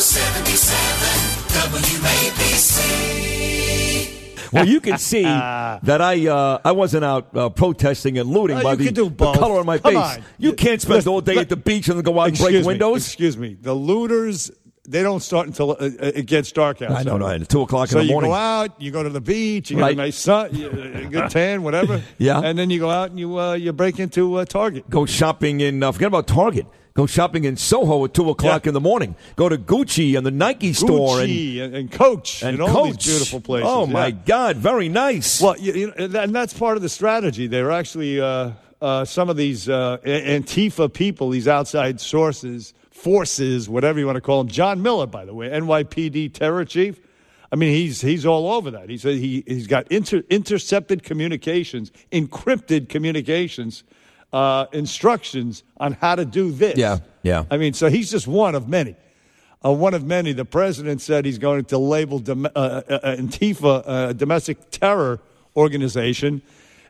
77 WABC. Well, you can see that I uh, I wasn't out uh, protesting and looting Uh, by the, do the color on my Come face. on. You can't spend listen, all day let- at the beach and then go out and break me, windows. Excuse me. The looters, they don't start until uh, uh, it gets dark outside. I know, no, at two o'clock So in the morning. So you go out, you go to the beach, you Right. get a nice sun, you, a good tan, whatever. Yeah. And then you go out and you uh, you break into uh, Target. Go shopping in. Uh, forget about Target. Go shopping in Soho at two o'clock Yeah. in the morning. Go to Gucci and the Nike store and Gucci and, and Coach and all Coach. these beautiful places. Oh my yeah. God, very nice. Well, you, you know, and that's part of the strategy. They're actually uh, uh, some of these uh, Antifa people, these outside sources, forces, whatever you want to call them. John Miller, by the way, NYPD terror chief. I mean, he's he's all over that. He said he he's got inter, intercepted communications, encrypted communications, uh, instructions on how to do this. Yeah, yeah. I mean, so he's just one of many. Uh, one of many. The president said he's going to label dom- uh, uh, uh, Antifa uh, domestic terror organization,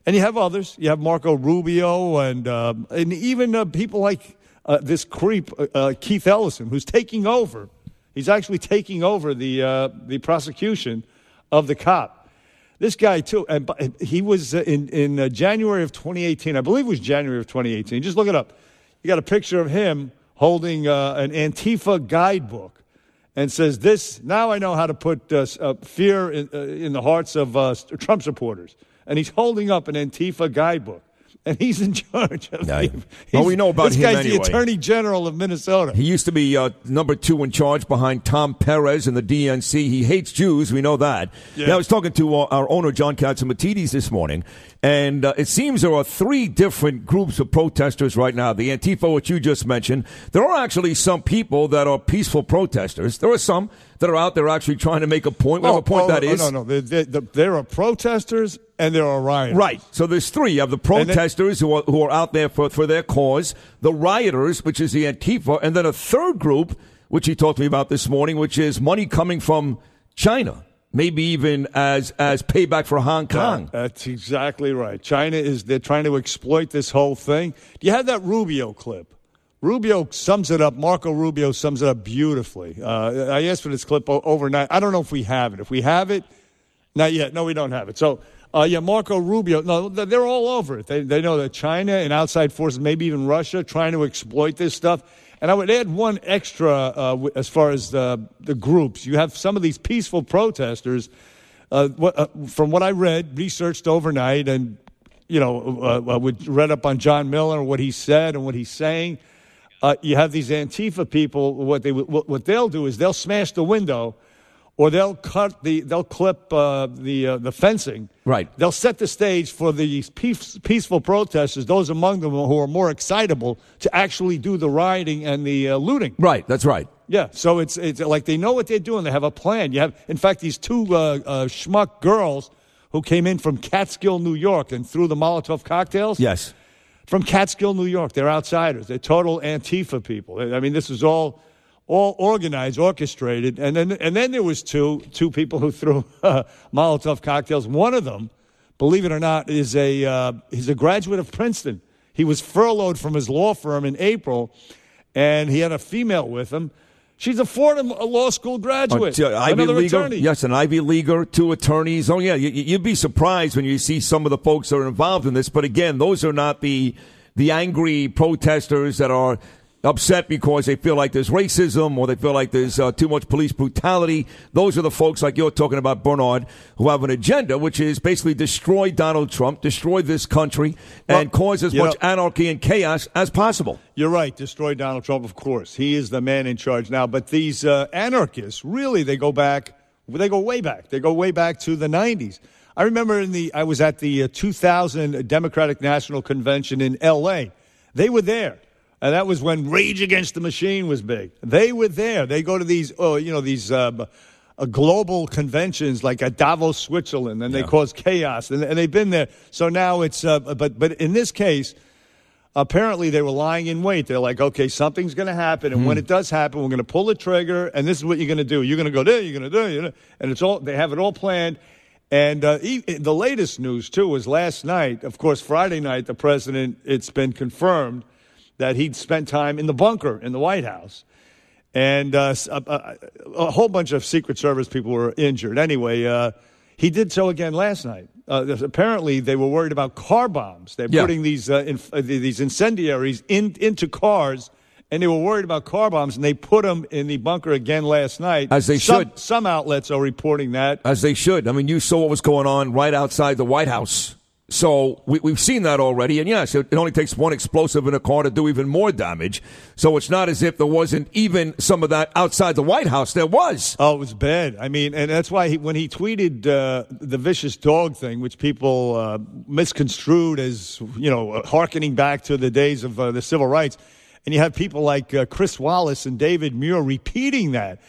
and you have others. You have Marco Rubio, and um, and even uh, people like uh, this creep Keith Ellison, who's taking over. He's actually taking over the uh, the prosecution of the cop. This guy too, and he was uh, in in uh, January of 2018. I believe it was January of 2018. Just look it up. You got a picture of him holding uh, an Antifa guidebook, and says, "This now I know how to put uh, uh, fear in, in the hearts of Trump supporters." And he's holding up an Antifa guidebook, and he's in charge of. Yeah. the- Well, we know about this him guy's anyway. the Attorney General of Minnesota. He used to be uh, number two in charge behind Tom Perez in the DNC. He hates Jews. We know that. Yeah. Now, I was talking to uh, our owner, John Catsimatidis, this morning, and uh, it seems there are three different groups of protesters right now. The Antifa, which you just mentioned. There are actually some people that are peaceful protesters. There are some that are out there actually trying to make a point, whatever point that is. Oh, No, no, there, there, are protesters and there are rioters. Right. So there's three. You have the protesters who are who are out there for, for their cause, the rioters, which is the Antifa, and then a third group, which he talked to me about this morning, which is money coming from China, maybe even as as payback for Hong Kong. That's exactly right. China is they're trying to exploit this whole thing. Do you have that Rubio clip? Rubio sums it up. Marco Rubio sums it up beautifully. Uh, I asked for this clip overnight. I don't know if we have it. If we have it, not yet. No, we don't have it. So, uh, yeah, Marco Rubio. No, they're all over it. They, they know that China and outside forces, maybe even Russia, trying to exploit this stuff. And I would add one extra uh, as far as the, the groups. You have some of these peaceful protesters. Uh, what, uh, from what I read, researched overnight, and you know, uh, uh, would read up on John Miller, and what he said and what he's saying. Uh, you have these Antifa people. What they what they'll do is they'll smash the window, or they'll cut the they'll clip uh, the uh, the fencing. Right. They'll set the stage for these peace, peaceful protesters, those among them who are more excitable, to actually do the rioting and the uh, looting. Right. That's right. Yeah, so it's it's like they know what they're doing. They have a plan. You have, in fact, these two uh, uh, schmuck girls who came in from Catskill, New York, and threw the Molotov cocktails. Yes. from Catskill, New York. They're outsiders. They're total Antifa people. I mean, this is all all organized, orchestrated, and then and then there was two two people who threw uh, Molotov cocktails. One of them, believe it or not, is a uh, he's a graduate of Princeton. He was furloughed from his law firm in April, and he had a female with him. She's a Fordham Law School graduate, Uh, Ivy another Leaguer, attorney. yes, an Ivy Leaguer, two attorneys. Oh yeah, you, you'd be surprised when you see some of the folks that are involved in this. But again, those are not the the angry protesters that are upset because they feel like there's racism or they feel like there's uh, too much police brutality. Those are the folks like you're talking about, Bernard, who have an agenda which is basically destroy Donald Trump, destroy this country, and Well, cause as much know- anarchy and chaos as possible. You're right. Destroy Donald Trump, of course. He is the man in charge now. But these uh, anarchists, really, they go back. They go way back. They go way back to the '90s. I remember in the I was at the uh, 2000 Democratic National Convention in L.A. They were there. And that was when Rage Against the Machine was big. They were there. They go to these, oh, you know, these um, uh, global conventions like at Davos, Switzerland, and they cause chaos. And, and they've been there. So now it's, uh, but but in this case, apparently they were lying in wait. They're like, okay, something's going to happen, and when it does happen, we're going to pull the trigger, and this is what you're going to do. You're going to go there, you're going to do, you know, and it's all they have it all planned. And uh, e- the latest news too was last night. Of course, Friday night, the president. It's been confirmed that he'd spent time in the bunker in the White House. and uh, a, a, a, whole bunch of Secret Service people were injured. Anyway, uh, he did so again last night. Uh, apparently, they were worried about car bombs. They're Yeah. putting these uh, inf- uh, these incendiaries in, into cars, and they were worried about car bombs, and they put them in the bunker again last night. As they some, should. Some outlets are reporting that. as they should. I mean, you saw what was going on right outside the White House. So we, we've seen that already. And yes, it, it only takes one explosive in a car to do even more damage. So it's not as if there wasn't even some of that outside the White House. There was. Oh, it was bad. I mean, and that's why he, when he tweeted uh, the vicious dog thing, which people uh, misconstrued as you know harkening back to the days of uh, the civil rights, and you have people like uh, Chris Wallace and David Muir repeating that.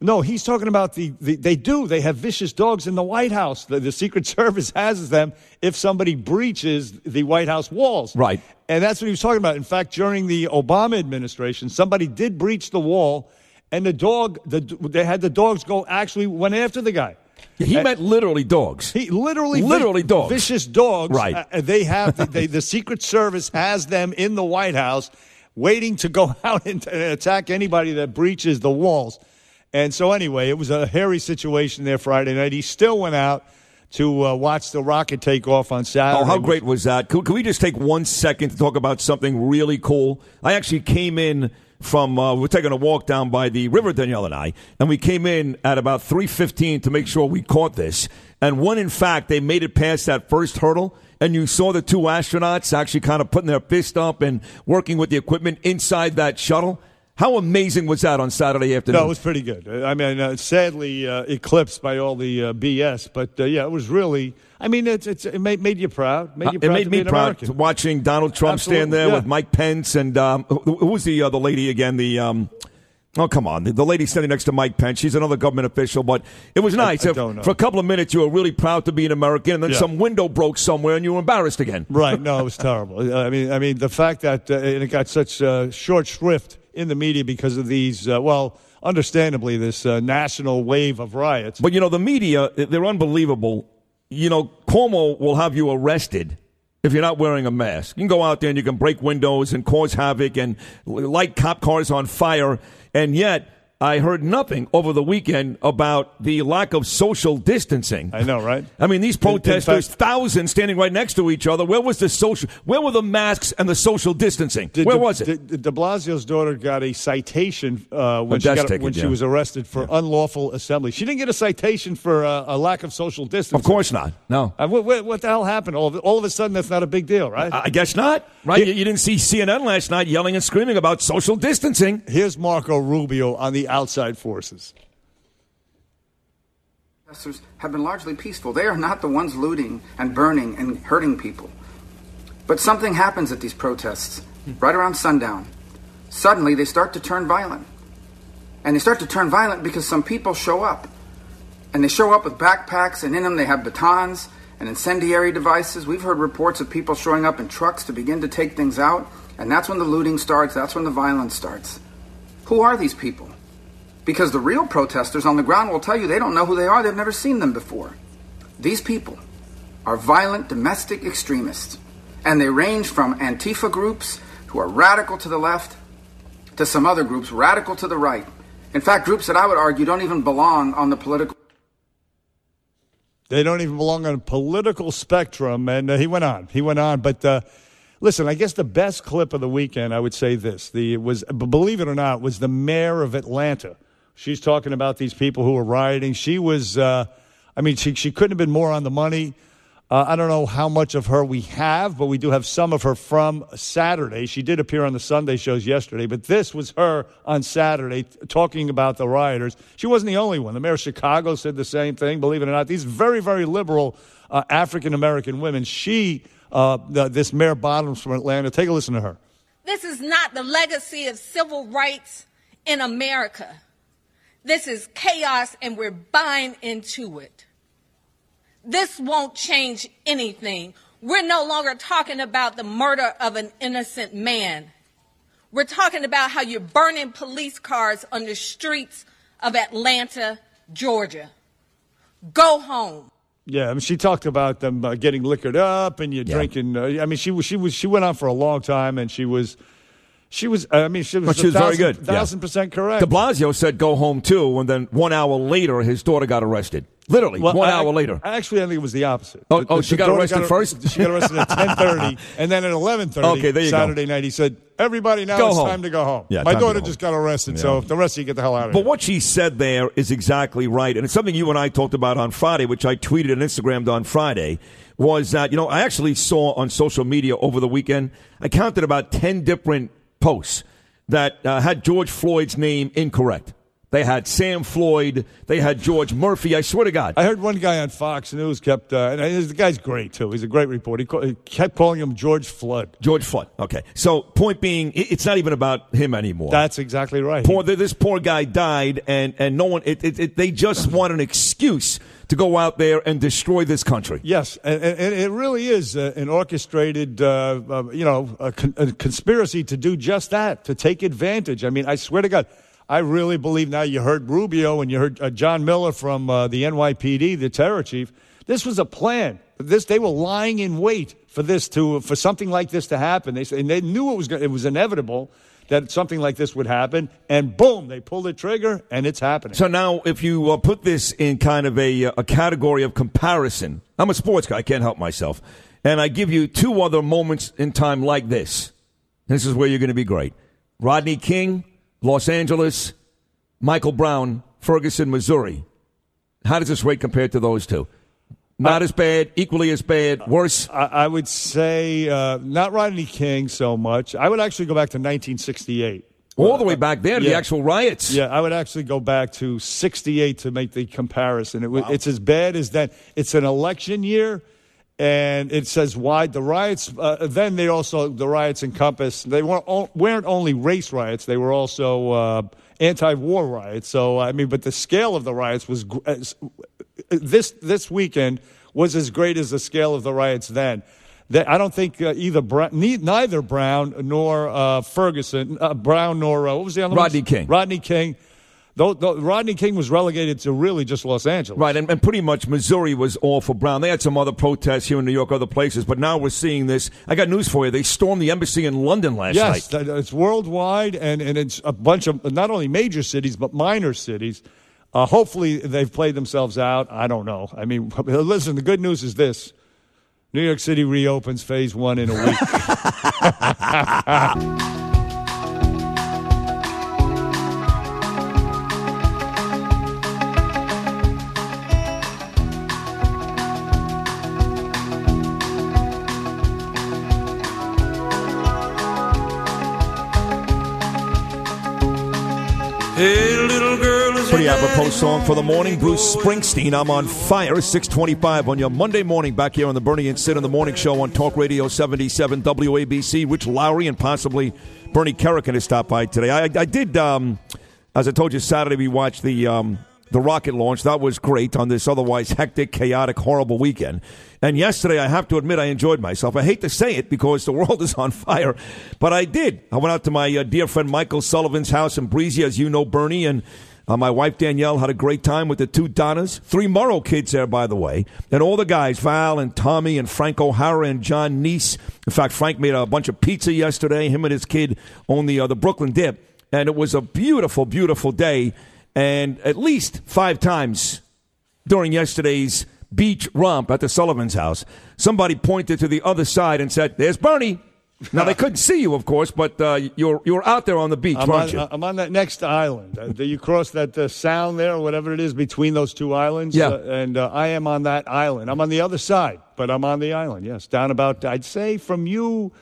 No, he's talking about the, the they do. They have vicious dogs in the White House. The, the Secret Service has them if somebody breaches the White House walls. Right. And that's what he was talking about. In fact, during the Obama administration, somebody did breach the wall, and the dog, the, they had the dogs go actually went after the guy. He Uh, meant literally dogs. He literally, Literally dogs. vicious dogs. Right. Uh, they have the, they, the Secret Service has them in the White House, waiting to go out and, and attack anybody that breaches the walls. And so, anyway, it was a hairy situation there Friday night. He still went out to uh, watch the rocket take off on Saturday. Oh, how great was that? Could, could we just take one second to talk about something really cool? I actually came in from uh, we're taking a walk down by the river, Danielle and I, and we came in at about three fifteen to make sure we caught this. And when in fact they made it past that first hurdle, and you saw the two astronauts actually kind of putting their fist up and working with the equipment inside that shuttle. How amazing was that on Saturday afternoon? No, it was pretty good. I mean, uh, sadly uh, eclipsed by all the uh, BS, but uh, yeah, it was really. I mean, it's, it's, it made, made you proud. Made you Uh, proud it made me proud American. watching Donald Trump stand there yeah. with Mike Pence and um, who, who was the uh, the lady again? The um, oh come on, the, the lady standing next to Mike Pence. She's another government official, but it was nice. I know. For a couple of minutes, you were really proud to be an American, and then Yeah. some window broke somewhere, and you were embarrassed again. Right? No, it was terrible. I mean, I mean, the fact that uh, and it got such uh, short shrift in the media because of these. Uh, well, understandably, this uh, national wave of riots. But you know, the media, they're unbelievable. You know, Cuomo will have you arrested if you're not wearing a mask. You can go out there and you can break windows and cause havoc and light cop cars on fire. And yet, I heard nothing over the weekend about the lack of social distancing. I know, right? I mean, these protesters, fact- thousands standing right next to each other. Where was the social? Where were the masks and the social distancing? Did Where de, was it? De, de Blasio's daughter got a citation uh, when, she, got, ticket, when she was arrested for unlawful assembly. She didn't get a citation for uh, a lack of social distancing. of course not. No. Uh, what, what, what the hell happened? All of, all of a sudden, that's not a big deal, right? I guess not. Right? You, you didn't see CNN last night yelling and screaming about social distancing. Here's Marco Rubio on the outside forces. protesters have been largely peaceful. They are not the ones looting and burning and hurting people. But something happens at these protests right around sundown. Suddenly, they start to turn violent. And they start to turn violent because some people show up. And they show up with backpacks, and in them they have batons and incendiary devices. We've heard reports of people showing up in trucks to begin to take things out. And that's when the looting starts, that's when the violence starts. Who are these people? Because the real protesters on the ground will tell you they don't know who they are, they've never seen them before. These people are violent domestic extremists, and they range from Antifa groups who are radical to the left to some other groups radical to the right. In fact, groups that I would argue don't even belong on the political They don't even belong on a political spectrum. And uh, he went on. He went on. But uh, listen, I guess the best clip of the weekend, I would say this: the was believe it or not, was the mayor of Atlanta. She's talking about these people who were rioting. She was, uh, I mean, she she couldn't have been more on the money. Uh, I don't know how much of her we have, but we do have some of her from Saturday. She did appear on the Sunday shows yesterday, but this was her on Saturday talking about the rioters. She wasn't the only one. The mayor of Chicago said the same thing, believe it or not. These very, very liberal uh, African American women. She, uh, the, this Mayor Bottoms from Atlanta, take a listen to her. This is not the legacy of civil rights in America. This is chaos, and we're buying into it. This won't change anything. We're no longer talking about the murder of an innocent man. We're talking about how you're burning police cars on the streets of Atlanta, Georgia. Go home. Yeah, I mean, she talked about them uh, getting liquored up and you Yeah. drinking. Uh, I mean, she was she was she went on for a long time, and she was She was. Uh, I mean, she was. But she was a very thousand- good, yeah. Thousand percent correct. De Blasio said go home too, and then one hour later, his daughter got arrested. Literally, Well, one I- hour later. Actually, I think it was the opposite. Oh, The- oh, the- she got arrested first? She got arrested at ten thirty, and then at eleven thirty Okay, there you go. Saturday night, he said, "Everybody, now Go it's home." time to go home." Yeah, My daughter go just got arrested, Yeah. so the rest of you get the hell out of But here. But what she said there is exactly right, and it's something you and I talked about on Friday, which I tweeted and Instagrammed on Friday. Was that you know I actually saw on social media over the weekend? I counted about ten different posts that uh, had George Floyd's name incorrect. They had Sam Floyd. They had George Murphy. I swear to God. I heard one guy on Fox News kept, uh, and the guy's great too. He's a great reporter. He, call, he kept calling him George Flood. George Floyd. Okay. So point being, it's not even about him anymore. That's exactly right. poor, this poor guy died, and, and no one, it, it, it, they just want an excuse to go out there and destroy this country. Yes, and, and it really is uh, an orchestrated, uh, uh, you know, a, con- a conspiracy to do just that, to take advantage. I mean, I swear to God, I really believe now. You heard Rubio and you heard uh, John Miller from uh, the NYPD, the terror chief. This was a plan. This they were lying in wait for this to for something like this to happen. They and they knew it was it was inevitable that something like this would happen, and boom, they pull the trigger, and it's happening. So now, if you uh, put this in kind of a, uh, a category of comparison, I'm a sports guy, I can't help myself. And I give you two other moments in time like this. This is where you're going to be great. Rodney King, Los Angeles, Michael Brown, Ferguson, Missouri. How does this rate compare to those two? Not as bad, equally as bad, worse. I, I would say uh, not Rodney King so much. I would actually go back to 1968. All the way back there to the actual riots. Yeah, I would actually go back to 68 to make the comparison. It, wa- It's as bad as that. It's an election year, and it says why the riots. Uh, then they also the riots encompass. They weren't weren't only race riots. They were also uh, anti-war riots. So I mean, but the scale of the riots was as- this this weekend was as great as the scale of the riots then. That I don't think uh, either Brown, neither Brown nor uh, Ferguson, uh, Brown nor uh, what was the other? Rodney King. Rodney King. Though, though Rodney King was relegated to really just Los Angeles. Right, and, and pretty much Missouri was all for Brown. They had some other protests here in New York, other places, but now we're seeing this. I got news for you. They stormed the embassy in London last Yes, night. that- it's worldwide, and, and it's a bunch of not only major cities but minor cities. Uh, hopefully, they've played themselves out. I don't know. I mean, listen. The good news is this: New York City reopens Phase One in a week. Pretty apropos song for the morning. Bruce Springsteen, I'm on fire. 625 on your Monday morning back here on the Bernie and Sid in the Morning Show on Talk Radio 77 WABC. Rich Lowry and possibly Bernie Kerrigan has stopped by today. I, I did, um, as I told you, Saturday we watched the um, the rocket launch. That was great on this otherwise hectic, chaotic, horrible weekend. And yesterday, I have to admit, I enjoyed myself. I hate to say it because the world is on fire, but I did. I went out to my uh, dear friend Michael Sullivan's house in Breezy, as you know, Bernie, and uh, my wife Danielle had a great time with the two Donnas. Three Morrow kids there, by the way. And all the guys, Val and Tommy and Frank O'Hara and John Neese. In fact, Frank made a bunch of pizza yesterday. Him and his kid own the, uh, the Brooklyn Dip. And it was a beautiful, beautiful day. And at least five times during yesterday's beach romp at the Sullivan's house, somebody pointed to the other side and said, There's Bernie. Now, they couldn't see you, of course, but uh, you're, you're out there on the beach, I'm weren't on, you? I'm on that next island. Uh, do you cross that uh, sound there, or whatever it is, between those two islands? Yeah. Uh, and uh, I am on that island. I'm on the other side, but I'm on the island. Yes, down about I'd say from you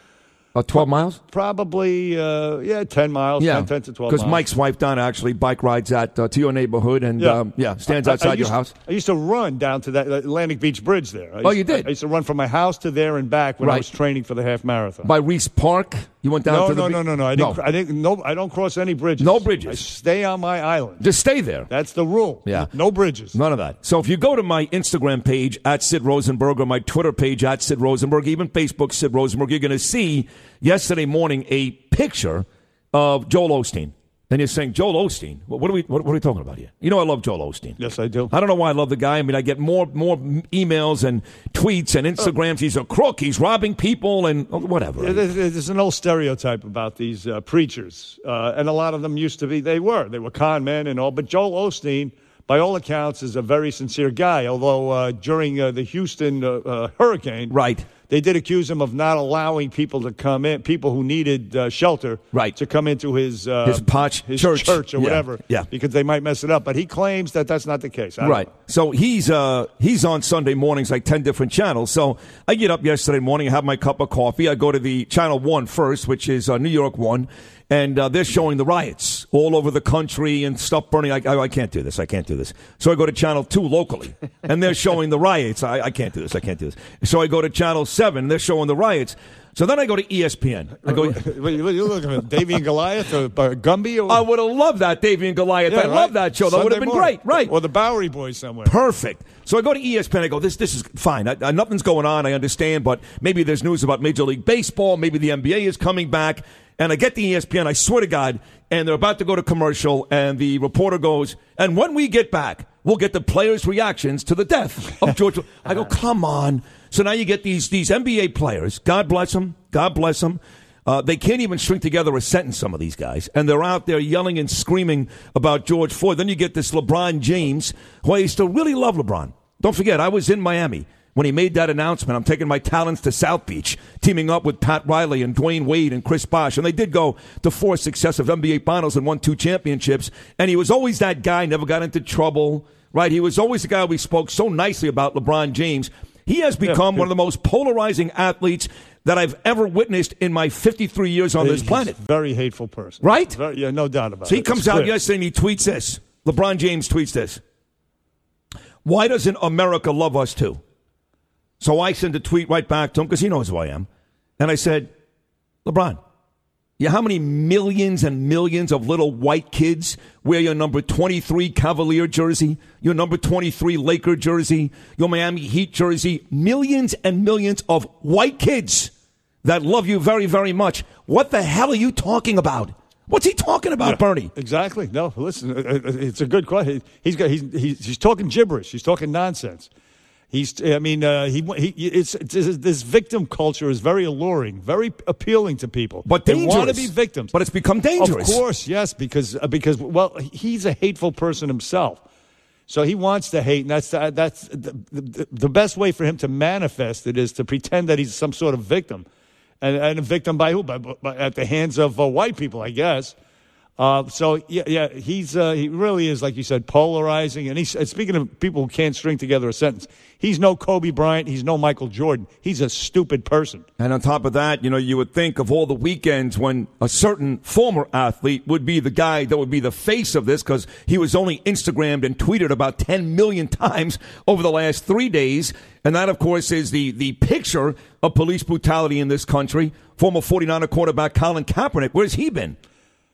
About 12 miles? probably uh, yeah 10 miles, 10, 10 to 12 Because. Mike's wife Donna actually bike rides at uh, to your neighborhood and yeah, um, yeah stands I- I outside your used- house. I used to run down to that Atlantic Beach Bridge there. I Oh, used- you did? I used to run from my house to there and back when I was training for the half marathon. By Riis Park, you went down no, to the no, be- no, no, no. I didn't. I didn't. No, I don't cross any bridges. No bridges. I stay on my island. Just stay there. That's the rule. Yeah. No bridges. None of that. So if you go to my Instagram page at Sid Rosenberg or my Twitter page at Sid Rosenberg, even Facebook Sid Rosenberg, you're going to see yesterday morning a picture of Joel Osteen. and you're saying Joel Osteen. What, are we? What, are we talking about here? You know, I love Joel Osteen. Yes, I do. I don't know why I love the guy. I mean, I get more more emails and tweets and Instagrams. He's a crook. He's robbing people and oh, whatever. There's, there's, an old stereotype about these uh, preachers, uh, and a lot of them used to be. They were. They were con men and all. But Joel Osteen, by all accounts, is a very sincere guy. Although uh, during uh, the Houston uh, uh, hurricane, right they did accuse him of not allowing people to come in, people who needed uh, shelter, right. to come into his uh, his potch his church, church or yeah. whatever, yeah. because they might mess it up. But he claims that that's not the case. Right. So he's uh, he's on Sunday mornings like ten different channels. So I get up yesterday morning, I have my cup of coffee, I go to the channel one first, which is uh, New York one and uh, they're showing the riots all over the country and stuff burning. I, I, I, can't do this. I can't do this. So I go to Channel 2 locally, and they're showing the riots. I, I can't do this. I can't do this. So I go to Channel 7, they're showing the riots. So then I go to ESPN. I go. What are you looking at? Davy and Goliath or Gumby? Or? I would have loved that Davy and Goliath. Yeah, I right? love that show. That would have been morning. great, right? Or the Bowery Boys somewhere. Perfect. So I go to ESPN. I go, this this is fine. I, I, nothing's going on. I understand, but maybe there's news about Major League Baseball. Maybe the NBA is coming back. And I get the ESPN. I swear to God, and they're about to go to commercial, and the reporter goes, "And when we get back, we'll get the players' reactions to the death of George." I go, "Come on." So now you get these these NBA players. God bless them. God bless them. Uh, they can't even string together a sentence, some of these guys. And they're out there yelling and screaming about George Floyd. Then you get this LeBron James, who I used to really love LeBron. Don't forget, I was in Miami when he made that announcement. I'm taking my talents to South Beach, teaming up with Pat Riley and Dwyane Wade and Chris Bosh. And they did go to four successive NBA finals and won two championships. And he was always that guy, never got into trouble, right? He was always the guy we spoke so nicely about, LeBron James. He has become yeah, one of the most polarizing athletes that I've ever witnessed in my 53 years on He's this planet. very hateful person. Right? Very, yeah, no doubt about so it. So he comes out yesterday and he tweets this. LeBron James tweets this. Why doesn't America love us too? So I sent a tweet right back to him because he knows who I am. And I said, LeBron, you know how many millions and millions of little white kids wear your number 23 Cavalier jersey, your number 23 Laker jersey, your Miami Heat jersey? Millions and millions of white kids that love you very, very much. What the hell are you talking about? What's he talking about, yeah, Bernie? Exactly. No, listen, uh, uh, it's a good question. He's got he's, he's, he's talking gibberish. He's talking nonsense. He's, I mean, uh, he, he it's, it's, this victim culture is very alluring, very appealing to people. But dangerous. They want to be victims. But it's become dangerous. Of course, yes, because, uh, because well, he's a hateful person himself. So he wants to hate, and that's, uh, that's the, the, the, best way for him to manifest it is to pretend that he's some sort of victim. And, and a victim by who? By, by, at the hands of uh, white people, I guess. Uh, so yeah, yeah, he's uh, he really is like you said, polarizing. And he's speaking of people who can't string together a sentence. He's no Kobe Bryant. He's no Michael Jordan. He's a stupid person. And on top of that, you know, you would think of all the weekends when a certain former athlete would be the guy that would be the face of this because he was only Instagrammed and tweeted about 10 million times over the last three days. And that, of course, is the, the picture of police brutality in this country. Former 49er quarterback Colin Kaepernick. Where's he been?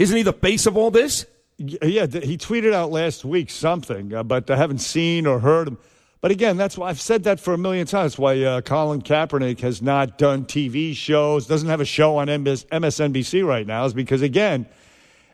Isn't he the face of all this? Yeah, he tweeted out last week something, uh, but I haven't seen or heard him. But again, that's why I've said that for a million times. Why uh, Colin Kaepernick has not done TV shows, doesn't have a show on MSNBC right now, is because again,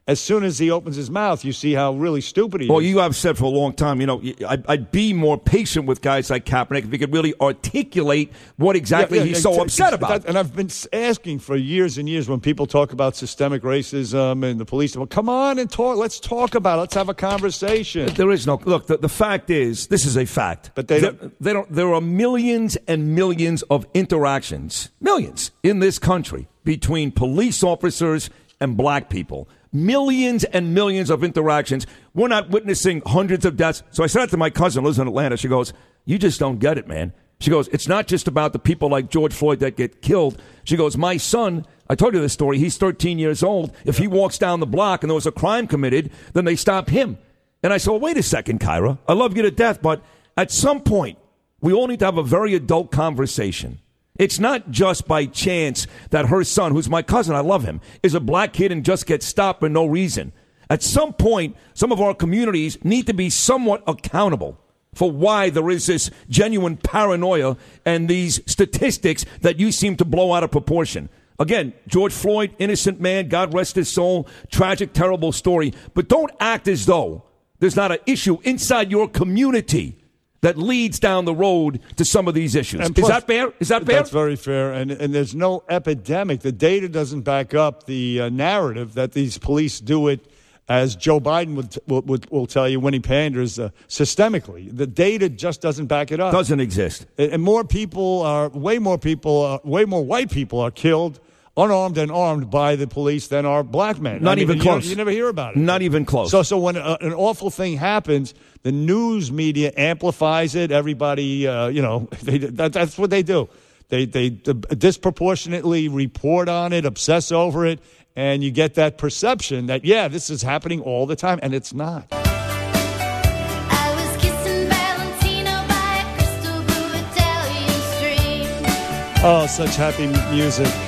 as soon as he opens his mouth, you see how really stupid he well, is. Well, you have said for a long time, you know, I'd, I'd, be more patient with guys like Kaepernick if he could really articulate what exactly yeah, yeah, he's so upset about. and I've been asking for years and years when people talk about systemic racism and the police, well, come on and talk. Let's talk about it. Let's have a conversation. There is no look. The, the fact is, this is a fact. But they don't, they don't. There are millions and millions of interactions, millions in this country between police officers and black people millions and millions of interactions. We're not witnessing hundreds of deaths. So I said that to my cousin, lives in Atlanta. She goes, You just don't get it, man. She goes, It's not just about the people like George Floyd that get killed. She goes, My son, I told you this story. He's 13 years old. If he walks down the block and there was a crime committed, then they stop him. And I said, well, wait a second, Kyra. I love you to death, but at some point, we all need to have a very adult conversation. It's not just by chance that her son, who's my cousin, I love him, is a black kid and just gets stopped for no reason. At some point, some of our communities need to be somewhat accountable for why there is this genuine paranoia and these statistics that you seem to blow out of proportion. Again, George Floyd, innocent man, God rest his soul, tragic, terrible story. But don't act as though there's not an issue inside your community that leads down the road to some of these issues. And Is that fair? Is that fair? That's very fair. And, and there's no epidemic. The data doesn't back up the uh, narrative that these police do it, as Joe Biden would, will, would, will tell you when he panders, uh, systemically. The data just doesn't back it up. Doesn't exist. And and more people are, way more people, are, way more white people are killed unarmed and armed by the police than are black men. Not even you close. You, never hear about it. Not even close. So, so when a, an awful thing happens, the news media amplifies it. Everybody, uh, you know, they, that, that's what they do. They, they disproportionately report on it, obsess over it, and you get that perception that, yeah, this is happening all the time, and it's not. I was kissing Valentino by a crystal blue Italian stream. Oh, such happy music.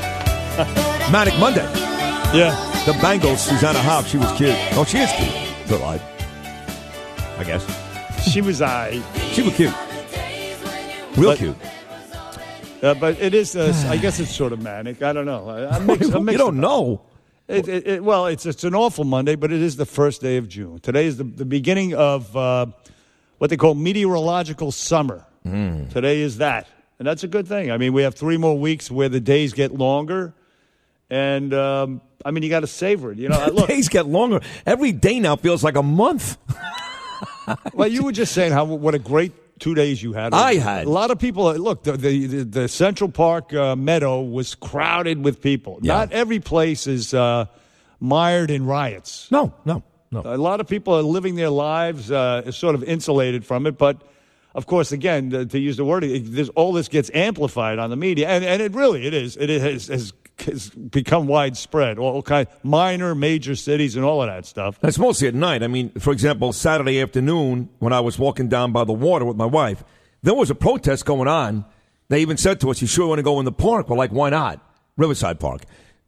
I Manic Monday. Yeah. The Bangles, Susanna Hoffs, she was cute. Oh, she is cute. She's alive. I guess. She was I. She was cute. Real But- cute. Uh, but it is, uh, I guess it's sort of manic. I don't know. I, I'm you don't know. It, it, it, well, it's it's an awful Monday, but it is the first day of June. Today is the, the beginning of uh, what they call meteorological summer. Today is that, and that's a good thing. I mean, we have three more weeks where the days get longer, and um, I mean, you got to savor it. You know, I- look. Days get longer. Every day now feels like a month. well, you were just saying how what a great two days you had. I had. a lot of people. uh, Look, the the, the, Central Park uh, meadow was crowded with people. Yeah. Not every place is uh, mired in riots. No, no, no. A lot of people are living their lives uh, sort of insulated from it, but of course, again, to, to use the word, it, all this gets amplified on the media, and, and it really it is. It has, has, has become widespread. All kind minor, major cities, and all of that stuff. It's mostly at night. I mean, for example, Saturday afternoon when I was walking down by the water with my wife, there was a protest going on. They even said to us, "You sure want to go in the park?" We're like, "Why not?" Riverside Park.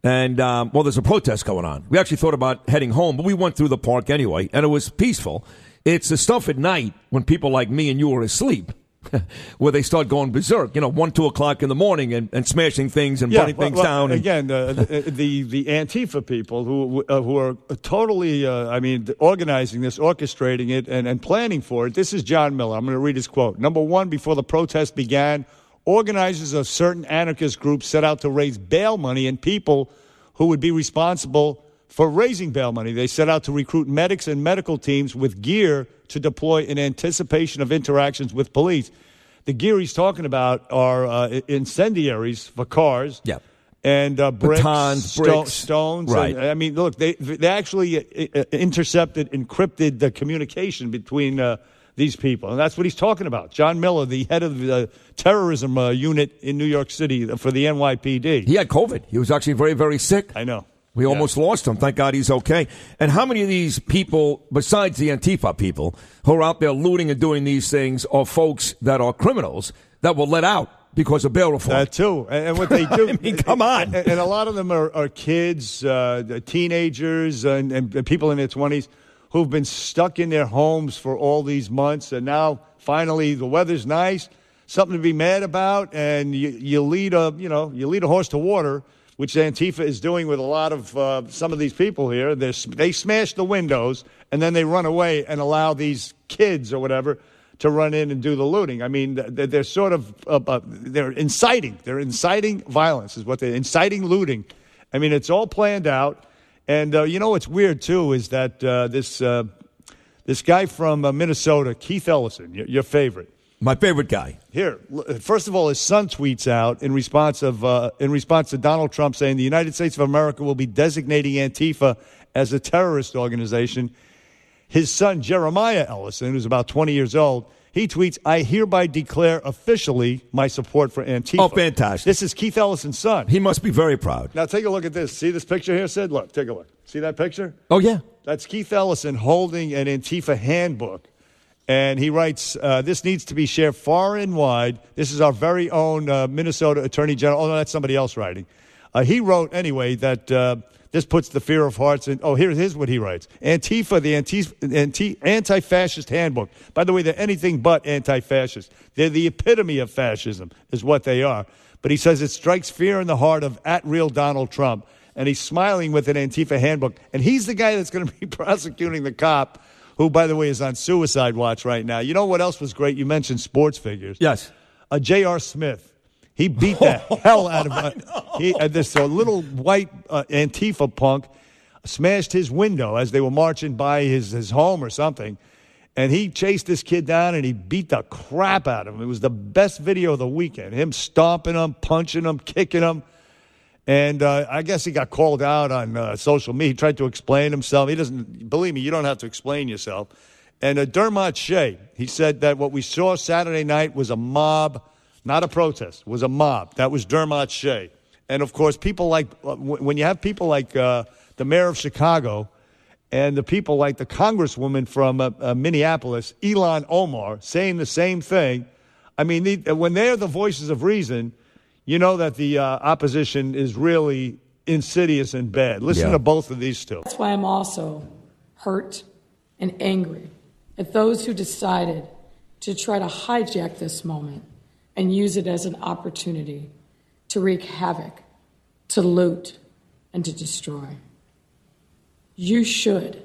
And um, well, there's a protest going on. We actually thought about heading home, but we went through the park anyway, and it was peaceful. It's the stuff at night when people like me and you are asleep. Where they start going berserk, you know, one, two o'clock in the morning and, and smashing things and burning well, things well, down. Again, uh, the, the the Antifa people who uh, who are totally, uh, I mean, organizing this, orchestrating it, and, and planning for it. This is John Miller. I'm going to read his quote. Number one, before the protest began, organizers of certain anarchist groups set out to raise bail money and people who would be responsible for raising bail money. They set out to recruit medics and medical teams with gear to deploy in anticipation of interactions with police. The gear he's talking about are uh, incendiaries for cars. Yeah. And uh, bricks, Batons, sto- bricks. stones. Right. And, I mean, look, they they actually uh, uh, intercepted, encrypted the communication between uh, these people, and that's what he's talking about. John Miller, the head of the terrorism uh, unit in New York City for the NYPD. he had COVID. He was actually very, very sick. I know. We Yeah. almost lost him. Thank God he's okay. And how many of these people, besides the Antifa people, who are out there looting and doing these things, are folks that are criminals that were let out because of bail reform? That too, and, and what they do. I mean, come on. And, and a lot of them are, are kids, uh, teenagers, and, and people in their twenties who've been stuck in their homes for all these months, and now finally the weather's nice, something to be mad about, and you, you lead a you know you lead a horse to water. Which Antifa is doing with a lot of uh, some of these people here. They're, they smash the windows and then they run away and allow these kids or whatever to run in and do the looting. I mean, they're, they're sort of uh, uh, they're inciting. They're inciting violence, is what they're inciting looting. I mean, it's all planned out. And uh, you know what's weird too is that uh, this uh, this guy from Minnesota, Keith Ellison, your, your favorite. My favorite guy. Here, first of all, his son tweets out in response of uh, in response to Donald Trump saying the United States of America will be designating Antifa as a terrorist organization. His son Jeremiah Ellison, who's about 20 years old, he tweets, "I hereby declare officially my support for Antifa." Oh, fantastic. This is Keith Ellison's son. He must be very proud. now take a look at this. See this picture here, Sid? Look, take a look. See that picture? Oh, yeah. That's Keith Ellison holding an Antifa handbook. And he writes, uh, This needs to be shared far and wide. This is our very own uh, Minnesota Attorney General. Oh, no, that's somebody else writing. Uh, he wrote, anyway, that uh, this puts the fear of hearts in. Oh, here's, here's what he writes Antifa, the anti, anti fascist handbook. By the way, they're anything but anti fascist. They're the epitome of fascism, is what they are. but he says it strikes fear in the heart of at real Donald Trump. And he's smiling with an Antifa handbook. And he's the guy that's going to be prosecuting the cop, who, by the way, is on suicide watch right now. You know what else was great? You mentioned sports figures. Yes. Uh, J.R. Smith. He beat the hell out of uh, he, uh, this uh, little white uh, Antifa punk, smashed his window as they were marching by his, his home or something. And he chased this kid down and he beat the crap out of him. It was the best video of the weekend. Him stomping him, punching him, kicking him. And uh, I guess he got called out on uh, social media. He tried to explain himself. He doesn't, believe me, you don't have to explain yourself. And uh, Dermot Shea, he said that what we saw Saturday night was a mob, not a protest, was a mob. That was Dermot Shea. And of course, people like, uh, when you have people like uh, the mayor of Chicago and the people like the congresswoman from uh, Minneapolis, Ilhan Omar, saying the same thing, I mean, when they're the voices of reason, you know that the uh, opposition is really insidious and bad. Listen Yeah. to both of these two. That's why I'm also hurt and angry at those who decided to try to hijack this moment and use it as an opportunity to wreak havoc, to loot, and to destroy. You should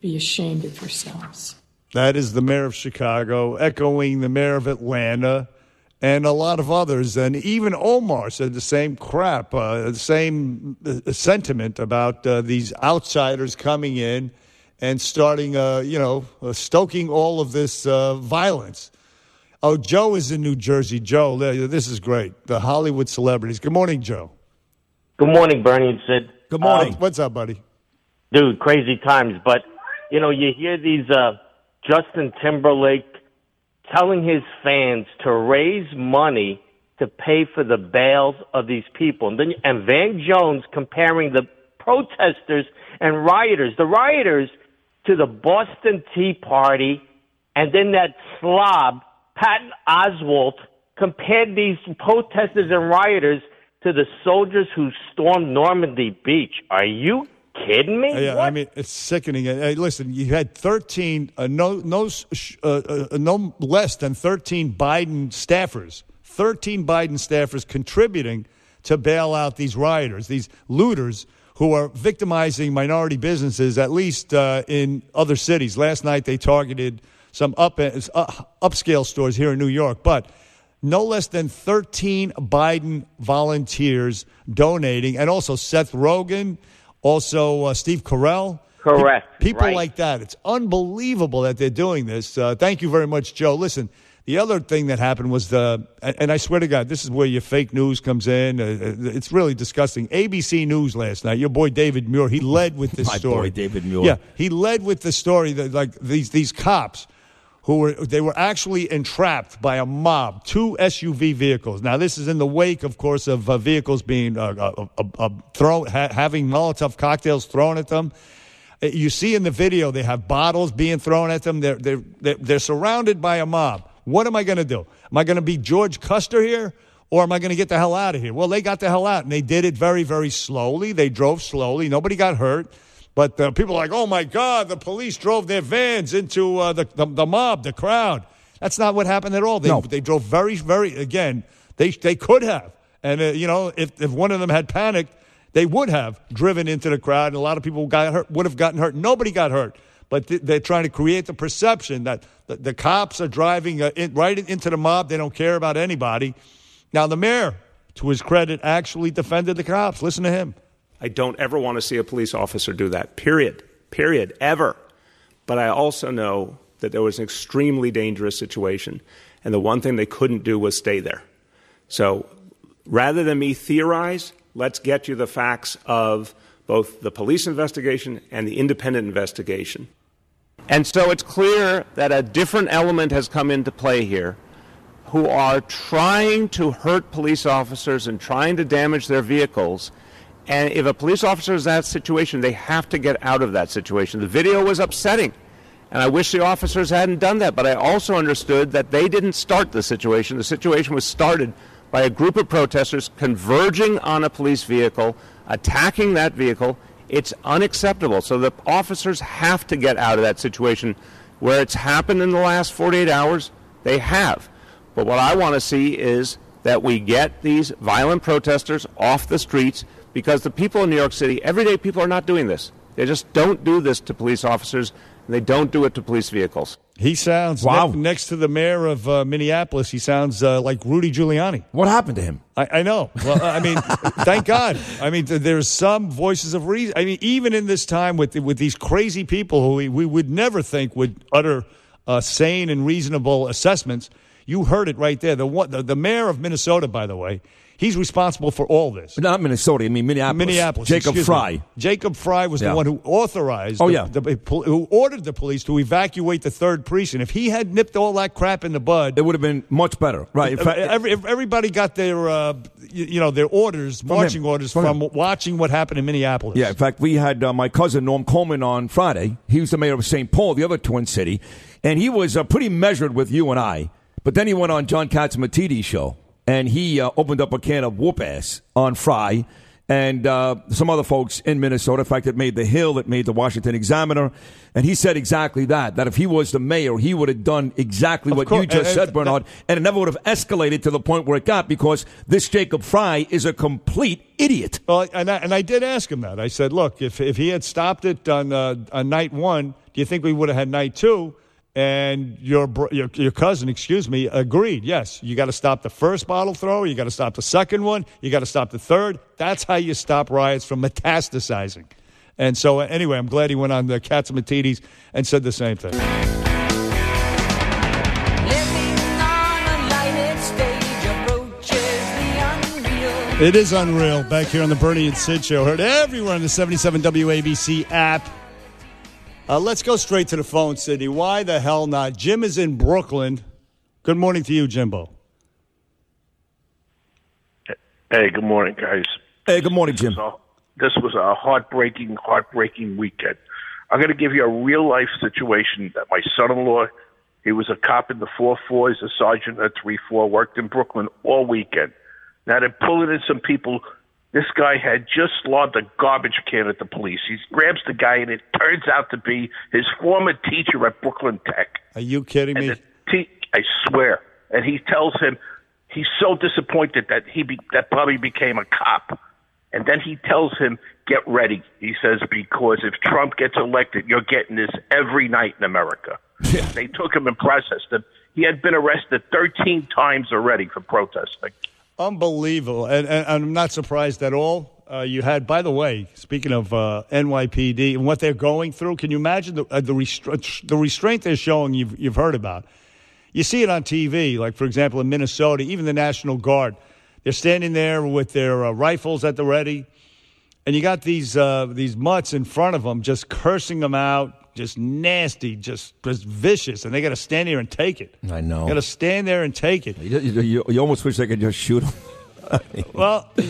be ashamed of yourselves. That is the mayor of Chicago, echoing the mayor of Atlanta and a lot of others. And even Omar said the same crap, uh, the same uh, sentiment about uh, these outsiders coming in and starting, uh, you know, uh, stoking all of this uh, violence. Oh, Joe is in New Jersey. Joe, this is great. The Hollywood celebrities. Good morning, Joe. Good morning, Bernie and Sid. Good morning. Uh, what's up, buddy? Dude, crazy times. But, you know, you hear these uh, Justin Timberlake telling his fans to raise money to pay for the bails of these people. And then and Van Jones comparing the protesters and rioters, the rioters to the Boston Tea Party, and then that slob, Patton Oswalt, compared these protesters and rioters to the soldiers who stormed Normandy Beach. Are you kidding me? Yeah, I mean it's sickening. Hey, listen, you had thirteen, uh, no, no, uh, uh, no less than thirteen Biden staffers, thirteen Biden staffers contributing to bail out these rioters, these looters who are victimizing minority businesses, at least uh, in other cities. Last night they targeted some up uh, upscale stores here in New York, but no less than 13 Biden volunteers donating, and also Seth Rogen, also uh, Steve Carell. Correct. Pe- People Right. like that. It's unbelievable that they're doing this. Uh, thank you very much, Joe. Listen, the other thing that happened was the, and and I swear to God, this is where your fake news comes in. Uh, uh, it's really disgusting. ABC News last night, your boy David Muir, he led with this My story. boy David Muir. Yeah, he led with the story that like these these cops who were they were actually entrapped by a mob, two SUV vehicles. Now this is in the wake, of course, of uh, vehicles being uh, uh, uh, uh, thrown, ha- having Molotov cocktails thrown at them. Uh, You see in the video they have bottles being thrown at them. They're they're, they're surrounded by a mob. What am I going to do? Am I going to be George Custer here? Or am I going to get the hell out of here? Well, they got the hell out, and they did it very, very slowly. They drove slowly. Nobody got hurt. But uh, people are like, oh my God, the police drove their vans into uh, the, the, the mob, the crowd. That's not what happened at all. They, No. they drove very, very, again, they, they could have. And, uh, you know, if, if one of them had panicked, they would have driven into the crowd, and a lot of people got hurt, would have gotten hurt. Nobody got hurt. But th- they're trying to create the perception that the, the cops are driving uh, in, right into the mob. They don't care about anybody. Now, the mayor, to his credit, actually defended the cops. Listen to him. I don't ever want to see a police officer do that, period. Period. Ever. But I also know that there was an extremely dangerous situation, and the one thing they couldn't do was stay there. So rather than me theorize, let's get you the facts of both the police investigation and the independent investigation. And so it's clear that a different element has come into play here who are trying to hurt police officers and trying to damage their vehicles. And if a police officer is in that situation, they have to get out of that situation. The video was upsetting. And I wish the officers hadn't done that, but I also understood that they didn't start the situation. The situation was started by a group of protesters converging on a police vehicle, attacking that vehicle. It's unacceptable. So the officers have to get out of that situation. Where it's happened in the last 48 hours, they have. But what I want to see is that we get these violent protesters off the streets because the people in New York City, everyday people, are not doing this. They just don't do this to police officers, and they don't do it to police vehicles. He sounds Wow. ne- next to the mayor of uh, Minneapolis. He sounds uh, like Rudy Giuliani. What happened to him? I, I know. Well, I mean, thank God. I mean, th- there's some voices of reason. I mean, even in this time with with these crazy people who we, we would never think would utter uh, sane and reasonable assessments, you heard it right there. The, one, the the mayor of Minnesota, by the way, he's responsible for all this. Not Minnesota. I mean Minneapolis. Minneapolis. Jacob excuse me. Fry. Jacob Fry was Yeah. the one who authorized. Oh, the- yeah. the- who ordered the police to evacuate the third precinct. If he had nipped all that crap in the bud, It would have been much better, right? In fact, Every, if everybody got their, uh, you, know, their orders, marching him. orders From from, watching what happened in Minneapolis. Yeah, in fact, we had uh, my cousin Norm Coleman on Friday. He was the mayor of St. Paul, the other twin city, and he was uh, pretty measured with you and I. But then he went on John Catsimatidis show, and he uh, opened up a can of whoop ass on Fry and uh, some other folks in Minnesota. In fact, it made the Hill, it made the Washington Examiner, and he said exactly that. That if he was the mayor, he would have done exactly Of what course, you just and- said, Bernard, and it never would have escalated to the point where it got because this Jacob Fry is a complete idiot. Well, and I, and I did ask him that. I said, look, if if he had stopped it on uh, on night one, do you think we would have had night two? And your, your your cousin, excuse me, agreed. Yes, you got to stop the first bottle thrower. You got to stop the second one. You got to stop the third. That's how you stop riots from metastasizing. And so, uh, anyway, I'm glad he went on the Catsimatidis and said the same thing. It is unreal. Back here on the Bernie and Sid show. Heard everywhere on the 77 WABC app. Uh, let's go straight to the phone, Sydney. Why the hell not? Jim is in Brooklyn. Good morning to you, Jimbo. Hey, good morning, guys. Hey, good morning, Jim. So, this was a heartbreaking, heartbreaking weekend. I'm going to give you a real life situation that my son-in-law, he was a cop in the four four, he's a sergeant at three four, worked in Brooklyn all weekend. Now they're pulling in some people. This guy had just lobbed a garbage can at the police. He grabs the guy, and it turns out to be his former teacher at Brooklyn Tech. Are you kidding And me? te- I swear. And he tells him he's so disappointed that he be- that Bobby became a cop. And then he tells him, "Get ready." He says because if Trump gets elected, you're getting this every night in America. They took him and processed him. He had been arrested 13 times already for protesting. Unbelievable. And, and, I'm not surprised at all. Uh, you had, by the way, speaking of uh, NYPD and what they're going through, can you imagine the, uh, the, restra- the restraint they're showing you've, you've heard about? You see it on TV, like, for example, in Minnesota, even the National Guard. They're standing there with their uh, rifles at the ready, and you got these, uh, these mutts in front of them just cursing them out, just nasty, just, just vicious, and they got to stand there and take it. I know. Got to stand there and take it. You, you- you- almost wish they could just shoot him. Well, you,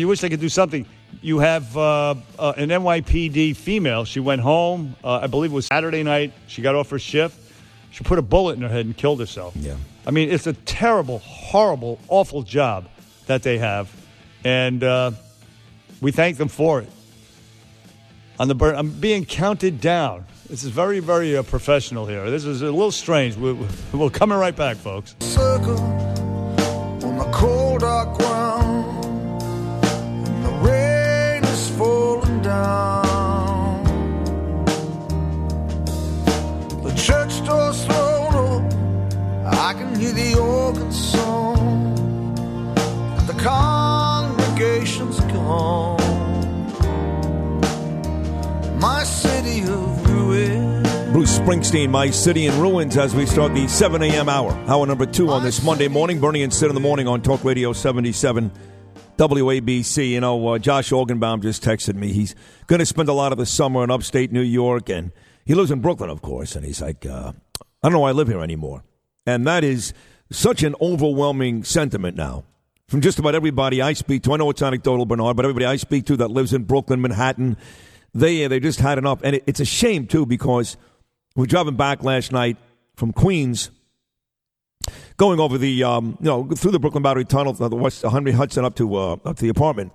you wish they could do something. You have uh, uh, an NYPD female. She went home, uh, I believe it was Saturday night. She got off her shift. She put a bullet in her head and killed herself. Yeah. I mean, it's a terrible, horrible, awful job that they have. And uh, we thank them for it. On the burn, I'm being counted down. This is very, very uh, professional here. This is a little strange. We, we- we're coming right back, folks. circle on the cold dark ground, and the rain is falling down. The church doors thrown I can hear the organ song. The congregation's gone. My city of. Springsteen, My City in Ruins, as we start the 7 a.m. hour. Hour number two on this Monday morning. Bernie and Sid in the morning on Talk Radio 77 WABC. You know, uh, Josh Organbaum just texted me. He's going to spend a lot of the summer in upstate New York, and he lives in Brooklyn, of course. And he's like, uh, I don't know why I live here anymore. And that is such an overwhelming sentiment now from just about everybody I speak to. I know it's anecdotal, Bernard, but everybody I speak to that lives in Brooklyn, Manhattan, they they just had enough. And it, it's a shame too because we're driving back last night from Queens, going over the um, you know through the Brooklyn Battery Tunnel, the West Henry Hudson up to uh, up to the apartment.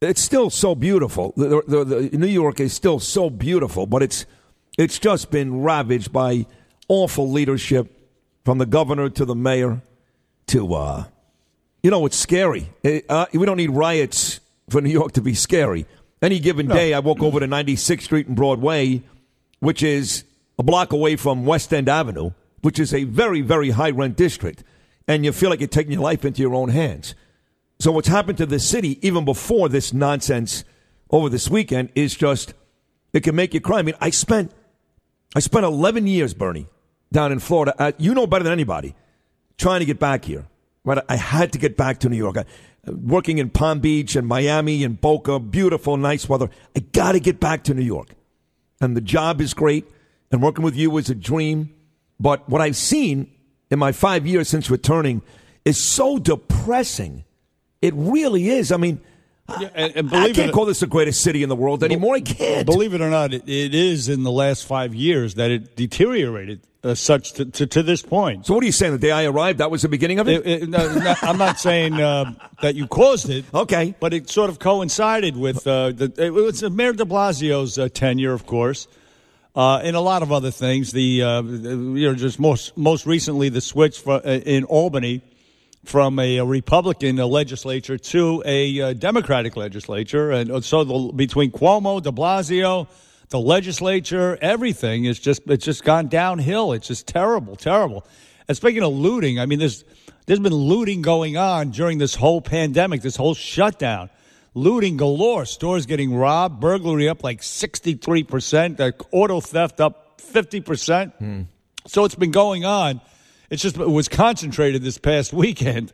It's still so beautiful. The, the, the, New York is still so beautiful, but it's it's just been ravaged by awful leadership from the governor to the mayor to uh, You know, it's scary. Eh, Uh, we don't need riots for New York to be scary. Any given day, I walk over to 96th Street and Broadway, which is a block away from West End Avenue, which is a very, very high rent district, and you feel like you're taking your life into your own hands. So, what's happened to the city, even before this nonsense over this weekend, is just it can make you cry. I mean, I spent I spent 11 years, Bernie, down in Florida. You know better than anybody, trying to get back here. Right? I had to get back to New York. I, working in Palm Beach and Miami and Boca, beautiful, nice weather. I got to get back to New York. And the job is great, and working with you was a dream. But what I've seen in my five years since returning is so depressing. It really is. I mean, Yeah, and, and I believe can't it, call this the greatest city in the world anymore. I can't. Believe it or not, it, it is in the last five years that it deteriorated uh, such to, to, to this point. So what are you saying? The day I arrived, that was the beginning of it? It- no, I'm not saying uh, that you caused it. Okay. But it sort of coincided with uh, the, it was Mayor de Blasio's uh, tenure, of course, uh, and a lot of other things. The, uh, you know, just most, most recently, the switch for, uh, in Albany from a, a Republican uh, legislature to a uh, Democratic legislature. And uh, so the, between Cuomo, de Blasio, the legislature, everything is just it's just gone downhill. It's just terrible, terrible. And speaking of looting, I mean, there's there's been looting going on during this whole pandemic, this whole shutdown. Looting galore, stores getting robbed, burglary up like 63%, uh, auto theft up 50%. So it's been going on. It's just it was concentrated this past weekend.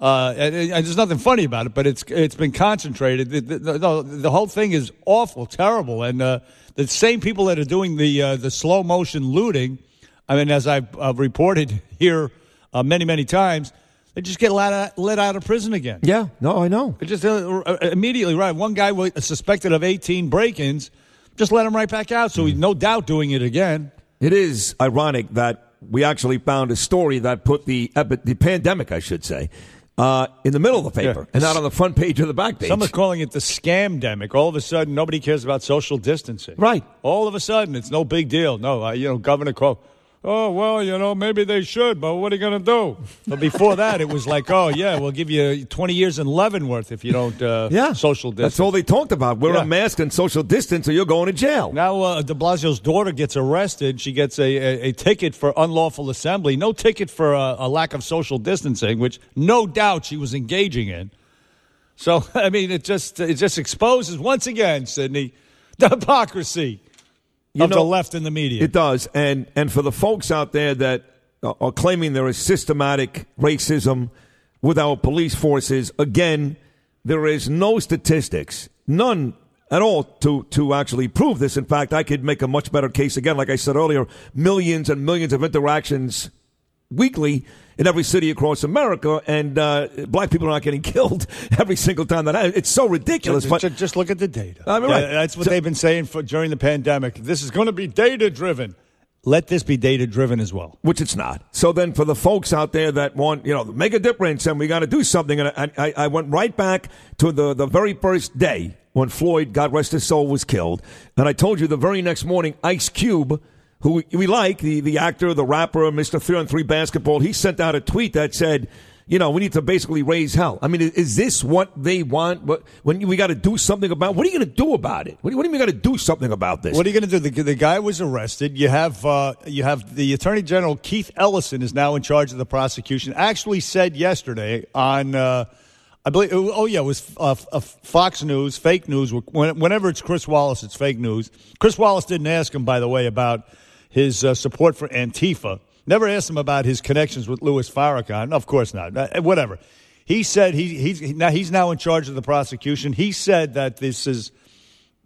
Uh, and, and there's nothing funny about it, but it's it's been concentrated. The, the, the, the whole thing is awful, terrible, and uh, the same people that are doing the uh, the slow motion looting. I mean, as I've uh, reported here uh, many many times, they just get let out, let out of prison again. yeah, no, I know. They just uh, uh, immediately right. One guy was suspected of 18 break-ins, just let him right back out. So he's no doubt doing it again. It is ironic that we actually found a story that put the epi- the pandemic, I should say, uh, in the middle of the paper Yeah. and not on the front page or the back page. Some are calling it the scamdemic. All of a sudden, nobody cares about social distancing. Right. All of a sudden, it's no big deal. No, uh, you know, Governor Cuomo. Oh well, you know, maybe they should, but what are you going to do? But before that, it was like, oh yeah, we'll give you 20 years in Leavenworth if you don't uh, yeah, social distance. That's all they talked about. Wear Yeah. a mask and social distance, or you're going to jail. Now, uh, De Blasio's daughter gets arrested. She gets a, a, a ticket for unlawful assembly, no ticket for a, a lack of social distancing, which no doubt she was engaging in. So, I mean, it just it just exposes once again, Sydney, the hypocrisy You of know, the left in the media. It does, and and for the folks out there that are are claiming there is systematic racism with our police forces, again, there is no statistics, none at all, to to actually prove this. In fact, I could make a much better case. Again, like I said earlier, millions and millions of interactions weekly in every city across America, and uh, black people are not getting killed every single time that I, it's so ridiculous. just, but just- look at the data. I mean, right. That's what So- they've been saying for, during the pandemic. This is going to be data driven. Let this be data driven as well. which it's not. So then, for the folks out there that want, you know, make a difference and we got to do something, and I, I, I went right back to the, the very first day when Floyd, God rest his soul, was killed. And I told you the very next morning, Ice Cube, who we, like, the, the actor, the rapper, Mr. 3 on 3 basketball, he sent out a tweet that said, you know, we need to basically raise hell. I mean, is, is this what they want? What, when we got to do something about What are you going to do about it? What do you, we got to do something about this? What are you going to do? The, the guy was arrested. You have uh, you have the Attorney General Keith Ellison is now in charge of the prosecution. Actually, said yesterday on uh, I believe oh yeah it was uh, uh, Fox News fake news. Whenever it's Chris Wallace, it's fake news. Chris Wallace didn't ask him by the way about his uh, support for Antifa. Never asked him about his connections with Louis Farrakhan. Of course not. Uh, whatever. He said he, he's now he's now in charge of the prosecution. He said that this is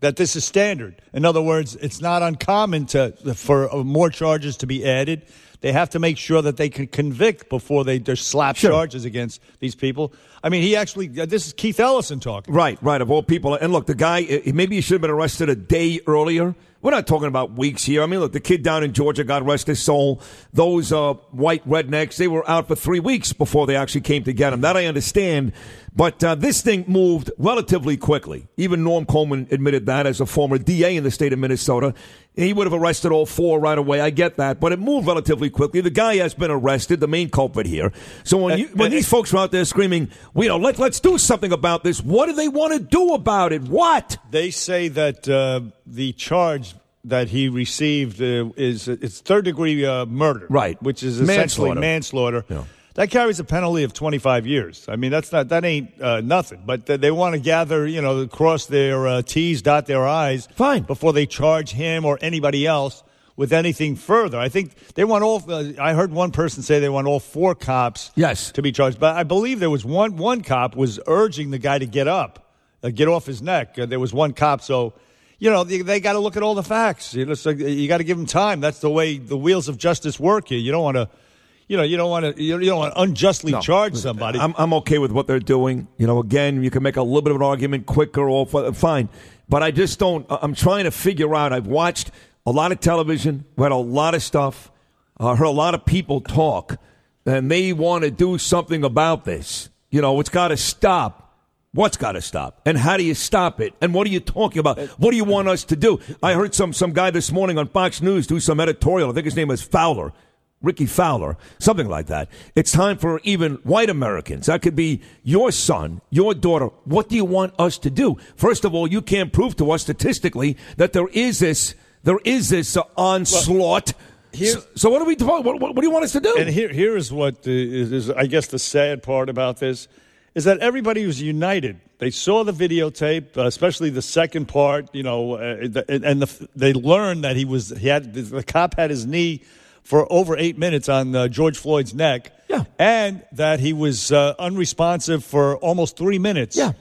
that this is standard. In other words, it's not uncommon to for uh, more charges to be added. They have to make sure that they can convict before they just slap Sure. charges against these people. I mean, he actually. uh, This is Keith Ellison talking. Right, right. Of all people, and look, the guy uh, maybe he should have been arrested a day earlier. We're not talking about weeks here. I mean, look, the kid down in Georgia, God rest his soul. Those uh, white rednecks, they were out for three weeks before they actually came to get him. That I understand. But uh, this thing moved relatively quickly. Even Norm Coleman admitted that as a former DA in the state of Minnesota. He would have arrested all four right away. I get that, but it moved relatively quickly. The guy has been arrested, the main culprit here. So when you, when these folks are out there screaming, you know, let let's do something about this," what do they want to do about it? What? They say that uh, the charge that he received uh, is it's third degree uh, murder, Right. Which is essentially Manslaughter. manslaughter. Yeah. That carries a penalty of 25 years. I mean, that's not that ain't uh, nothing. But th- they want to gather, you know, cross their uh, T's, dot their I's, Fine. before they charge him or anybody else with anything further. I think they want all. Uh, I heard one person say they want all four cops, Yes. to be charged. But I believe there was one one cop was urging the guy to get up, uh, get off his neck. Uh, there was one cop, so you know they, they got to look at all the facts. You know, so you got to give them time. That's the way the wheels of justice work here. You don't want to. You know, you don't want to. You don't want to unjustly No. charge somebody. I'm, I'm okay with what they're doing. You know, again, you can make a little bit of an argument quicker or fine, but I just don't. I'm trying to figure out. I've watched a lot of television, read a lot of stuff, uh, heard a lot of people talk, and they want to do something about this. You know, it's got to stop. What's got to stop? And how do you stop it? And what are you talking about? What do you want us to do? I heard some some guy this morning on Fox News do some editorial. I think his name is Fowler. Ricky Fowler, something like that. It's time for even white Americans. That could be your son, your daughter. What do you want us to do? First of all, you can't prove to us statistically that there is this, there is this onslaught. here- so, so what do we? What, what, what do you want us to do? And here, here is what uh, is, is, I guess, the sad part about this is that everybody was united. They saw the videotape, uh, especially the second part, you know, uh, the- and the, they learned that he was he had the cop had his knee for over eight minutes on uh, George Floyd's neck, Yeah. and that he was uh, unresponsive for almost three minutes. Yeah.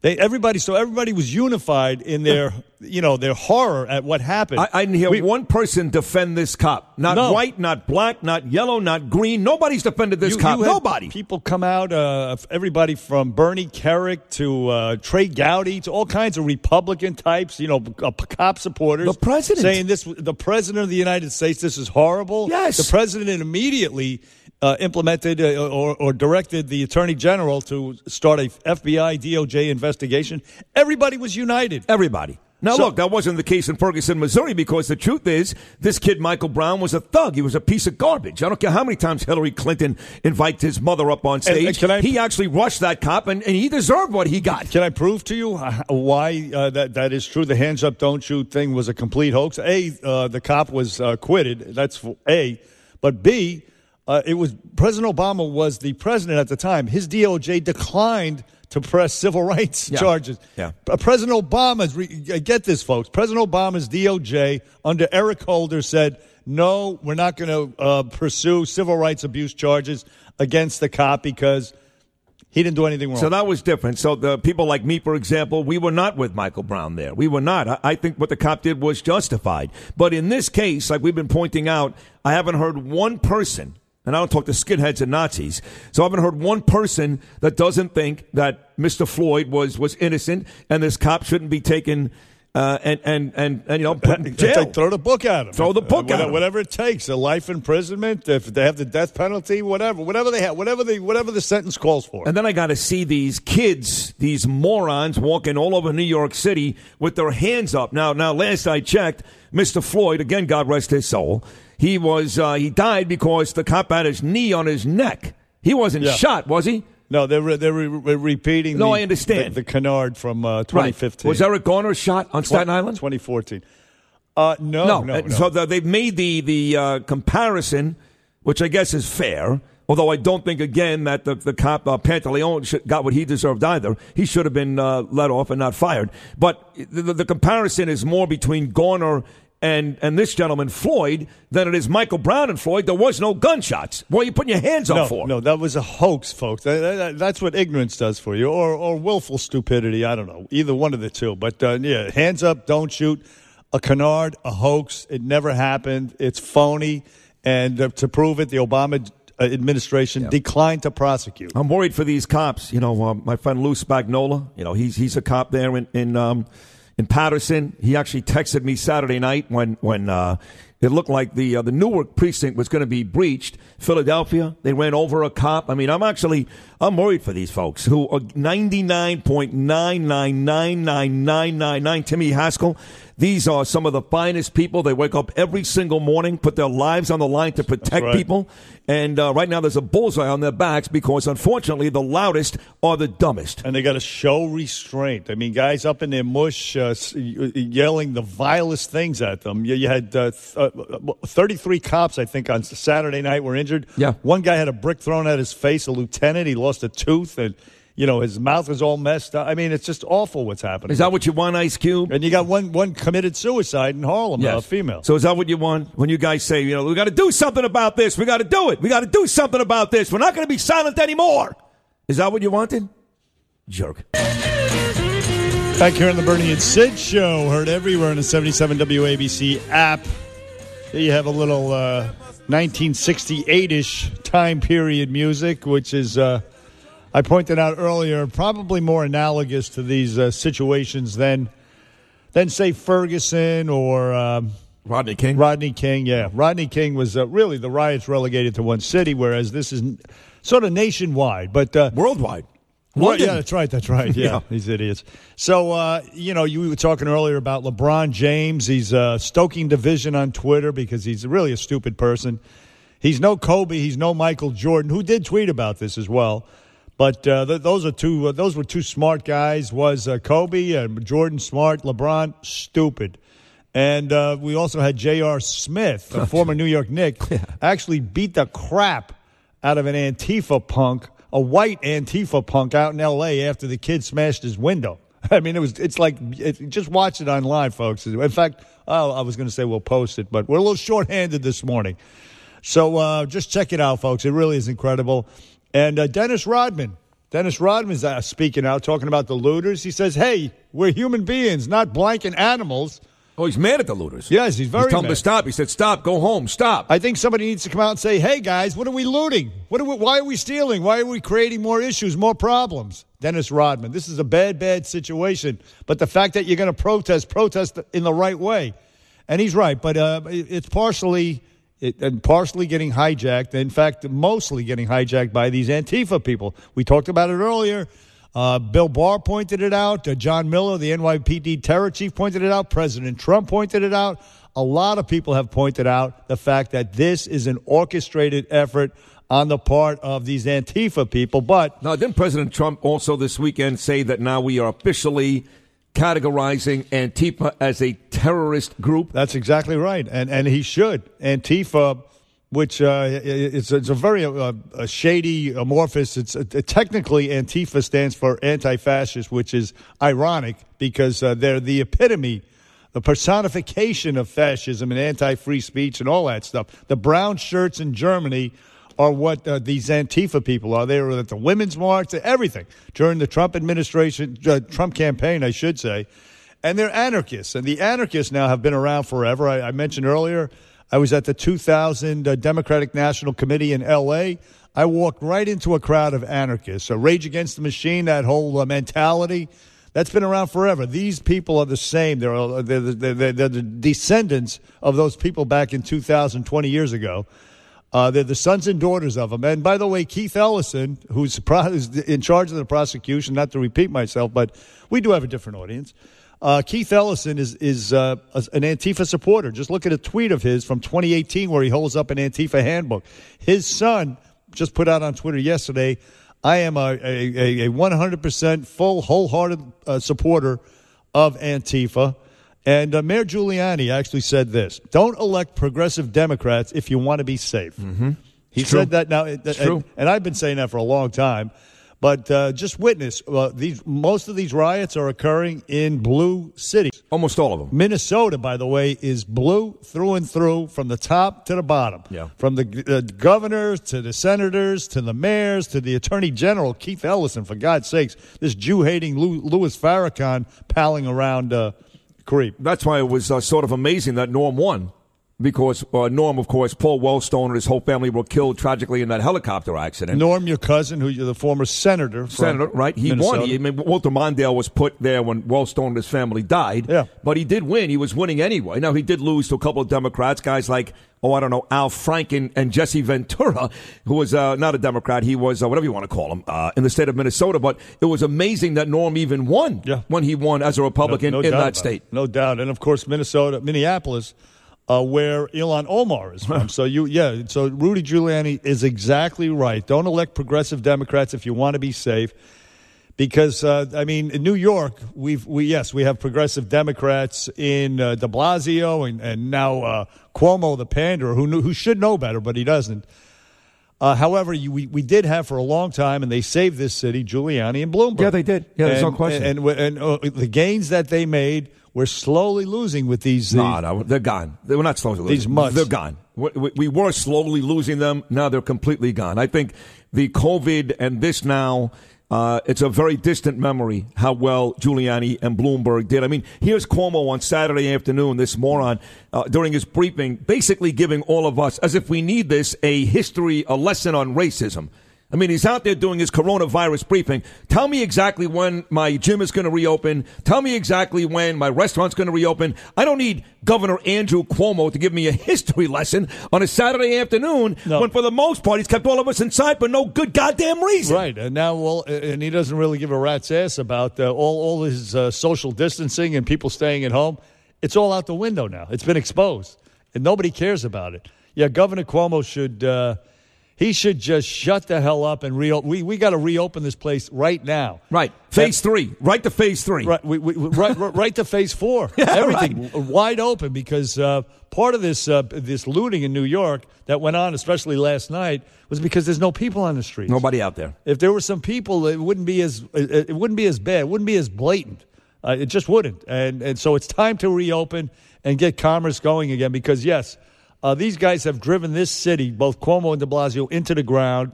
They, everybody, so everybody was unified in their, you know, their horror at what happened. I, I didn't hear We- one person defend this cop. Not No. white, not black, not yellow, not green. Nobody's defended this You- cop. you Nobody. People come out, uh, everybody from Bernie Kerik to uh, Trey Gowdy to all kinds of Republican types, you know, uh, cop supporters. The president. saying this, the president of the United States, this is horrible. Yes. the president immediately uh, implemented uh, or, or directed the attorney general to start a FBI DOJ investigation. Everybody was united. Everybody. Now, So- look, that wasn't the case in Ferguson, Missouri, because the truth is, this kid, Michael Brown, was a thug. He was a piece of garbage. I don't care how many times Hillary Clinton invited his mother up on stage. and can I- he actually rushed that cop, and, and he deserved what he got. Can I prove to you uh, why uh, that that is true? The hands up, don't shoot thing was a complete hoax. A, uh, the cop was uh, acquitted. That's A, but B, uh, it was President Obama was the president at the time. His DOJ declined to press civil rights Yeah. charges. Yeah. Uh, President Obama's re- uh, get this, folks. President Obama's DOJ under Eric Holder said, "No, we're not going to uh, pursue civil rights abuse charges against the cop because." He didn't do anything wrong. So that was different. So the people like me, for example, we were not with Michael Brown there. We were not. I, I think what the cop did was justified. But in this case, like we've been pointing out, I haven't heard one person, and I don't talk to skinheads and Nazis, so I haven't heard one person that doesn't think that Mr. Floyd was was innocent and this cop shouldn't be taken uh, and, and and and you know put in jail. throw the book at him. Throw the book whatever, at him. Whatever it takes, a life imprisonment. If they have the death penalty, whatever, whatever they have, whatever the whatever the sentence calls for. And then I got to see these kids, these morons, walking all over New York City with their hands up. Now, now, last I checked, Mr. Floyd, again, God rest his soul, he was uh, he died because the cop had his knee on his neck. He wasn't Yeah. shot, was he? no, they're re- they're re- re- repeating. No, the, I understand. the, the canard from uh, Right. 2015. Was Eric Garner shot on Staten Island? 2014. Uh, no, no, no, And no. So the, they've made the the uh, comparison, which I guess is fair. Although I don't think again that the the cop uh, Pantaleo should, got what he deserved either. He should have been uh, let off and not fired. But the, the, the comparison is more between Garner and and this gentleman Floyd than it is Michael Brown and Floyd. There was no gunshots. What are you putting your hands no, up for? no, that was a hoax, folks. That- that- that's what ignorance does for you, or or willful stupidity. I don't know, either one of the two. But uh, yeah, hands up, don't shoot. A canard, a hoax. It never happened. It's phony, and uh, to prove it, the Obama uh, administration declined to prosecute. I'm worried for these cops. You know, uh, my friend Lou Spagnola. You know, he's he's a cop there in in um, in Paterson. He actually texted me Saturday night when when uh, It looked like the uh, the Newark precinct was going to be breached. Philadelphia, they ran over a cop. I mean, I'm actually I'm worried for these folks who are 99.9999999. Timmy Haskell. These are some of the finest people. They wake up every single morning, put their lives on the line to protect right. people. And uh, right now, there's a bullseye on their backs because, unfortunately, the loudest are the dumbest. And they got to show restraint. I mean, guys up in their mush uh, yelling the vilest things at them. You, you had uh, th- uh, 33 cops, I think, on Saturday night were injured. Yeah. One guy had a brick thrown at his face, a lieutenant. He lost a tooth, and, you know, his mouth is all messed up. I mean, it's just awful what's happening. Is that what you want, Ice Cube? and you got one, one committed suicide in Harlem, a female. So is that what you want? When you guys say, you know, we got to do something about this. We got to do it. We got to do something about this. We're not going to be silent anymore. Is that what you wanted? Jerk. Back here on the Bernie and Sid show, heard everywhere on the 77 WABC app. There you have a little uh, 1968-ish time period music, which is, uh, I pointed out earlier, probably more analogous to these uh, situations than, than say Ferguson or um, Rodney King. Rodney King. Yeah, Rodney King was uh, really the riots relegated to one city, whereas this is n- sort of nationwide, but uh, Worldwide. London. yeah, that's right. That's right. Yeah, Yeah. these idiots. So, uh, you know, you were talking earlier about LeBron James. He's uh, stoking division on Twitter because he's really a stupid person. He's no Kobe. He's no Michael Jordan, who did tweet about this as well. But uh, th- those are two. Uh, those were two smart guys. Was uh, Kobe and Jordan smart? LeBron stupid. And uh, we also had J.R. Smith, a former New York Knick, actually beat the crap out of an Antifa punk, a white Antifa punk out in L.A. after the kid smashed his window. I mean, it was. It's like it, just watch it online, folks. In fact, oh, I was going to say we'll post it, but we're a little short-handed this morning. So uh, just check it out, folks. It really is incredible. And uh, Dennis Rodman, Dennis Rodman's uh, speaking out, talking about the looters. He says, "Hey, we're human beings, not blanket animals." Oh, he's mad at the looters. Yes, he's very He's telling them to stop. He said, stop, go home, stop. I think somebody needs to come out and say, "Hey, guys, what are we looting? What are we, why are we stealing? Why are we creating more issues, more problems?" Dennis Rodman, this is a bad, bad situation. But the fact that you're going to protest, protest in the right way, and he's right. But uh, it's partially, it, and partially getting hijacked. In fact, mostly getting hijacked by these Antifa people. We talked about it earlier. Uh, Bill Barr pointed it out. Uh, John Miller, the NYPD terror chief, pointed it out. President Trump pointed it out. A lot of people have pointed out the fact that this is an orchestrated effort on the part of these Antifa people. But Now, didn't President Trump also this weekend say that now we are officially categorizing Antifa as a terrorist group? that's exactly right, and and he should. Antifa, which uh, it's it's a very uh, a shady amorphous. It's uh, technically Antifa stands for anti-fascist, which is ironic because uh, they're the epitome. The personification of fascism and anti-free speech and all that stuff. The brown shirts in Germany are what uh, these Antifa people are. They were at the Women's March, everything during the Trump administration, uh, Trump campaign, I should say. And they're anarchists. And the anarchists now have been around forever. I, I mentioned earlier, I was at the 2000 uh, Democratic National Committee in L.A. I walked right into a crowd of anarchists. So Rage Against the Machine, that whole uh, mentality, that's been around forever. These people are the same. They're, uh, they're, they're, they're the descendants of those people back in 2000, 20 years ago. Uh, they're the sons and daughters of them. And by the way, Keith Ellison, who's in charge of the prosecution, not to repeat myself, but we do have a different audience. Uh, Keith Ellison is is uh, an Antifa supporter. Just look at a tweet of his from 2018 where he holds up an Antifa handbook. His son just put out on Twitter yesterday. I am a, a, a 100% full, wholehearted uh, supporter of Antifa. And uh, Mayor Giuliani actually said this Don't elect progressive Democrats if you want to be safe. Mm-hmm. He It's true. said that now. and, true. and I've been saying that for a long time. But uh, just witness uh, these. Most of these riots are occurring in blue cities. Almost all of them. Minnesota, by the way, is blue through and through, from the top to the bottom. Yeah. From the uh, governors to the senators to the mayors to the attorney general, Keith Ellison. For God's sakes, this Jew-hating Lou, Louis Farrakhan palling around uh, creep. That's why it was uh, sort of amazing that Norm won. Because uh, Norm, of course, Paul Wellstone and his whole family were killed tragically in that helicopter accident. Norm, your cousin, who you're the former senator, Senator, right? He Minnesota. won. He, I mean, Walter Mondale was put there when Wellstone and his family died. Yeah. But he did win. He was winning anyway. Now, he did lose to a couple of Democrats, guys like, oh, I don't know, Al Franken and Jesse Ventura, who was uh, not a Democrat. He was, uh, whatever you want to call him, uh, in the state of Minnesota. But it was amazing that Norm even won Yeah. when he won as a Republican No- no in that about it. state. No doubt. And of course, Minnesota, Minneapolis, uh, where Ilhan Omar is from. so you, yeah. So Rudy Giuliani is exactly right. Don't elect progressive Democrats if you want to be safe. Because uh, I mean, in New York, we've we yes we have progressive Democrats in uh, De Blasio and and now uh, Cuomo, the panderer, who knew, who should know better, but he doesn't. Uh, however, you, we, we did have for a long time, and they saved this city, Giuliani and Bloomberg. Yeah, they did. Yeah, there's no question. And, and, and uh, the gains that they made, we're slowly losing with these. No, these- no, they're gone. They were not slowly losing. These mutts. They're gone. We, we- we were slowly losing them. Now they're completely gone. I think the COVID and this now, uh, it's a very distant memory how well Giuliani and Bloomberg did. I mean, here's Cuomo on Saturday afternoon, this moron, uh, during his briefing, basically giving all of us, as if we need this, a history, a lesson on racism. I mean, he's out there doing his coronavirus briefing. Tell me exactly when my gym is going to reopen. Tell me exactly when my restaurant's going to reopen. I don't need Governor Andrew Cuomo to give me a history lesson on a Saturday afternoon No. when, for the most part, he's kept all of us inside for no good goddamn reason. Right, and now, well, and he doesn't really give a rat's ass about uh, all all his uh, social distancing and people staying at home. It's all out the window now. It's been exposed, and nobody cares about it. Yeah, Governor Cuomo should uh, he should just shut the hell up and reopen. We we got to reopen this place right now. Right. Phase three. Right to phase three. Right, we, we, right, right, right to phase four. Everything wide open because uh, part of this uh, this looting in New York that went on, especially last night, was because there's no people on the streets. Nobody out there. If there were some people, it wouldn't be as it it wouldn't be as bad. It wouldn't be as blatant. Uh, it just wouldn't. And and so it's time to reopen and get commerce going again because yes, uh, these guys have driven this city, both Cuomo and De Blasio, into the ground.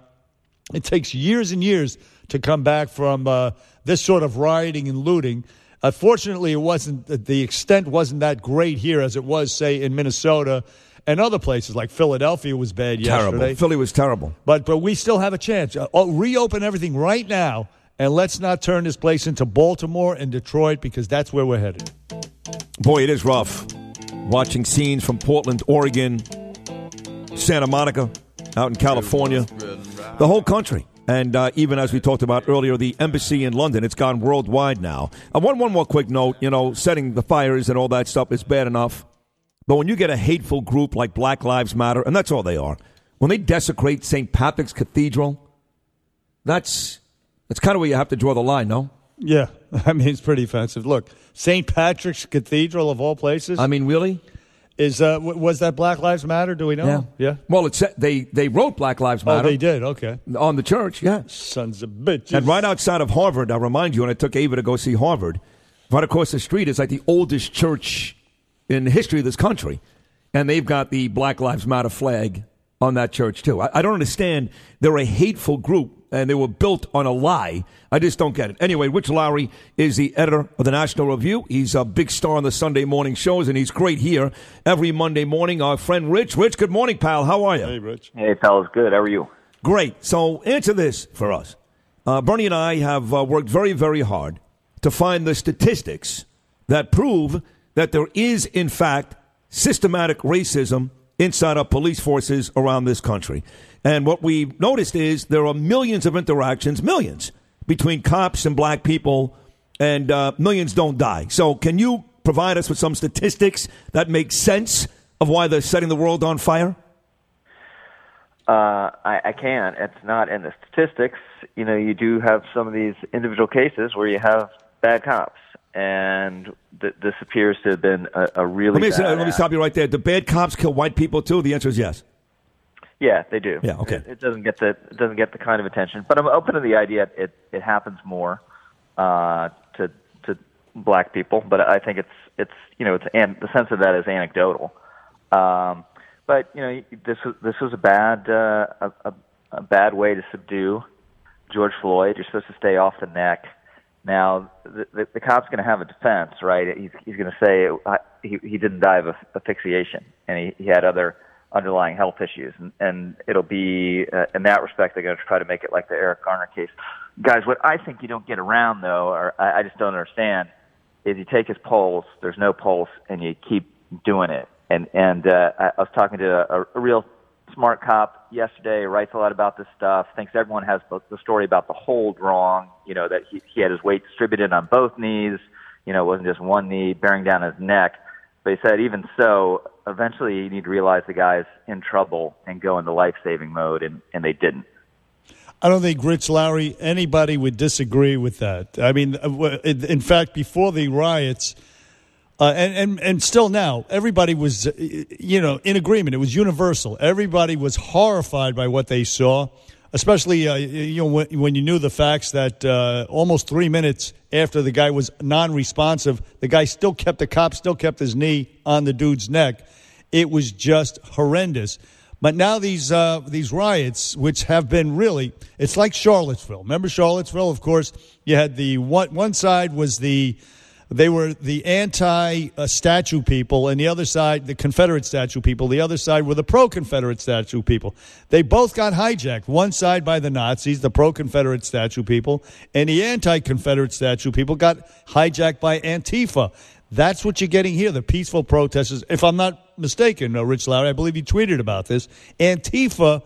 It takes years and years to come back from uh, this sort of rioting and looting. Unfortunately, it wasn't the extent wasn't that great here as it was, say, in Minnesota and other places like Philadelphia was bad Terrible. yesterday. Philly was terrible. But but we still have a chance. Uh, oh, reopen everything right now, and let's not turn this place into Baltimore and Detroit because that's where we're headed. Boy, it is rough. Watching scenes from Portland, Oregon, Santa Monica, out in California, the whole country. And uh, even as we talked about earlier, the embassy in London, it's gone worldwide now. Uh, one, one more quick note you know, setting the fires and all that stuff is bad enough. But when you get a hateful group like Black Lives Matter, and that's all they are, when they desecrate St. Patrick's Cathedral, that's, that's kind of where you have to draw the line, no? Yeah, I mean it's pretty offensive. Look, St. Patrick's Cathedral of all places I mean, really? is uh, w- was that Black Lives Matter? Do we know? yeah. yeah. Well, it's they they wrote Black Lives Oh, Matter they did. Okay. on the church, yeah. Sons of bitches. And right outside of Harvard, I remind you, when I took Ava to go see Harvard, right across the street is like the oldest church in the history of this country, and they've got the Black Lives Matter flag on that church too. I, I don't understand. They're a hateful group, and they were built on a lie. I just don't get it. Anyway, Rich Lowry is the editor of the National Review. He's a big star on the Sunday morning shows, and he's great here every Monday morning. Our friend Rich. Rich, good morning, pal. How are you? Hey, Rich. Hey, fellas, good. How are you? Great. So answer this for us. Uh, Bernie and I have uh, worked very, very hard to find the statistics that prove that there is, in fact, systematic racism inside our police forces around this country. And what we've noticed is there are millions of interactions, millions, between cops and black people, and uh, millions don't die. So, can you provide us with some statistics that make sense of why they're setting the world on fire? Uh, I, I can. It's not in the statistics. You know, you do have some of these individual cases where you have bad cops, and th- this appears to have been a, a really Let me, bad let me stop you right there. Do bad cops kill white people too? The answer is yes. Yeah, they do. Yeah, okay. It, it doesn't get the it doesn't get the kind of attention, but I'm open to the idea it it happens more uh, to to black people, but I think it's it's you know it's and the sense of that is anecdotal. Um, but you know this was this was a bad uh, a, a, a bad way to subdue George Floyd. You're supposed to stay off the neck, Now, the, the, the cop's going to have a defense, right? He's, he's going to say uh, he, he didn't die of asphyxiation, and he, he had other underlying health issues, and, and it'll be uh, in that respect they're going to try to make it like the Eric Garner case. Guys, what I think you don't get around though, or I, I just don't understand, is you take his pulse, there's no pulse, and you keep doing it. And and uh, I, I was talking to a, a real smart cop yesterday, writes a lot about this stuff, thinks everyone has the, the story about the hold wrong, you know, that he, he had his weight distributed on both knees, you know, it wasn't just one knee bearing down his neck. He said, even so, eventually you need to realize the guy's in trouble and go into life saving mode, and, and they didn't. I don't think Rich Lowry anybody would disagree with that. I mean, uh, in fact, before the riots, uh, and, and and still now, everybody was, uh, you know, in agreement. It was universal. Everybody was horrified by what they saw, especially uh, you know when, when you knew the facts that uh, almost three minutes after the guy was non-responsive, the guy still kept the cop still kept his knee on the dude's neck. It was just horrendous. But now these uh, these riots, which have been really, it's like Charlottesville. Remember Charlottesville? Of course, you had the one one side was the they were the anti statue people, and the other side, the Confederate statue people. The other side were the pro Confederate statue people. They both got hijacked. One side by the Nazis, the pro Confederate statue people, and the anti Confederate statue people got hijacked by Antifa. That's what you're getting here, the peaceful protesters. If I'm not mistaken, uh, Rich Lowry, I believe you tweeted about this. Antifa,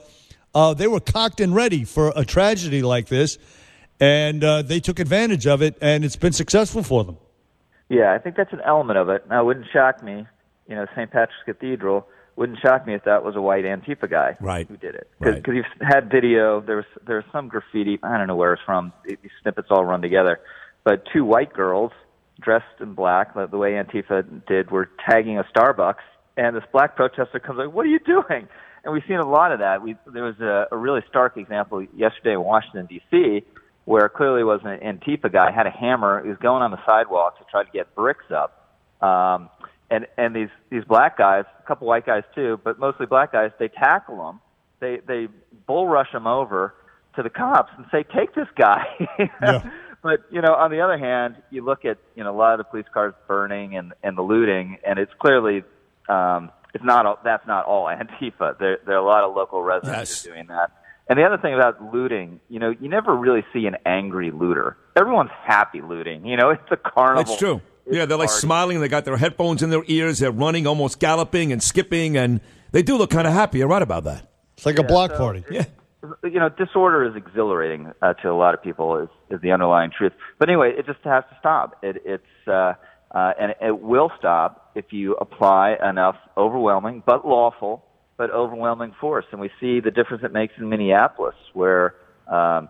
uh, they were cocked and ready for a tragedy like this, and uh, they took advantage of it, and it's been successful for them. Yeah, I think that's an element of it. Now, it wouldn't shock me, you know, St. Patrick's Cathedral wouldn't shock me if that was a white Antifa guy Right. who did it. Because Right. you've had video, there was there was some graffiti. I don't know where it's from. These snippets all run together, but two white girls dressed in black, the, the way Antifa did, were tagging a Starbucks, and this black protester comes like, "What are you doing?" And we've seen a lot of that. We there was a, a really stark example yesterday in Washington D.C. where clearly was an Antifa guy had a hammer. He was going on the sidewalk to try to get bricks up. Um, and and these these black guys, a couple white guys too, but mostly black guys, they tackle him. They they bull rush him over to the cops and say, "Take this guy." Yeah. But you know, on the other hand, you look at you know a lot of the police cars burning and and the looting, and it's clearly um, it's not all, that's not all Antifa. There there are a lot of local residents Yes. doing that. And the other thing about looting, you know, you never really see an angry looter. Everyone's happy looting. You know, it's a carnival. That's true. It's Yeah, they're like party. smiling. They got their headphones in their ears. They're running, almost galloping and skipping, and they do look kind of happy. You're right about that. It's like a block so- party. Yeah. you know, disorder is exhilarating uh, to a lot of people. Is is the underlying truth. But anyway, it just has to stop. It, it's uh, uh, and it will stop if you apply enough overwhelming but lawful but overwhelming force. And we see the difference it makes in Minneapolis, where um,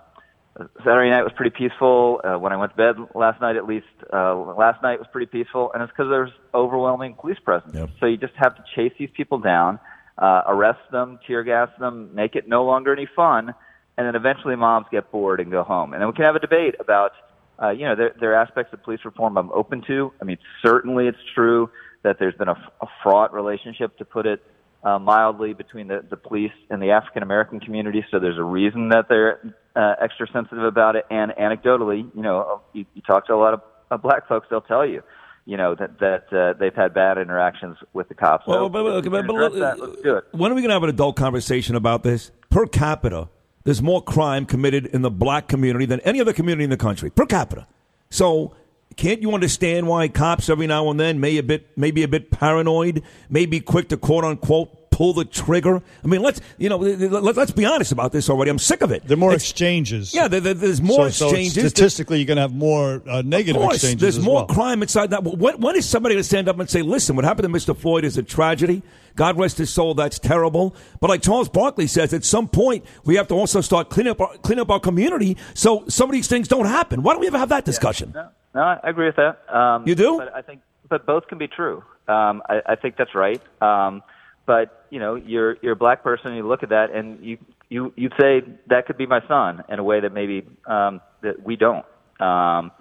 Saturday night was pretty peaceful. Uh, when I went to bed last night, at least uh, last night was pretty peaceful, and it's because there's overwhelming police presence. Yep. So you just have to chase these people down, uh, arrest them, tear gas them, make it no longer any fun, and then eventually moms get bored and go home. And then we can have a debate about, uh, you know, there, there are aspects of police reform I'm open to. I mean, certainly it's true that there's been a, a fraught relationship, to put it uh, mildly, between the, the police and the African American community. So there's a reason that they're uh, extra sensitive about it. And anecdotally, you know, you, you talk to a lot of uh, black folks, they'll tell you, you know, that that uh, they've had bad interactions with the cops. So Well, but, but, but- but- address that, let's do it. When are we going to have an adult conversation about this? Per capita, there's more crime committed in the black community than any other community in the country. Per capita. So can't you understand why cops every now and then may a bit, maybe a bit paranoid, may be quick to quote unquote pull the trigger? I mean, let's you know, let, let's be honest about this already. I'm sick of it. There are more It's- exchanges. Yeah, there, there- there's more so, so exchanges. statistically, you're going to have more uh, negative Of course, exchanges there's as more well. crime inside that. When, when is somebody going to stand up and say, "Listen, what happened to Mr. Floyd is a tragedy. God rest his soul. That's terrible." But like Charles Barkley says, at some point we have to also start cleaning up our, clean up our community so some of these things don't happen. Why don't we ever have that discussion? No, no, I agree with that. Um, You do? But I think, but both can be true. Um, I, I think that's right. Um, but you know, you're you're a black person. and You look at that, and you you you'd say that could be my son in a way that maybe um, that we don't. Um,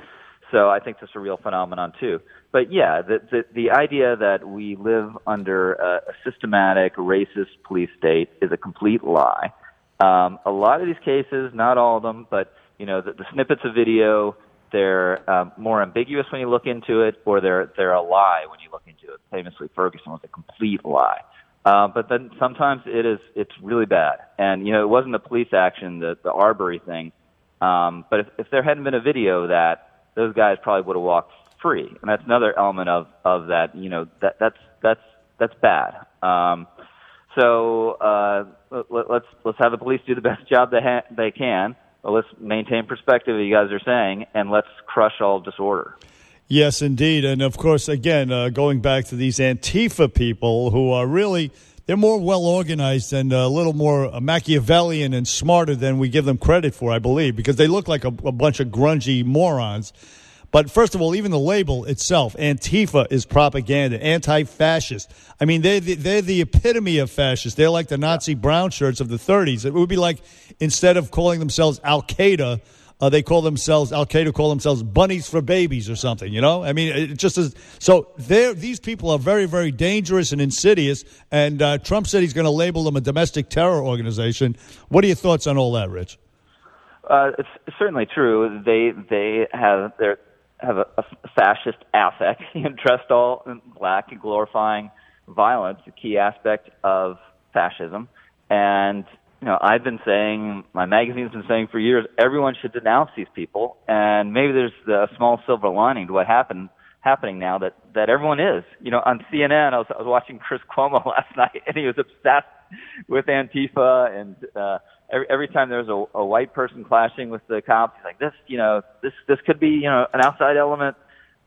so I think that's a real phenomenon too. But yeah, the the, the idea that we live under a, a systematic racist police state is a complete lie. Um, a lot of these cases, not all of them, but you know, the, the snippets of video they're uh, more ambiguous when you look into it, or they're they're a lie when you look into it. Famously, Ferguson was a complete lie. Uh, but then sometimes it is it's really bad. And you know, it wasn't the police action, the the Arbery thing. Um, but if, if there hadn't been a video of that, those guys probably would have walked free. And that's another element of of that. You know, that that's that's that's bad. Um, so uh, let, let's let's have the police do the best job they ha- they can. But let's maintain perspective, you guys are saying, and let's crush all disorder. Yes, indeed. And of course, again, uh, going back to these Antifa people who are really, they're more well organized and a little more Machiavellian and smarter than we give them credit for, I believe, because they look like a, a bunch of grungy morons. But first of all, even the label itself, Antifa is propaganda, anti-fascist. I mean, they're the, they're the epitome of fascists. They're like the Nazi brown shirts of the 30s. It would be like instead of calling themselves Al Qaeda, uh, they call themselves Al Qaeda call themselves bunnies for babies or something. You know, I mean, it just is. So they're, these people are very, very dangerous and insidious. And uh, Trump said he's going to label them a domestic terror organization. What are your thoughts on all that, Rich? Uh, it's certainly true. They they have their have a, a fascist affect, dressed all in black and glorifying violence, a key aspect of fascism. And you know, I've been saying, my magazine's been saying for years, everyone should denounce these people. And maybe there's a small silver lining to what happened happening now that that everyone is. You know, on CNN, I was I was watching Chris Cuomo last night, and he was obsessed with Antifa and. uh Every, every time there's a, a white person clashing with the cops, he's like, "This, you know, this this could be, you know, an outside element."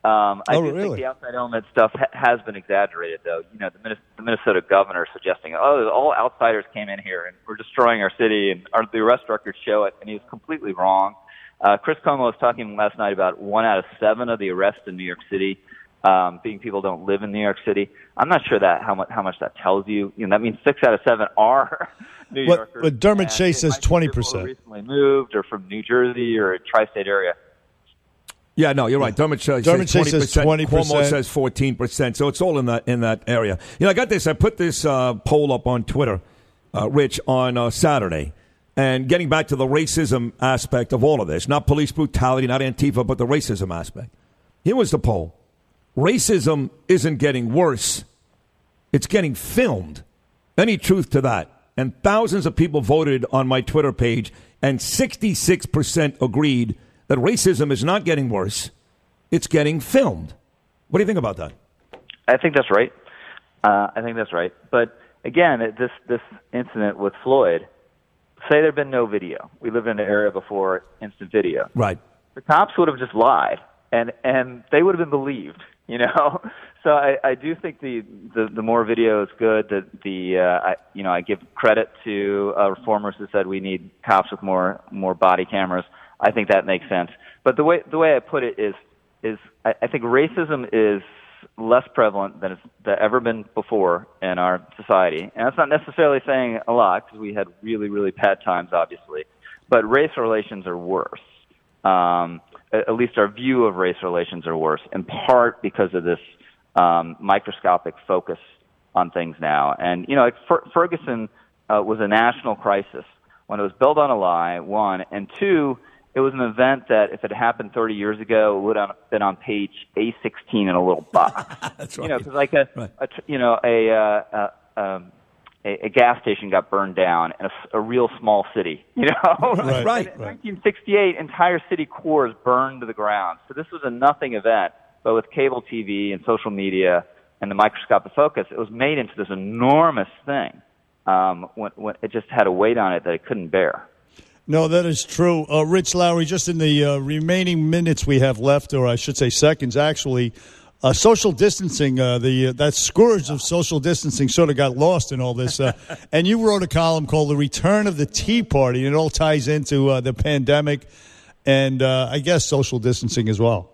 Um, I Oh, do really? think the outside element stuff ha- has been exaggerated, though. You know, the, Minnes- the Minnesota governor suggesting, "Oh, all outsiders came in here and we're destroying our city," and our, the arrest records show it, and he he's completely wrong. Uh, Chris Cuomo was talking last night about one out of seven of the arrests in New York City um, being people don't live in New York City. I'm not sure that how much how much that tells you. You know, that means six out of seven are New What- Yorkers. but Dermot it says might be people who 20%. Recently moved or from New Jersey or a tri-state area. Yeah, no, you're right. Dermot Chase Dermot says 20%. says 20%. Cuomo says 14%. So it's all in that in that area. You know, I got this. I put this uh, poll up on Twitter, uh, Rich, on uh, Saturday. And getting back to the racism aspect of all of this, not police brutality, not Antifa, but the racism aspect. Here was the poll. Racism isn't getting worse. It's getting filmed. Any truth to that? And thousands of people voted on my Twitter page, and 66% agreed that racism is not getting worse. It's getting filmed. What do you think about that? I think that's right. Uh, I think that's right. But again, this this incident with Floyd, say there'd been no video. We lived in an era before instant video. Right. the cops would have just lied and and they would have been believed you know so i i do think the the, the more video is good the the uh i you know i give credit to uh reformers who said we need cops with more more body cameras i think that makes sense but the way the way i put it is is i, I think racism is less prevalent than it's ever been before in our society and that's not necessarily saying a lot because we had really really bad times obviously but race relations are worse um, at at least our view of race relations are worse, in part because of this um, microscopic focus on things now. And you know, like Fer- Ferguson uh, was a national crisis when it was built on a lie. One and two, it was an event that if it happened 30 years ago, it would have been on page A16 in a little box. That's right. You know, because like a, a you know a, uh, uh, um, a a gas station got burned down in a real small city. You know, Right, right, in 1968, entire city cores burned to the ground. So this was a nothing event, but with cable TV and social media and the microscopic focus, it was made into this enormous thing. Um, when, when it just had a weight on it that it couldn't bear. No, that is true. Uh, Rich Lowry, just in the uh, remaining minutes we have left, or I should say seconds, actually, uh, social distancing, uh, the uh, that scourge of social distancing sort of got lost in all this. Uh, and you wrote a column called "The Return of the Tea Party," and it all ties into uh, the pandemic and uh, I guess social distancing as well.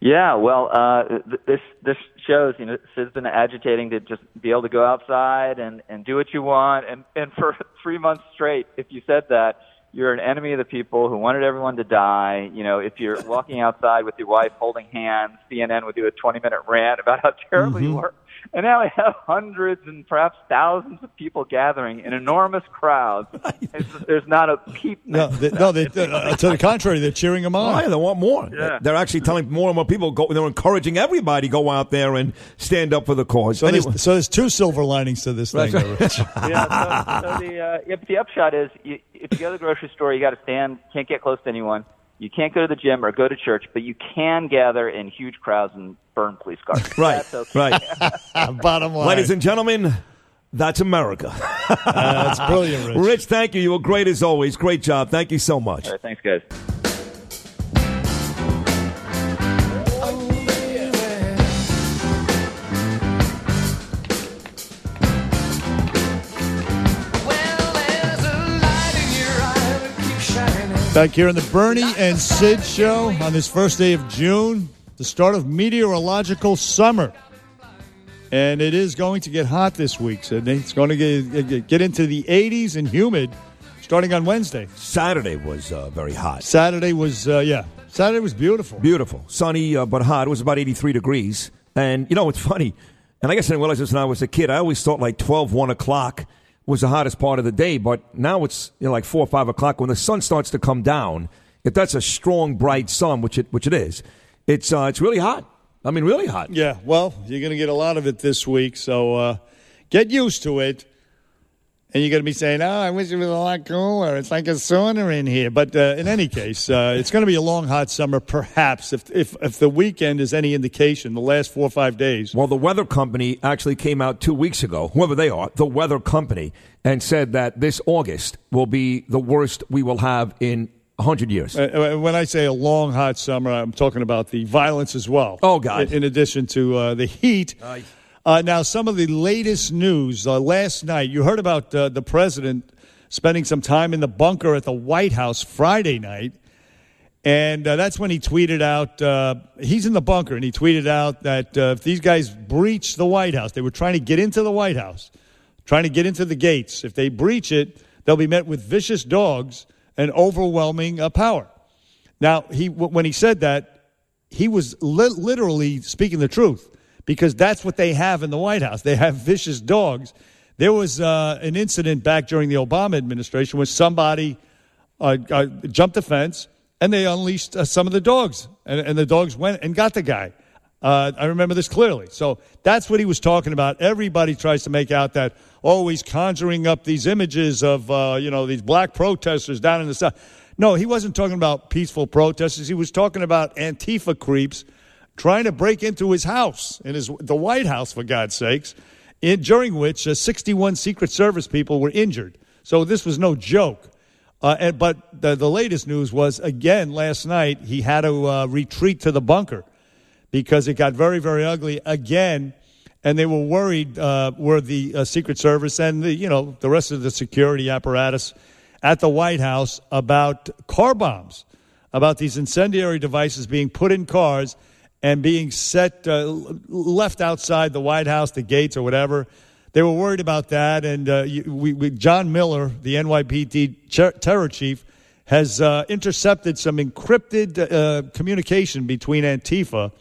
Yeah, well, uh, this this shows you know Sid's been agitating to just be able to go outside and and do what you want, and and for three months straight, if you said that, you're an enemy of the people who wanted everyone to die. You know, if you're walking outside with your wife holding hands, CNN would do a 20 minute rant about how terrible you mm-hmm. were. And now we have hundreds and perhaps thousands of people gathering in enormous crowds. There's, there's not a peep. No, they, no. They, uh, to the contrary, they're cheering him Oh, on. yeah, they want more. Yeah. They're actually telling more and more people go. They're encouraging everybody to go out there and stand up for the cause. So, Anyway. there's, so there's two silver linings to this thing, Right. yeah, so, so the uh, yeah, but the upshot is, you, if you go to the grocery store, you got to stand, can't get close to anyone. You can't go to the gym or go to church, but you can gather in huge crowds and burn police cars. Right, That's okay. right. Uh, bottom line. Ladies and gentlemen, that's America. That's brilliant, Rich. Rich, thank you. You were great as always. Great job. Thank you so much. All right, thanks, guys. Back here in the Bernie and Sid show on this first day of June, the start of meteorological summer. And it is going to get hot this week, Sydney. It's going to get, get into the 80s and humid starting on Wednesday. Saturday was uh, very hot. Saturday was, uh, yeah, Saturday was beautiful. Beautiful. Sunny, uh, but hot. It was about 83 degrees. And, you know, it's funny. And I guess I didn't realize this when I was a kid. I always thought like 12, 1 o'clock was the hottest part of the day. But now it's you know, like 4 or 5 o'clock. When the sun starts to come down, if that's a strong, bright sun, which it, which it is, it's, uh, it's really hot. I mean, really hot. Yeah, well, you're going to get a lot of it this week, so uh, get used to it. And you're going to be saying, "Oh, I wish it was a lot cooler. It's like a sauna in here." But uh, in any case, uh, it's going to be a long, hot summer. Perhaps, if, if if the weekend is any indication, the last four or five days. Well, the weather company actually came out two weeks ago, whoever they are, the weather company, and said that this August will be the worst we will have in 100 years. Uh, when I say a long, hot summer, I'm talking about the violence as well. Oh, God. In, in addition to uh, the heat. Uh, now, some of the latest news uh, last night, you heard about uh, the president spending some time in the bunker at the White House Friday night. And uh, that's when he tweeted out, uh, he's in the bunker, and he tweeted out that uh, if these guys breach the White House, they were trying to get into the White House, trying to get into the gates. If they breach it, they'll be met with vicious dogs and overwhelming uh, power. Now, he, when he said that, he was li- literally speaking the truth because that's what they have in the White House. They have vicious dogs. There was uh, an incident back during the Obama administration where somebody uh, uh, jumped the fence and they unleashed uh, some of the dogs, and, and the dogs went and got the guy. Uh, I remember this clearly. So that's what he was talking about. Everybody tries to make out that oh, he's conjuring up these images of uh, you know these black protesters down in the south. No, he wasn't talking about peaceful protesters. He was talking about Antifa creeps trying to break into his house, in his the White House, for God's sakes, in, during which uh, 61 Secret Service people were injured. So this was no joke. Uh, and, but the, the latest news was again last night he had to uh, retreat to the bunker because it got very very ugly again, and they were worried uh, were the uh, Secret Service and the you know the rest of the security apparatus at the White House about car bombs, about these incendiary devices being put in cars and being set uh, left outside the White House, the gates or whatever. They were worried about that, and uh, we, we, John Miller, the NYPD cher- terror chief, has uh, intercepted some encrypted uh, communication between Antifa,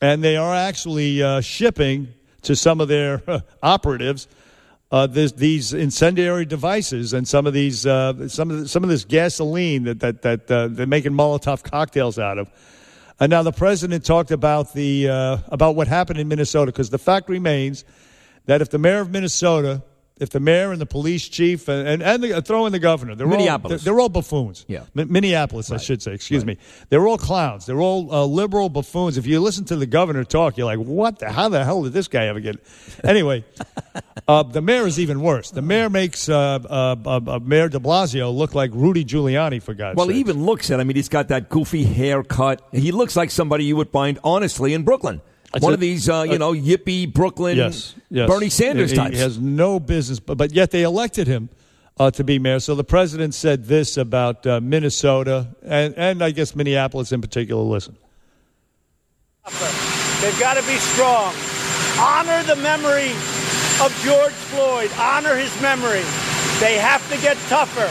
and they are actually uh, shipping to some of their operatives uh, this, these incendiary devices and some of these some of the, some of this gasoline that that that they're making Molotov cocktails out of. And now the president talked about the uh, about what happened in Minnesota because the fact remains that if the mayor of Minnesota, if the mayor and the police chief and and, and the, throw in the governor, they're Minneapolis. all they're, they're all buffoons. Yeah. Mi- Minneapolis, I should say. Excuse me. They're all clowns. They're all uh, liberal buffoons. If you listen to the governor talk, you're like, what? The, how the hell did this guy ever get? Anyway, uh, the mayor is even worse. The mayor makes uh, uh, uh, uh, Mayor De Blasio look like Rudy Giuliani for God's Well, sake. Well, he even looks at. I mean, he's got that goofy haircut. He looks like somebody you would find honestly in Brooklyn. That's One it. of these, uh, you Uh, know, yippee Brooklyn, yes, yes. Bernie Sanders he, types. He has no business, but, but yet they elected him uh, to be mayor. So the president said this about uh, Minnesota and, and I guess Minneapolis in particular. Listen. They've got to be strong. Honor the memory of George Floyd. Honor his memory. They have to get tougher.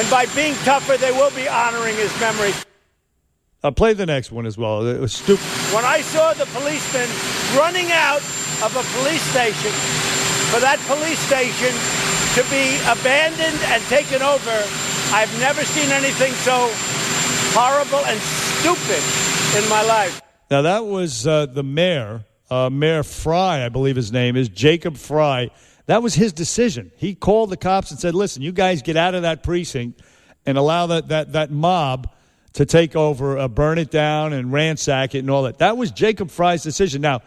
And by being tougher, they will be honoring his memory. Uh, play the next one as well. It was stupid. When I saw the policemen running out of a police station, for that police station to be abandoned and taken over, I've never seen anything so horrible and stupid in my life. Now that was uh, the mayor, uh, Mayor Fry, I believe his name is Jacob Fry. That was his decision. He called the cops and said, "Listen, you guys get out of that precinct and allow that that that mob to take over, uh, burn it down, and ransack it, and all that." That was Jacob Fry's decision. Now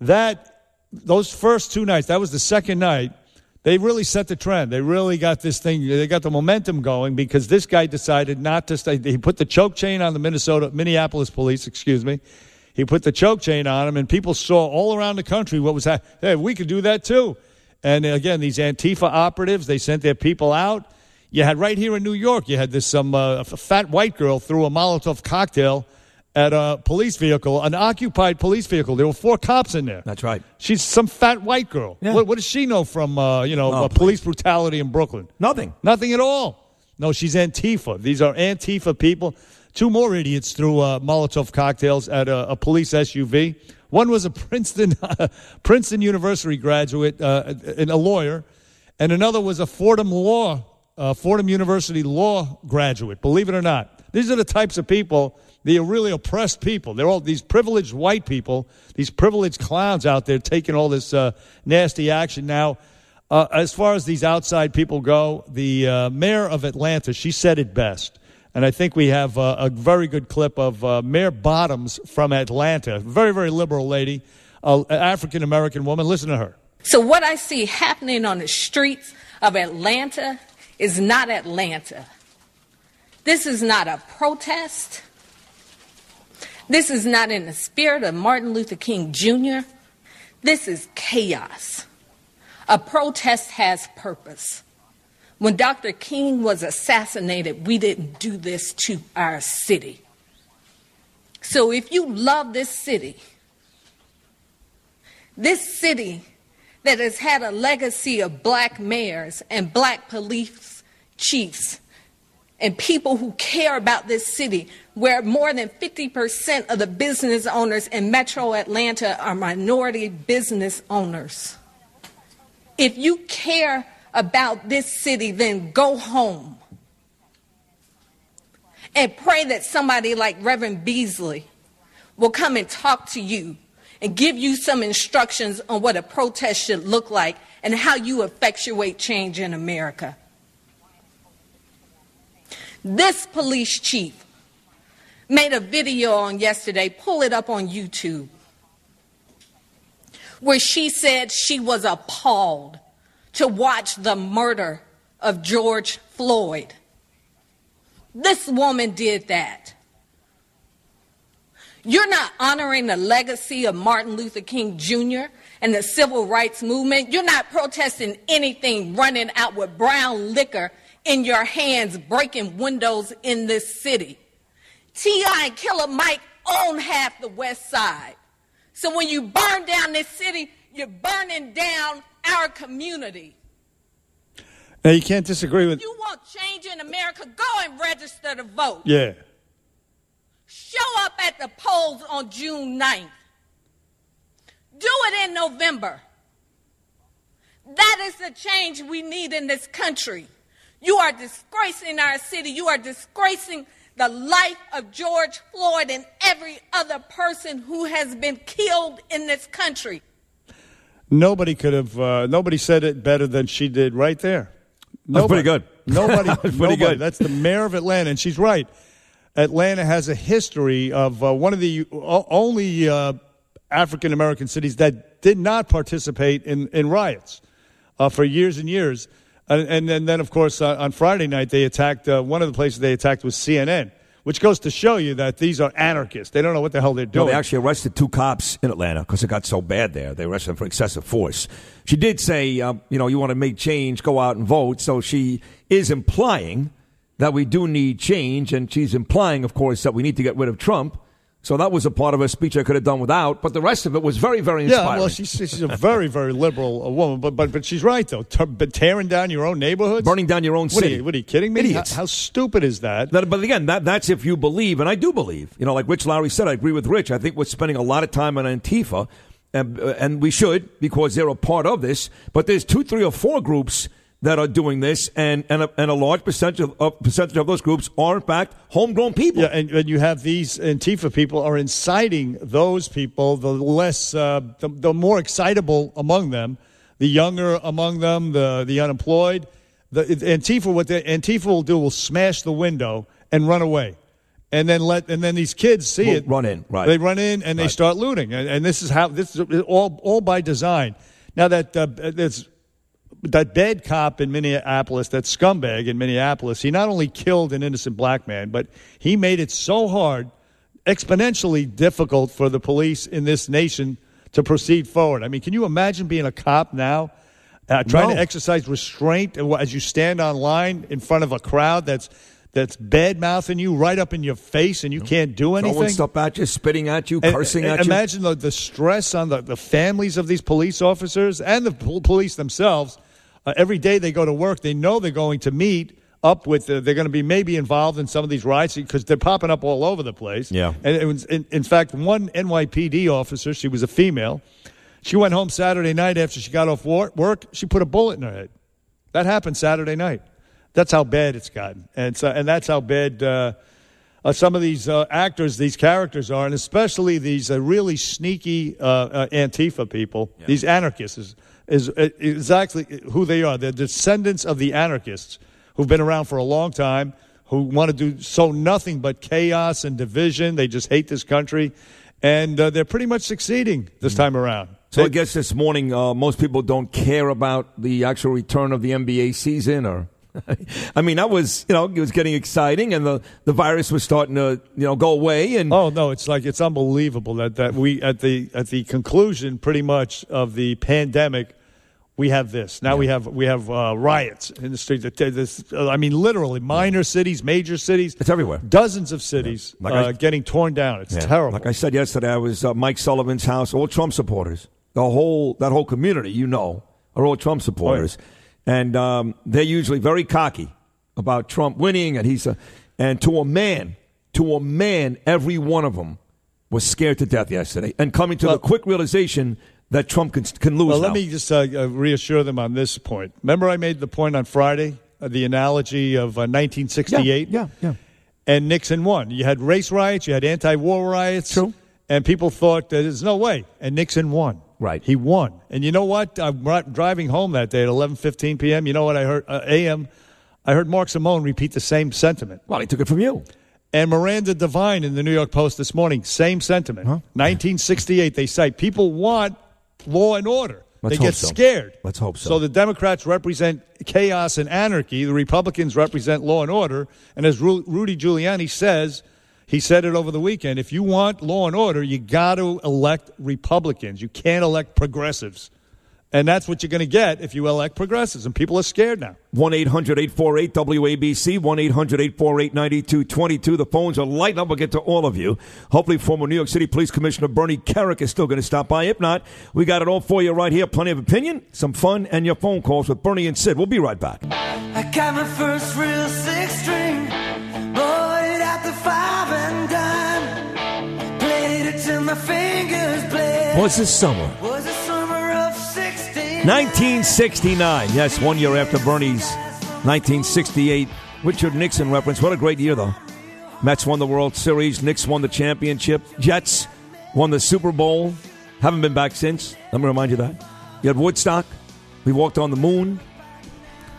that those first two nights, that was the second night. They really set the trend. They really got this thing. They got the momentum going because this guy decided not to stay. He put the choke chain on the Minnesota, Minneapolis police. Excuse me. He put the choke chain on him, and people saw all around the country what was happening. Hey, we could do that too. And again, these Antifa operatives, they sent their people out. You had right here in New York, you had this some uh, fat white girl threw a Molotov cocktail at a police vehicle, an occupied police vehicle. There were four cops in there. That's right. She's some fat white girl. What, what does she know from uh, you know Oh, police brutality in Brooklyn? Nothing. Nothing at all. No, she's Antifa. These are Antifa people. Two more idiots threw uh, Molotov cocktails at a, a police SUV. One was a Princeton Princeton University graduate uh, and a lawyer, and another was a Fordham Law uh, Fordham University law graduate. Believe it or not, these are the types of people. They are really oppressed people. They're all these privileged white people, these privileged clowns out there taking all this uh, nasty action. Now, uh, as far as these outside people go, the uh, mayor of Atlanta, she said it best. And I think we have uh, a very good clip of Mayor Bottoms from Atlanta, very, very liberal lady, African American woman. Listen to her. So, what I see happening on the streets of Atlanta is not Atlanta. This is not a protest. This is not in the spirit of Martin Luther King Jr. This is chaos. A protest has purpose. When Dr. King was assassinated, we didn't do this to our city. So if you love this city, this city that has had a legacy of black mayors and black police chiefs and people who care about this city, where more than 50% of the business owners in metro Atlanta are minority business owners. If you care about this city, then go home and pray that somebody like Reverend Beasley will come and talk to you and give you some instructions on what a protest should look like and how you effectuate change in America. This police chief made a video on yesterday, pull it up on YouTube, where she said she was appalled to watch the murder of George Floyd. This woman did that. You're not honoring the legacy of Martin Luther King Jr. and the civil rights movement. You're not protesting anything running out with brown liquor in your hands, breaking windows in this city. T.I. and Killer Mike own half the West Side. So when you burn down this city, you're burning down our community. Now, you can't disagree with. You want change in America? Go and register to vote. Yeah. Show up at the polls on June 9th. Do it in November. That is the change we need in this country. You are disgracing our city. You are disgracing the life of George Floyd and every other person who has been killed in this country. Nobody could have. Uh, nobody said it better than she did right there. That's pretty good. Nobody. That's pretty nobody. good. That's the mayor of Atlanta, and she's right. Atlanta has a history of uh, one of the only uh, African American cities that did not participate in, in riots uh, for years and years. And, and, then, then, of course, uh, on Friday night, they attacked uh, one of the places they attacked was CNN, which goes to show you that these are anarchists. They don't know what the hell they're No, doing. they actually arrested two cops in Atlanta because it got so bad there. They arrested them for excessive force. She did say, um, you know, you want to make change, go out and vote. So she is implying that we do need change, and she's implying, of course, that we need to get rid of Trump. So that was a part of her speech I could have done without, but the rest of it was very, very inspiring. Yeah, well, she's, she's a very, very liberal uh, woman, but but but she's right though. T- tearing down your own neighborhood, burning down your own What are city. you, what are you kidding me? Idiots. How, how stupid is that? That, but again, that, that's if you believe, and I do believe. You know, like Rich Lowry said, I agree with Rich. I think we're spending a lot of time on Antifa, and, uh, and we should because they're a part of this. But there's two, three, or four groups that are doing this, and and a, and a large percentage of, percentage of those groups are in fact homegrown people. Yeah, and, and you have these Antifa people are inciting those people, the less, uh, the, the more excitable among them, the younger among them, the the unemployed. The Antifa, what the Antifa will do will smash the window and run away, and then let and then these kids see Will it, run in, right. They run in and they Right. start looting, and, and this is how this is all all by design. Now that uh, there's that bad cop in Minneapolis, that scumbag in Minneapolis, he not only killed an innocent black man, but he made it so hard, exponentially difficult for the police in this nation to proceed forward. I mean, can you imagine being a cop now, uh, trying No. to exercise restraint as you stand on line in front of a crowd that's that's bad mouthing you right up in your face and you can't do anything? Throwing stuff at you, spitting at you, And- cursing and at you. Imagine the, the stress on the, the families of these police officers and the pol- police themselves. Uh, every day they go to work, they know they're going to meet up with, uh, they're going to be maybe involved in some of these riots because they're popping up all over the place. Yeah. And it was, in, in fact, one NYPD officer, she was a female, she went home Saturday night after she got off wor- work, she put a bullet in her head. That happened Saturday night. That's how bad it's gotten, and so, and that's how bad uh, uh, some of these uh, actors, these characters are, and especially these uh, really sneaky uh, uh, Antifa people, these anarchists, is, uh, exactly who they are. They're descendants of the anarchists who've been around for a long time, who want to do so nothing but chaos and division. They just hate this country, and uh, they're pretty much succeeding this time around. So I guess this morning, uh, most people don't care about the actual return of the NBA season, or I mean, that was you know it was getting exciting, and the the virus was starting to you know go away, and Oh no, it's like it's unbelievable that, that we at the at the conclusion pretty much of the pandemic we have this. Now we have we have uh, riots in the streets. This, uh, I mean, literally, minor cities, major cities. It's everywhere. Dozens of cities Like uh, I- getting torn down. It's Yeah. terrible. Like I said yesterday, I was uh, Mike Sullivan's house, all Trump supporters. The whole that whole community, you know, are all Trump supporters, and um, they're usually very cocky about Trump winning, and he's a, and to a man, to a man, every one of them was scared to death yesterday, and coming to the quick realization that Trump can can lose. Well, now. let me just uh, uh, reassure them on this point. Remember, I made the point on Friday, uh, the analogy of uh, 1968. Yeah, yeah. And Nixon won. You had race riots, you had anti-war riots. True. And people thought that there's no way, and Nixon won. Right. He won. And you know what? I'm driving home that day at 11:15 p.m. You know what I heard? Uh, a.m. I heard Mark Simone repeat the same sentiment. Well, he took it from you. And Miranda Devine in the New York Post this morning, same sentiment. 1968, they cite people want law and order. Let's they get so. scared. Let's hope so. So the Democrats represent chaos and anarchy. The Republicans represent law and order. And as Ru- Rudy Giuliani says, he said it over the weekend. If you want law and order, you got to elect Republicans. You can't elect progressives. And that's what you're going to get if you elect progressives. And people are scared now. 1 800 848 WABC, 1 800 848 9222. The phones are lighting up. We'll get to all of you. Hopefully, former New York City Police Commissioner Bernie Kerik is still going to stop by. If not, we got it all for you right here. Plenty of opinion, some fun, and your phone calls with Bernie and Sid. We'll be right back. I got my first real six string, bought Was this summer? Was the summer of 16. 1969. Yes, one year after Bernie's 1968 Richard Nixon reference. What a great year, though. Mets won the World Series. Knicks won the championship. Jets won the Super Bowl. Haven't been back since. Let me remind you that. You had Woodstock. We walked on the moon.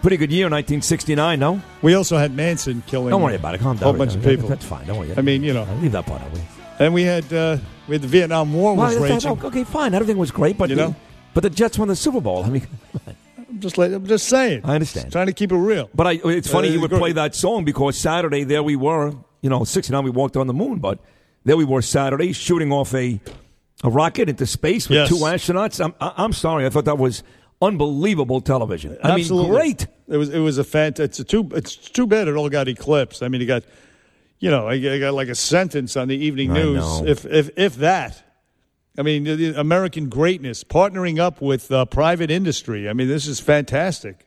Pretty good year, 1969, no? We also had Manson killing Don't worry about it. Calm a down. whole bunch of people. That's fine. Don't worry. I mean, you know. Leave that part out. Will you? And we had uh, had the Vietnam War was Well, raging. okay, fine. Everything was great, but You know? but the Jets won the Super Bowl. I mean, I'm just like, I'm just saying. I understand. Trying to keep it real. But I, it's funny Uh, you would play that song because Saturday there we were, you know, 69 we walked on the moon, but there we were Saturday shooting off a a rocket into space with Yes. two astronauts. I'm I- I'm sorry, I thought that was unbelievable television. I Absolutely. mean, great. It was it was a fant. It's a too it's too bad it all got eclipsed. I mean, it got you know I, I got like a sentence on the evening news, if if if that. I mean, American greatness partnering up with uh, private industry. I mean, this is fantastic.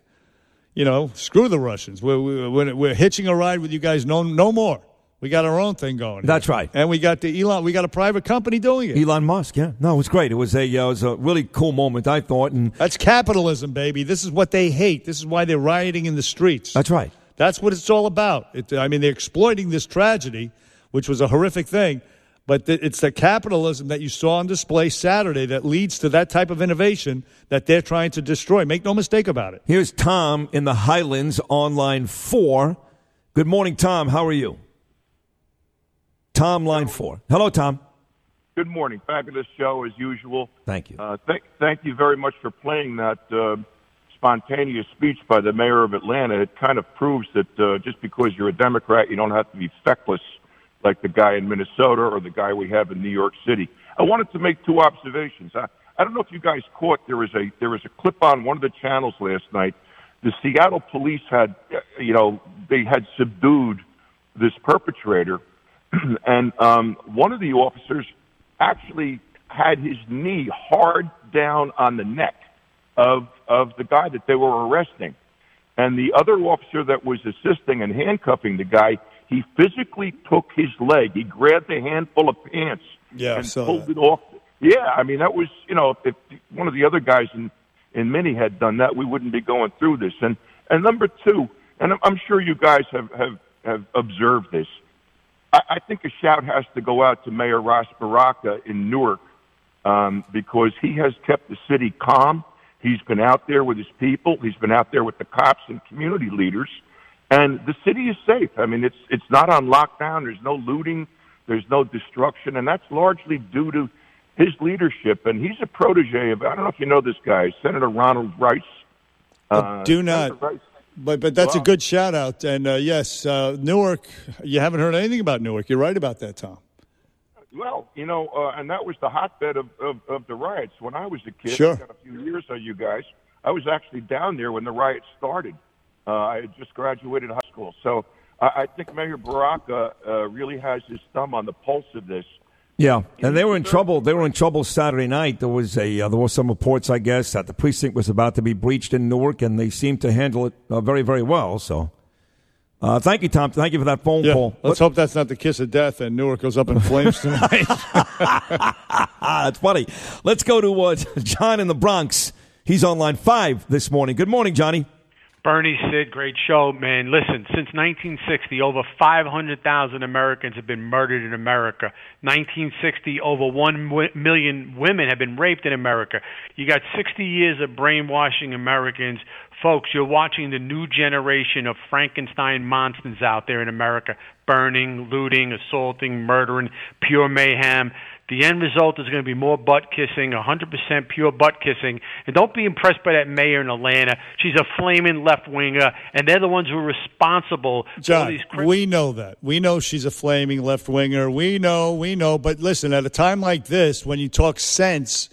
You know, screw the Russians. We're, we're, we're hitching a ride with you guys. No, no more. We got our own thing going. That's here. right. And we got the Elon. We got a private company doing it. Elon Musk, yeah. No, it was great. It was a uh, it was a really cool moment, I thought, and That's capitalism, baby. This is what they hate. This is why they're rioting in the streets. that's right. That's what it's all about. It, I mean, they're exploiting this tragedy, which was a horrific thing, but th- it's the capitalism that you saw on display Saturday that leads to that type of innovation that they're trying to destroy. Make no mistake about it. Here's Tom in the Highlands on line four. Good morning, Tom. How are you? Tom, line four. Hello, Tom. Good morning. Fabulous show as usual. Thank you. Uh, th- thank you very much for playing that uh, spontaneous speech by the mayor of Atlanta. It kind of proves that uh, just because you're a Democrat, you don't have to be feckless like the guy in Minnesota or the guy we have in New York City. I wanted to make two observations. I, I don't know if you guys caught there was a there was a clip on one of the channels last night. The Seattle police had, uh, you know, they had subdued this perpetrator, and um, one of the officers actually had his knee hard down on the neck of of the guy that they were arresting. And the other officer that was assisting and handcuffing the guy, he physically took his leg. He grabbed a handful of pants Yeah, and pulled that. it off. Yeah, I mean that was you know if one of the other guys in in Mini had done that, we wouldn't be going through this. And and number two, and I'm, I'm sure you guys have have have observed this. I, I think a shout has to go out to Mayor Ras Baraka in Newark um, because he has kept the city calm. He's been out there with his people. He's been out there with the cops and community leaders, and the city is safe. I mean, it's it's not on lockdown. There's no looting. There's no destruction, and that's largely due to his leadership. And he's a protege of I don't know if you know this guy, Senator Ronald Rice. Uh, Do not. Rice. But but that's a good shout out. And uh, yes, uh, Newark. You haven't heard anything about Newark. You're right about that, Tom. Well, you know, uh, and that was the hotbed of, of, of the riots. When I was a kid, Sure. I got a few years of you guys. I was actually down there when the riots started. Uh, I had just graduated high school, so I, I think Mayor Baraka uh, really has his thumb on the pulse of this. Yeah, and they were in trouble. They were in trouble Saturday night. There was a uh, there were some reports, I guess, that the precinct was about to be breached in Newark, and they seemed to handle it uh, very, very well. So, uh, thank you, Tom. Thank you for that phone Yeah. call. Let's hope that's not the kiss of death and Newark goes up in flames tonight. that's funny. Let's go to uh, John in the Bronx. He's on line five this morning. Good morning, Johnny. Bernie Sid, great show, man. Listen, since 1960, over 500,000 Americans have been murdered in America. 1960, over 1 wi- million women have been raped in America. You got 60 years of brainwashing Americans. Folks, you're watching the new generation of Frankenstein monsters out there in America burning, looting, assaulting, murdering, pure mayhem. The end result is going to be more butt kissing, 100% pure butt kissing. And don't be impressed by that mayor in Atlanta. She's a flaming left winger, and they're the ones who are responsible John, we know that. We know she's a flaming left winger. We know, we know. But listen, at a time like this, when you talk sense,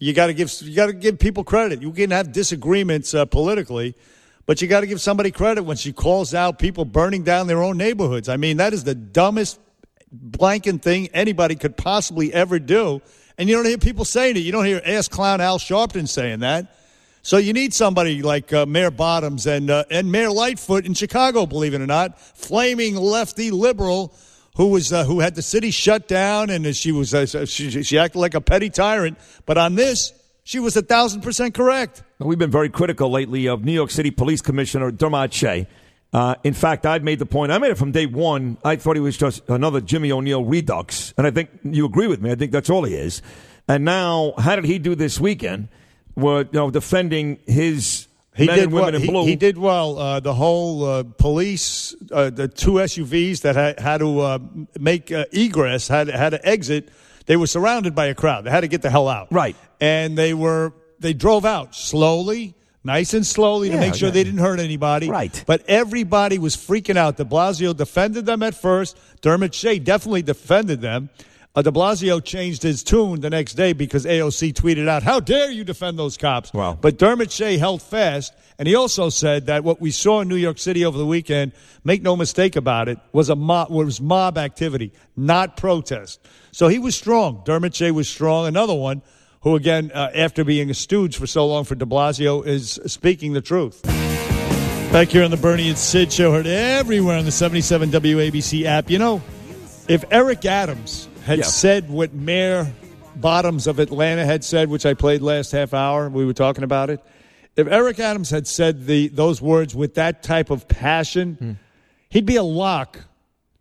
you got to give you got to give people credit. You can have disagreements uh, politically, but you got to give somebody credit when she calls out people burning down their own neighborhoods. I mean, that is the dumbest blanking thing anybody could possibly ever do. And you don't hear people saying it. You don't hear ass clown Al Sharpton saying that. So you need somebody like uh, Mayor Bottoms and uh, and Mayor Lightfoot in Chicago, believe it or not, flaming lefty liberal who was uh, who had the city shut down and she was uh, she, she acted like a petty tyrant. But on this, she was a thousand percent correct. We've been very critical lately of New York City Police Commissioner Dermot Shea. Uh, in fact, I've made the point. I made it from day one. I thought he was just another Jimmy O'Neill redux, and I think you agree with me. I think that's all he is. And now, how did he do this weekend? Were you know defending his He men did and women well. in blue? He, he did well. Uh, the whole uh, police, uh, the two SUVs that had, had to uh, make uh, egress, had had to exit. They were surrounded by a crowd. They had to get the hell out. Right. And they were they drove out slowly, nice and slowly to make sure yeah. they didn't hurt anybody. Right. But everybody was freaking out. De Blasio defended them at first. Dermot Shea definitely defended them. Uh, de Blasio changed his tune the next day because AOC tweeted out, How dare you defend those cops? Wow. But Dermot Shea held fast, and he also said that what we saw in New York City over the weekend, make no mistake about it, was a mob, was mob activity, not protest. So he was strong. Dermot Shea was strong. Another one who, again, uh, after being a stooge for so long for de Blasio, is speaking the truth. Back here on the Bernie and Sid show, heard everywhere on the 77 WABC app. You know, if Eric Adams had Yeah. said what Mayor Bottoms of Atlanta had said, which I played last half hour, we were talking about it. If Eric Adams had said the those words with that type of passion, Hmm. he'd be a lock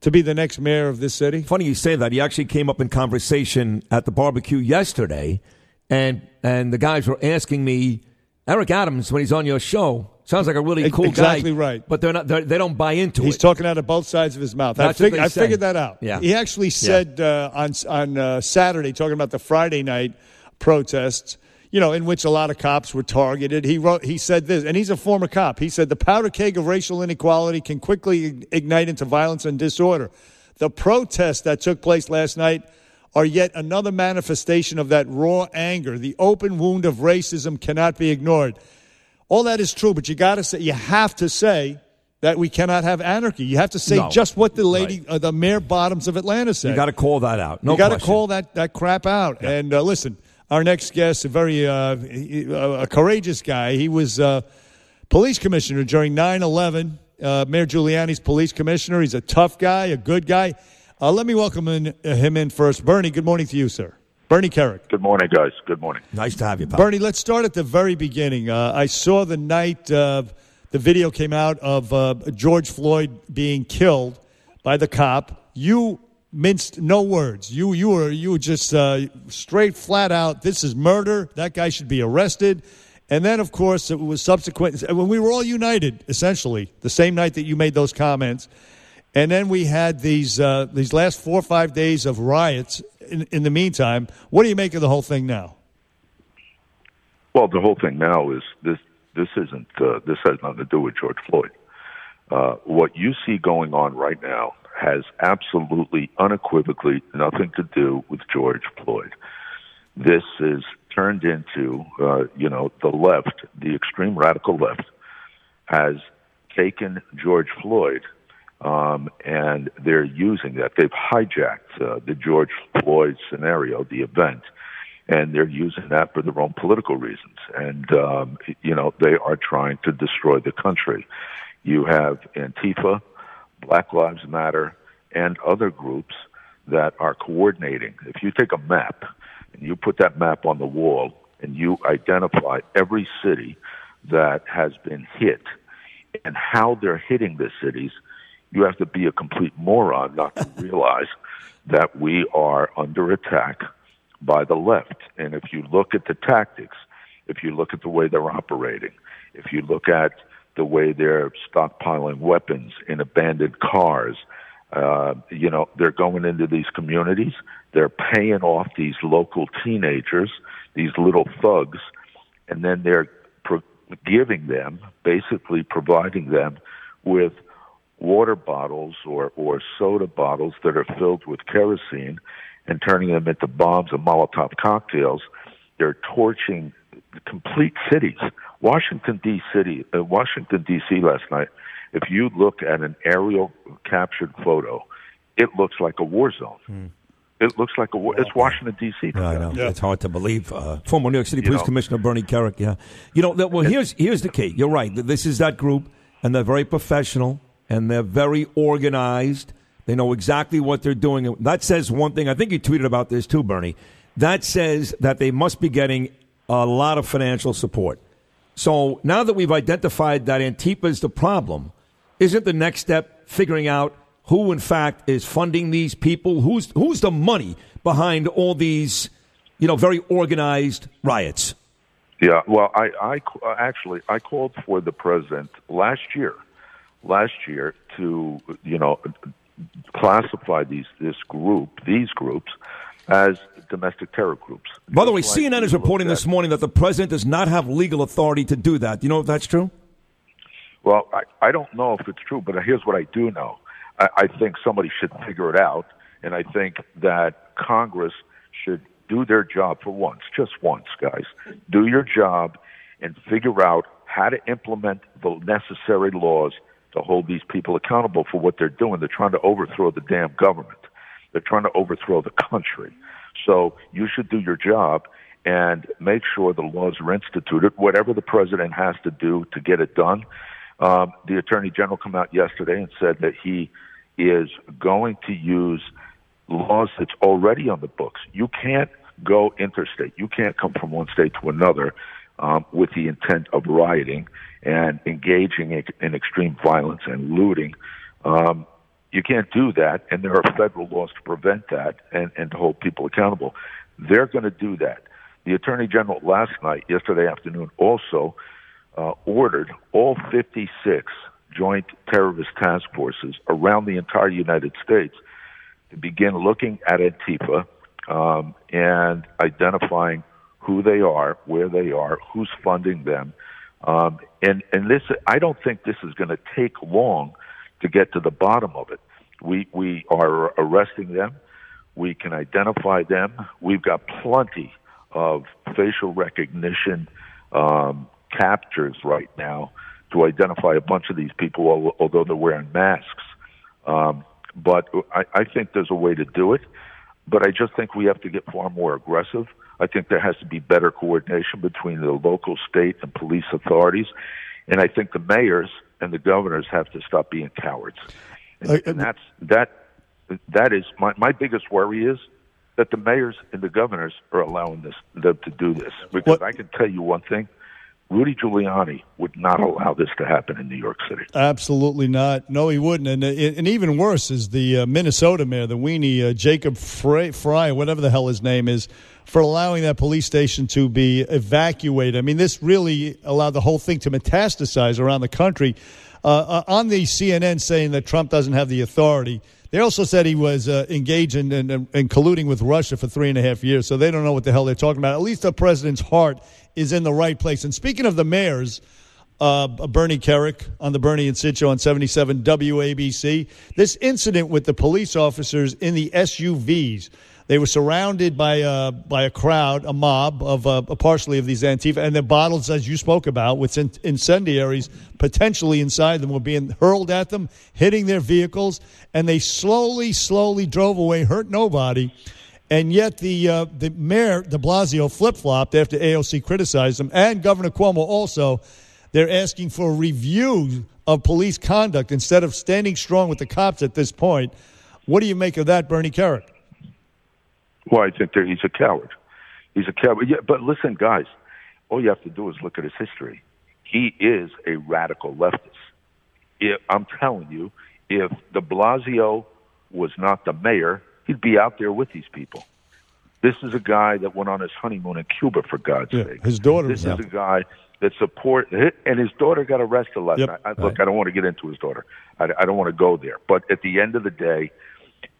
to be the next mayor of this city. Funny you say that. He actually came up in conversation at the barbecue yesterday, and and the guys were asking me, Eric Adams, when he's on your show, sounds like a really cool guy. exactly right. But they're not. They're, they don't buy into He's it. He's talking out of both sides of his mouth. I, fig- I say. figured that out. Yeah. He actually said uh, on on uh, Saturday, talking about the Friday night protests, you know, in which a lot of cops were targeted. He wrote, he said this, and he's a former cop. He said the powder keg of racial inequality can quickly ignite into violence and disorder. The protests that took place last night are yet another manifestation of that raw anger. The open wound of racism cannot be ignored. All that is true, but you got to say, you have to say that we cannot have anarchy. You have to say No. just what the lady, uh, the mayor Bottoms of Atlanta said. you got to call that out. No you got to call that, that crap out. And uh, listen, our next guest, a very uh, a courageous guy. He was uh, police commissioner during 9 11. Uh, Mayor Giuliani's police commissioner. He's a tough guy, a good guy. Uh, let me welcome in, uh, him in first. Bernie, good morning to you, sir. Bernie Kerik. Good morning, guys. Good morning. Nice to have you, pal. Bernie, let's start at the very beginning. Uh, I saw the night uh, the video came out of uh, George Floyd being killed by the cop. You minced no words. You you were you were just uh, straight flat out. This is murder. That guy should be arrested. And then, of course, it was subsequent when we were all united, essentially, the same night that you made those comments. And then we had these uh, these last four or five days of riots. In, in the meantime, what do you make of the whole thing now? Well, the whole thing now is this. This isn't. Uh, this has nothing to do with George Floyd. Uh, what you see going on right now has absolutely, unequivocally nothing to do with George Floyd. This is turned into, uh, you know, the left, the extreme radical left, has taken George Floyd um, and they're using that. They've hijacked uh, the George Floyd scenario, the event, and they're using that for their own political reasons. And um, you know, they are trying to destroy the country. You have Antifa, Black Lives Matter, and other groups that are coordinating. If you take a map and you put that map on the wall and you identify every city that has been hit and how they're hitting the cities, you have to be a complete moron not to realize that we are under attack by the left. And if you look at the tactics, if you look at the way they're operating, if you look at the way they're stockpiling weapons in abandoned cars, uh, you know, they're going into these communities, they're paying off these local teenagers, these little thugs, and then they're pro- giving them, basically providing them with water bottles or, or soda bottles that are filled with kerosene and turning them into bombs and Molotov cocktails. They're torching complete cities. Washington D.C. Uh, Washington D.C. last night. If you look at an aerial captured photo, it looks like a war zone. It looks like a war. It's Washington D.C. I know. It's hard to believe. Uh, former New York City You Police know. Commissioner Bernie Kerik. Yeah, you know. Well, here's here's the key. You're right. This is that group, and they're very professional and they're very organized. They know exactly what they're doing. That says one thing. I think you tweeted about this too, Bernie. That says that they must be getting a lot of financial support. So now that we've identified that Antifa is the problem, isn't the next step figuring out who, in fact, is funding these people? Who's who's the money behind all these, you know, very organized riots? Yeah, well, I, I actually I called for the president last year, last year to you know classify these this group these groups as domestic terror groups. By the way, Just CNN is reporting this morning that the president does not have legal authority to do that. Do you know if that's true? Well, I, I don't know if it's true, but here's what I do know. I, I think somebody should figure it out, and I think that Congress should do their job for once, just once, guys. Do your job and figure out how to implement the necessary laws to hold these people accountable for what they're doing. They're trying to overthrow the damn government. They're trying to overthrow the country. So you should do your job and make sure the laws are instituted. Whatever the president has to do to get it done, Um, the attorney general came out yesterday and said that he is going to use laws that's already on the books. You can't go interstate. You can't come from one state to another um, with the intent of rioting and engaging in, extreme violence and looting. Um, you can't do that, and there are federal laws to prevent that and, and to hold people accountable. They're going to do that. The Attorney General last night, yesterday afternoon, also uh, ordered all 56 joint terrorist task forces around the entire United States to begin looking at Antifa um, and identifying who they are, where they are, who's funding them. Um, and and this, I don't think this is going to take long to get to the bottom of it. We we are arresting them. We can identify them. We've got plenty of facial recognition um, captures right now to identify a bunch of these people, al- although they're wearing masks. Um, but I, I think there's a way to do it. But I just think we have to get far more aggressive. I think there has to be better coordination between the local, state, and police authorities. And I think the mayors and the governors have to stop being cowards. And, and that's that. That is my my biggest worry is that the mayors and the governors are allowing this them to do this. Because I can tell you one thing: Rudy Giuliani would not allow this to happen in New York City. Absolutely not. No, he wouldn't. And and even worse is the uh, Minnesota mayor, the weenie uh, Jacob Fry, Fry, whatever the hell his name is, for allowing that police station to be evacuated. I mean, this really allowed the whole thing to metastasize around the country. Uh, uh, on the CNN saying that Trump doesn't have the authority. They also said he was uh, engaged in, in, in colluding with Russia for three and a half years, so they don't know what the hell they're talking about. At least the president's heart is in the right place. And speaking of the mayors, uh, Bernie Kerik on the Bernie and show on 77 WABC, this incident with the police officers in the SUVs. They were surrounded by uh, by a crowd, a mob of uh, partially of these Antifa, and their bottles, as you spoke about, with incendiaries potentially inside them, were being hurled at them, hitting their vehicles, and they slowly, slowly drove away, hurt nobody. And yet the uh, the mayor, De Blasio, flip flopped after AOC criticized him, and Governor Cuomo also. They're asking for a review of police conduct instead of standing strong with the cops at this point. What do you make of that, Bernie Kerik? Well, I think that he's a coward. He's a coward. Yeah, but listen, guys, all you have to do is look at his history. He is a radical leftist. If, I'm telling you, if De Blasio was not the mayor, he'd be out there with these people. This is a guy that went on his honeymoon in Cuba, for God's sake. His daughter This is a guy that support, and his daughter got arrested last Yep. night. I, look, I don't want to get into his daughter. I, I don't want to go there. But at the end of the day,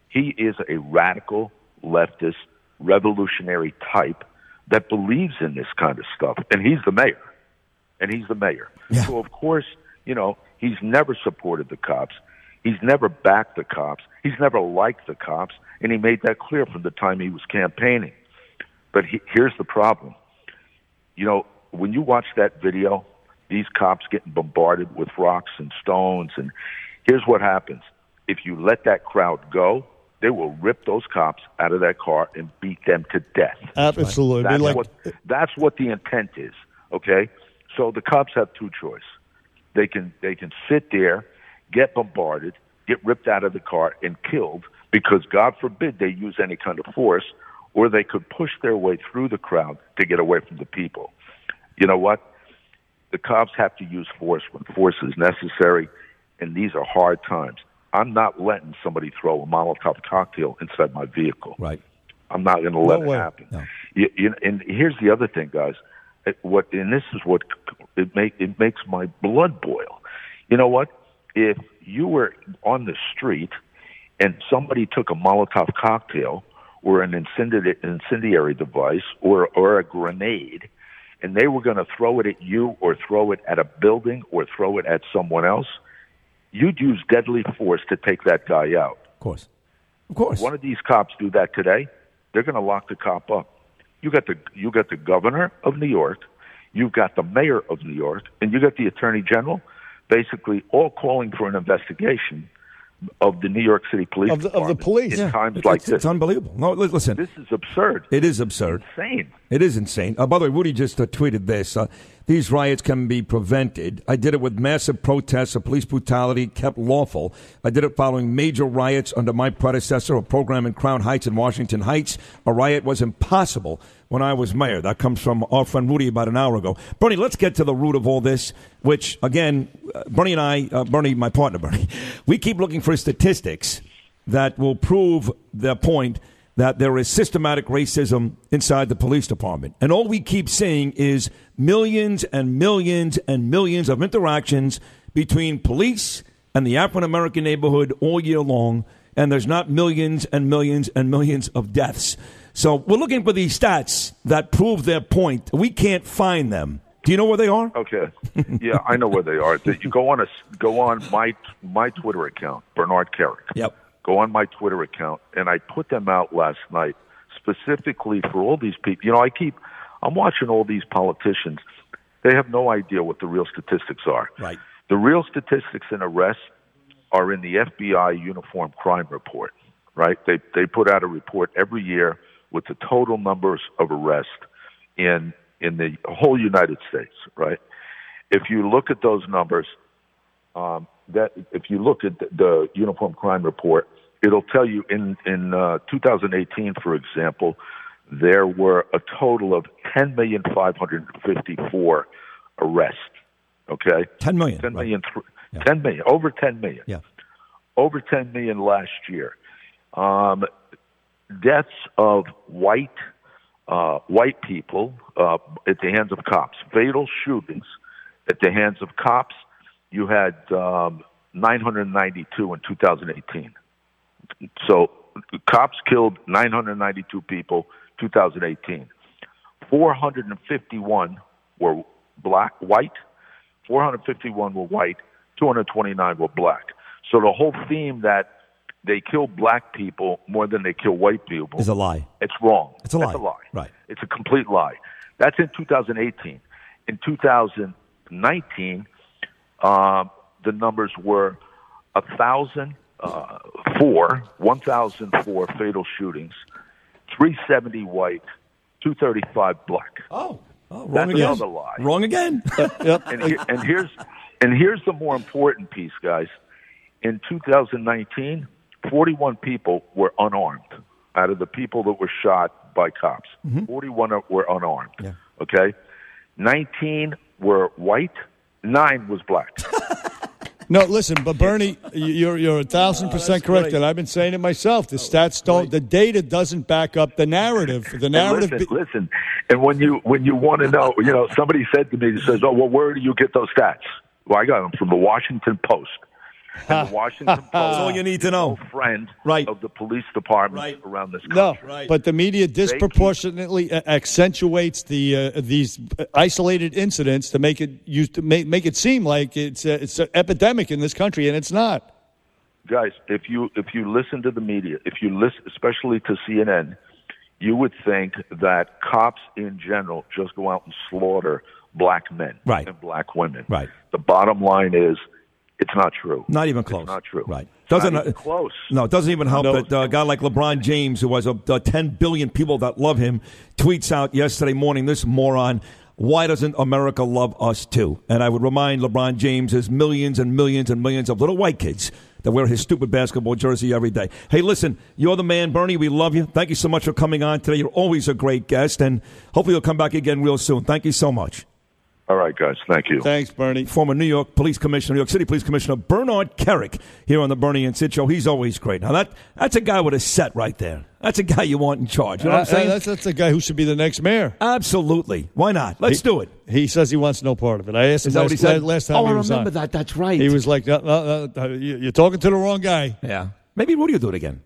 he is a radical leftist, revolutionary type that believes in this kind of stuff, and he's the mayor, and he's the mayor. So of course, you know, he's never supported the cops. He's never backed the cops. He's never liked the cops, and he made that clear from the time he was campaigning. But he, here's the problem. You know, when you watch that video, these cops getting bombarded with rocks and stones, and here's what happens. If you let that crowd go, they will rip those cops out of that car and beat them to death. Absolutely. That's Like- what that's what the intent is. Okay, so the cops have two choice. They can they can sit there, get bombarded, get ripped out of the car and killed because God forbid they use any kind of force, or they could push their way through the crowd to get away from the people. You know what? The cops have to use force when force is necessary, and these are hard times. I'm not letting somebody throw a Molotov cocktail inside my vehicle. Right. I'm not going to let No it happen. You, you, and here's the other thing, guys. It, what and this is what it make it makes my blood boil. You know what? If you were on the street and somebody took a Molotov cocktail or an incendiary, incendiary device or or a grenade, and they were going to throw it at you or throw it at a building or throw it at someone else, you'd use deadly force to take that guy out. Of course. Of course. One of these cops do that today, they're going to lock the cop up. You got the you got the governor of New York, you've got the mayor of New York, and you got the attorney general, basically all calling for an investigation of the New York City Police Of the- of the police. in Yeah. times It's- like it's, this. it's unbelievable. No, listen. This is absurd. It is absurd. Insane. It is insane. Uh, by the way, Rudy just uh, tweeted this. Uh, these riots can be prevented. I did it with massive protests of police brutality kept lawful. I did it following major riots under my predecessor, a program in Crown Heights and Washington Heights. A riot was impossible when I was mayor. That comes from our friend Rudy about an hour ago. Bernie, let's get to the root of all this, which, again, uh, Bernie and I, uh, Bernie, my partner, Bernie, we keep looking for statistics that will prove the point that there is systematic racism inside the police department. And all we keep seeing is millions and millions and millions of interactions between police and the African American neighborhood all year long. And there's not millions and millions and millions of deaths. So we're looking for these stats that prove their point. We can't find them. Do you know where they are? Okay. Yeah, I know where they are. You go on a go on my my Twitter account, Bernard Kerik. Yep. Go on my Twitter account, and I put them out last night specifically for all these people. You know, I keep I'm watching all these politicians. They have no idea what the real statistics are. Right. The real statistics in arrests are in the FBI Uniform Crime Report. Right. They they put out a report every year with the total numbers of arrests in in the whole United States. Right. If you look at those numbers, um, that if you look at the, the Uniform Crime Report, it'll tell you in in uh, 2018, for example, there were a total of 10 million 554 arrests. Okay, 10 million. 10 million, th- 10 million, over 10 million. Yeah. Over 10 million last year. Um, deaths of white uh, white people uh, at the hands of cops, fatal shootings at the hands of cops. You had um, 992 in 2018. So cops killed 992 people 2018. 451 were black, white. 451 were white. 229 were black. So the whole theme that they kill black people more than they kill white people Is a lie. It's wrong. It's a lie. It's a lie. Right. It's a complete lie. That's in 2018. In 2019, um, the numbers were a thousand uh, four, 1,004 fatal shootings, 370 white, 235 black. Oh, oh wrong That's again. another lie. Wrong again. and, here, and here's and here's the more important piece, guys. In 2019, 41 people were unarmed out of the people that were shot by cops. 41 were unarmed. Yeah. Okay, 19 were white, nine was black. No, listen, but Bernie, you're you're a thousand percent correct, and I've been saying it myself. The stats don't, the data doesn't back up the narrative. The And narrative. listen, listen, and when you when you want to know, you know, somebody said to me, he says, "Oh, well, where do you get those stats?" Well, I got them from the Washington Post. And the Washington Post. That's all you need to know. Friend Right. of the police department around this country. No, country. but the media disproportionately uh, accentuates the uh, these isolated incidents to make it used to make, make it seem like it's uh, it's an epidemic in this country, and it's not. guys, if you if you listen to the media, if you listen, especially to CNN, you would think that cops in general just go out and slaughter black men Right. and black women. Right. The bottom line is, it's not true. Not even close. It's not true. Right. Doesn't Doesn't not even uh, close. No, it doesn't even help No. that uh, a guy like LeBron James, who has a, a 10 billion people that love him, tweets out yesterday morning, this moron, why doesn't America love us too? And I would remind LeBron James, there's millions and millions and millions of little white kids that wear his stupid basketball jersey every day. Hey, listen, you're the man, Bernie. We love you. Thank you so much for coming on today. You're always a great guest, and hopefully you'll come back again real soon. Thank you so much. All right, guys. Thank you. Thanks, Bernie. Former New York Police Commissioner, New York City Police Commissioner Bernard Kerik here on the Bernie and Sid Show. He's always great. Now that that's a guy with a set right there. That's a guy you want in charge. You know what I'm Uh, uh, saying? that's, that's the guy who should be the next mayor. Absolutely. Why not? Let's He- do it. He says he wants no part of it. I asked him that last, what he said? last time Oh, he I was remember on. that. That's right. He was like, no, no, no, you- "You're talking to the wrong guy." Yeah. Maybe Rudy will do it again.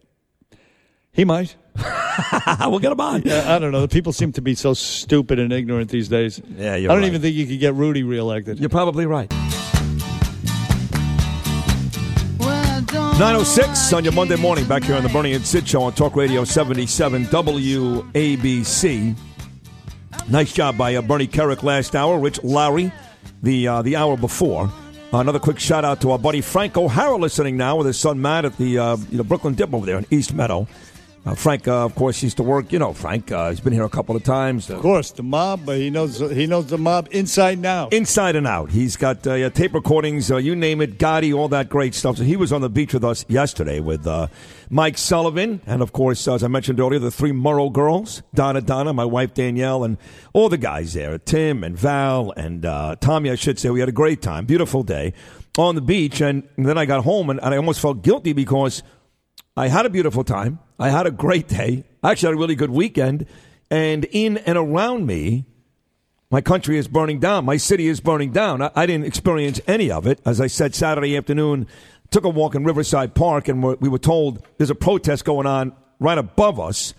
He might. we'll get him on. Yeah, I don't know. The people seem to be so stupid and ignorant these days. Yeah, you're I don't right. even think you could get Rudy reelected. You're probably right. 906 on your Monday morning back here on the Bernie and Sid Show on Talk Radio 77 WABC. Nice job by uh, Bernie Kerik last hour. Rich Lowry the uh, the hour before. another quick shout out to our buddy Frank O'Hara listening now with his son Matt at the uh, you know Brooklyn Dip over there in East Meadow. Uh, Frank, uh, of course, used to work. You know, Frank. Uh, he's been here a couple of times. Of course, the mob. But he knows he knows the mob inside and out. Inside and out. He's got uh, yeah, tape recordings, uh, you name it, Gotti, all that great stuff. So he was on the beach with us yesterday with uh, Mike Sullivan. And of course, as I mentioned earlier, the three Murrow girls Donna, Donna, my wife Danielle, and all the guys there Tim and Val and uh, Tommy, I should say. We had a great time. Beautiful day on the beach. And, then I got home and, and I almost felt guilty because I had a beautiful time. I had a great day. I actually had a really good weekend. And in and around me, my country is burning down. My city is burning down. I, I didn't experience any of it. As I said Saturday afternoon, took a walk in Riverside Park, and we were told there's a protest going on right above us,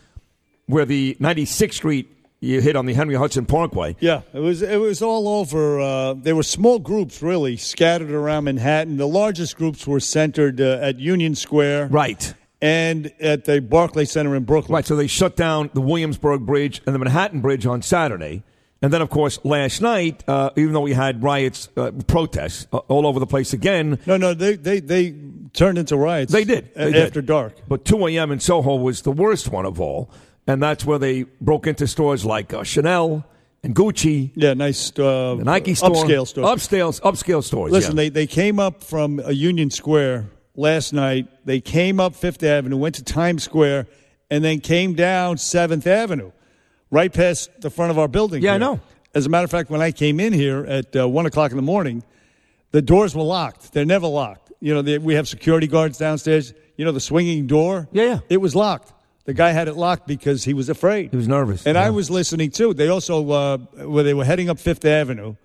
where the 96th Street you hit on the Henry Hudson Parkway. Yeah, it was it was all over. Uh, there were small groups really scattered around Manhattan. The largest groups were centered uh, at Union Square, right, and at the Barclay Center in Brooklyn. Right. So they shut down the Williamsburg Bridge and the Manhattan Bridge on Saturday. And then, of course, last night, uh, even though we had riots, uh, protests uh, all over the place again. No, no, they they, they turned into riots. They did They after did. dark. But 2 a.m. in Soho was the worst one of all. And that's where they broke into stores like uh, Chanel and Gucci. Yeah, nice uh, Nike store. upscale store. Upscale, upscale stores. Listen, yeah. they, they came up from uh, Union Square last night. They came up Fifth Avenue, went to Times Square, and then came down Seventh Avenue, right past the front of our building. Yeah, I know. As a matter of fact, when I came in here at uh, one o'clock in the morning, the doors were locked. They're never locked. You know, they, we have security guards downstairs. You know, the swinging door. Yeah, yeah. It was locked. The guy had it locked because he was afraid. He was nervous. And yeah. I was listening too. They also, uh, where they were heading up Fifth Avenue,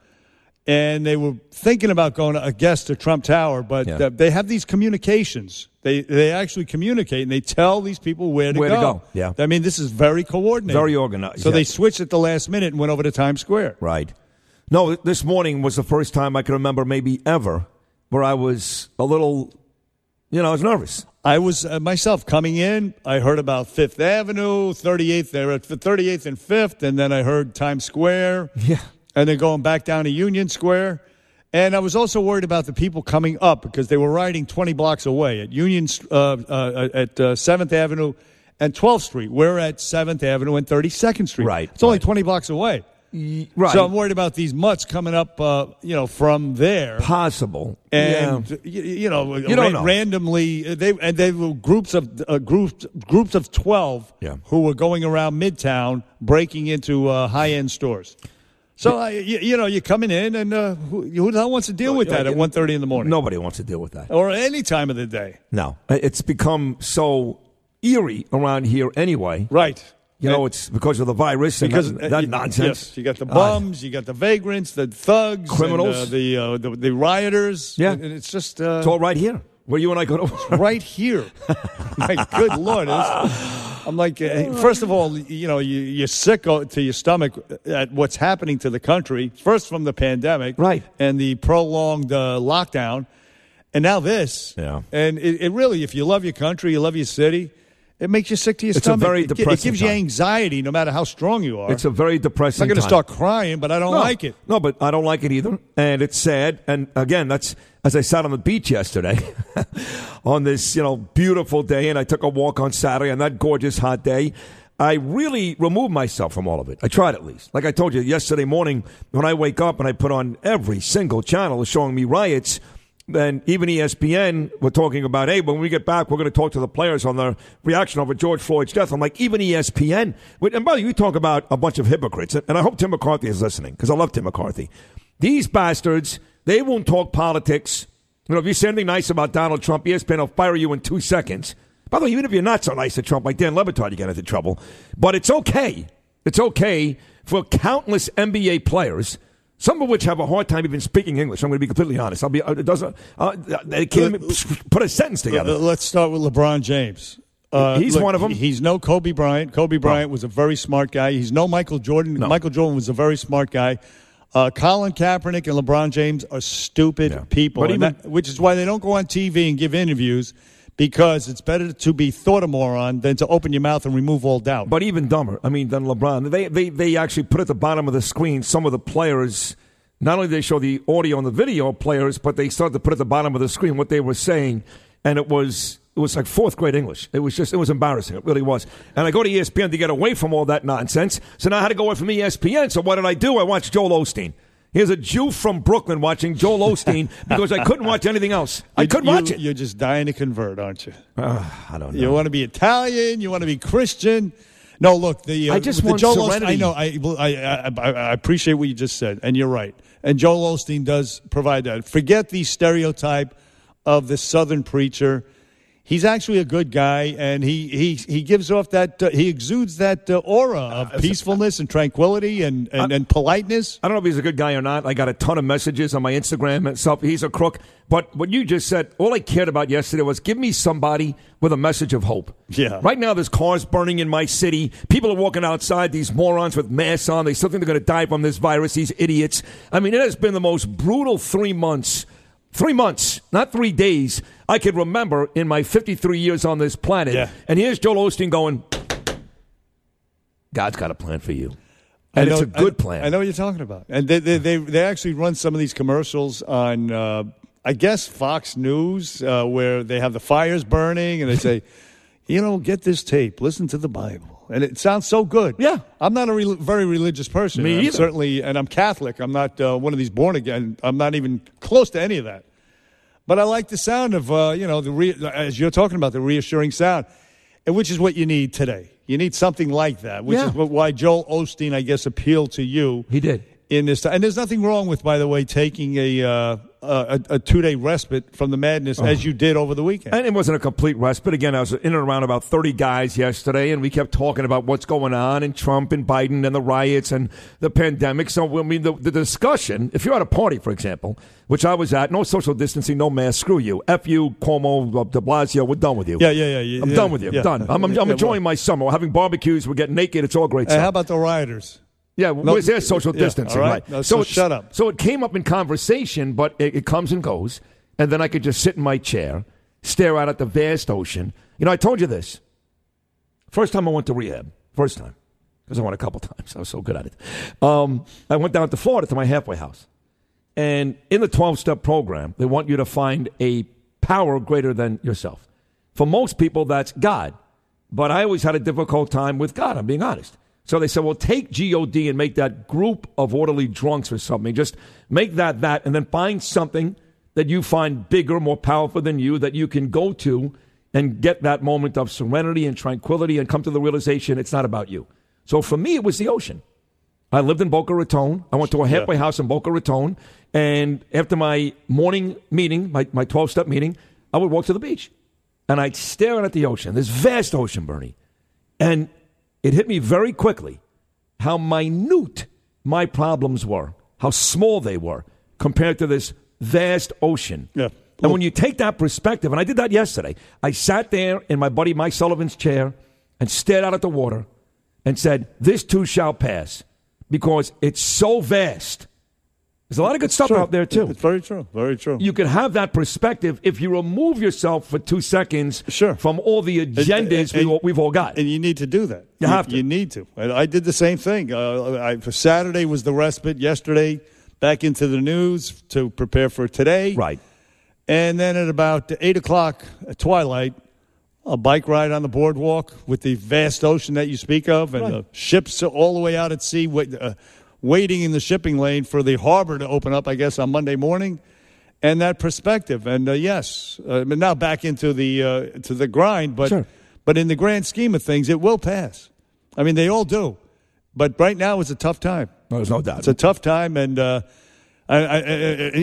and they were thinking about going to, I guess, to Trump Tower, but Yeah. uh, they have these communications. They they actually communicate and they tell these people where to Where to go. go, yeah. I mean, this is very coordinated, Very organized, So yeah. they switched at the last minute and went over to Times Square. Right. No, this morning was the first time I can remember, maybe ever, where I was a little, you know, I was nervous. I was uh, myself coming in. I heard about Fifth Avenue, 38th. They're at 38th and Fifth, and then I heard Times Square. Yeah. And then going back down to Union Square. And I was also worried about the people coming up because they were riding 20 blocks away at Union, uh, uh, at uh, 7th Avenue and 12th Street. We're at 7th Avenue and 32nd Street. Right, It's only 20 blocks away. Right. So I'm worried about these mutts coming up, uh, you know, from there. Possible. And yeah. you, you know, You don't know. randomly they and they were groups of uh, groups groups of twelve Yeah. who were going around Midtown breaking into uh, high end stores. So uh, you, you know, you're coming in, and uh, who, who the hell wants to deal with that at 1.30 in the morning Nobody wants to deal with that. or any time of the day? No. It's become so eerie around here anyway. Right. You know, it's because of the virus and Because that, uh, that you- nonsense. Yes, you got the Uh, bums, you got the vagrants, the thugs, Criminals. and, uh, the, uh, the the rioters. Yeah. and it's just uh, it's all right here, where you and I go to. right here. My good lord! It's- I'm like, uh, first of all, you know, you, you're sick to your stomach at what's happening to the country. First from the pandemic, Right. and the prolonged uh, lockdown, and now this. Yeah. And it, it really, if you love your country, you love your city. It makes you sick to your It's a stomach. very it, it depressing gives you anxiety, no matter how strong you are. It's a very depressing. I'm not going to start crying, but I don't no, like it. No, but I don't like it either, and it's sad. And again, that's as I sat on the beach yesterday, on this you know beautiful day, and I took a walk on Saturday on that gorgeous hot day. I really removed myself from all of it. I tried at least. Like I told you yesterday morning, when I wake up and I put on every single channel showing me riots, and even ESPN were talking about, hey, when we get back, we're going to talk to the players on their reaction over George Floyd's death. I'm like, even ESPN. And by the way, you talk about a bunch of hypocrites, and I hope Tim McCarthy is listening because I love Tim McCarthy. These bastards, they won't talk politics. You know, if you say anything nice about Donald Trump, ESPN will fire you in two seconds. By the way, even if you're not so nice to Trump, like Dan Le Batard, you get into trouble. But it's okay. It's okay for countless NBA players, some of which have a hard time even speaking English. I'm going to be completely honest. I'll be. uh, It doesn't. Uh, they can't even put a sentence together. Uh, let's start with LeBron James. Uh, He's one of 'em. He's no Kobe Bryant. Kobe Bryant was a very smart guy. He's no Michael Jordan. Michael Jordan was a very smart guy. Uh, Colin Kaepernick and LeBron James are stupid people, even- that- which is why they don't go on TV and give interviews because it's better to be thought a moron than to open your mouth and remove all doubt. But even dumber, I mean, than LeBron. They, they, they actually put at the bottom of the screen some of the players. Not only they show the audio and the video players, but they started to put at the bottom of the screen what they were saying, and it was It was like fourth grade English. It was just, it was embarrassing. It really was. And I go to ESPN to get away from all that nonsense. So now I had to go away from ESPN. So what did I do? I watched Joel Osteen. Here's a Jew from Brooklyn watching Joel Osteen because I couldn't watch anything else. I couldn't you- watch it. You're just dying to convert, aren't you? I don't know. You want to be Italian. You want to be Christian. No, look. The uh, I just the want Joel Osteen- serenity. I know. I, I I I appreciate what you just said, and you're right. And Joel Osteen does provide that. Forget the stereotype of the Southern preacher. He's actually a good guy, and he he he gives off that uh, he exudes that uh, aura of peacefulness and tranquility and and, and politeness. I don't know if he's a good guy or not. I got a ton of messages on my Instagram and stuff. He's a crook. But what you just said, all I cared about yesterday was give me somebody with a message of hope. Yeah. Right now, there's cars burning in my city. People are walking outside, these morons with masks on. They still think they're going to die from this virus, these idiots. I mean, it has been the most brutal three months. Three months, not three days, I could remember in my 53 years on this planet. Yeah. And here's Joel Osteen going, God's got a plan for you. And I it's a good I- plan. I know what you're talking about. And they they they, they actually run some of these commercials on uh, I guess Fox News uh, where they have the fires burning and they say, you know, get this tape, listen to the Bible. And it sounds so good. Yeah. I'm not a re- very religious person. Me either. Certainly, and I'm Catholic. I'm not uh, one of these born again. I'm not even close to any of that. But I like the sound of, uh, you know, the re- as you're talking about, the reassuring sound, and which is what you need today. You need something like that, which Yeah. is what, why Joel Osteen, I guess, appealed to you. He did. In this time. And there's nothing wrong with, by the way, taking a, uh, a, a two day respite from the madness as you did over the weekend. And it wasn't a complete respite. Again, I was in and around about 30 guys yesterday, and we kept talking about what's going on, and Trump and Biden and the riots and the pandemic. So, I mean, the, the discussion, if you're at a party, for example, which I was at, no social distancing, no mask, screw you. F you, Cuomo, uh, de Blasio, we're done with you. Yeah, yeah, yeah, yeah, I'm yeah, done with you. yeah. I'm done. I'm, I'm, I'm enjoying well- my summer. We're having barbecues. We're getting naked. It's all great stuff. how about the rioters? Yeah, No, where's their social yeah, distancing? right. No, so it's- shut up. So it came up in conversation, but it, it comes and goes, and then I could just sit in my chair, stare out at the vast ocean. You know, I told you this. First time I went to rehab, first time, because I went a couple times. I was so good at it. Um, I went down to Florida to my halfway house, and in the twelve-step program, they want you to find a power greater than yourself. For most people, that's God. But I always had a difficult time with God, I'm being honest. So they said, well, take God and make that group of orderly drunks or something. Just make that that, and then find something that you find bigger, more powerful than you that you can go to and get that moment of serenity and tranquility and come to the realization it's not about you. So for me, it was the ocean. I lived in Boca Raton. I went to a halfway house in Boca Raton. And after my morning meeting, my, my 12 step meeting, I would walk to the beach and I'd stare out at the ocean, this vast ocean, Bernie. And it hit me very quickly how minute my problems were, how small they were compared to this vast ocean. Yeah. And when you take that perspective, and I did that yesterday, I sat there in my buddy Mike Sullivan's chair and stared out at the water and said, This too shall pass because it's so vast. There's a lot of good stuff True. out there, too. It's very true. Very true. You can have that perspective if you remove yourself for two seconds sure. from all the agendas we all, we've all got. And you need to do that. You have to. You need to. And I did the same thing. Uh, I, for Saturday was the respite. Yesterday, back into the news to prepare for today. Right. And then at about eight o'clock at twilight, a bike ride on the boardwalk with the vast ocean that you speak of, and the ships all the way out at sea, uh, waiting in the shipping lane for the harbor to open up. I guess on Monday morning, and that perspective. And uh, yes, uh, but now back into the uh, to the grind, but but in the grand scheme of things, it will pass. I mean, they all do. But right now, it's a tough time. there's no doubt. It's a tough time, and uh, I, I,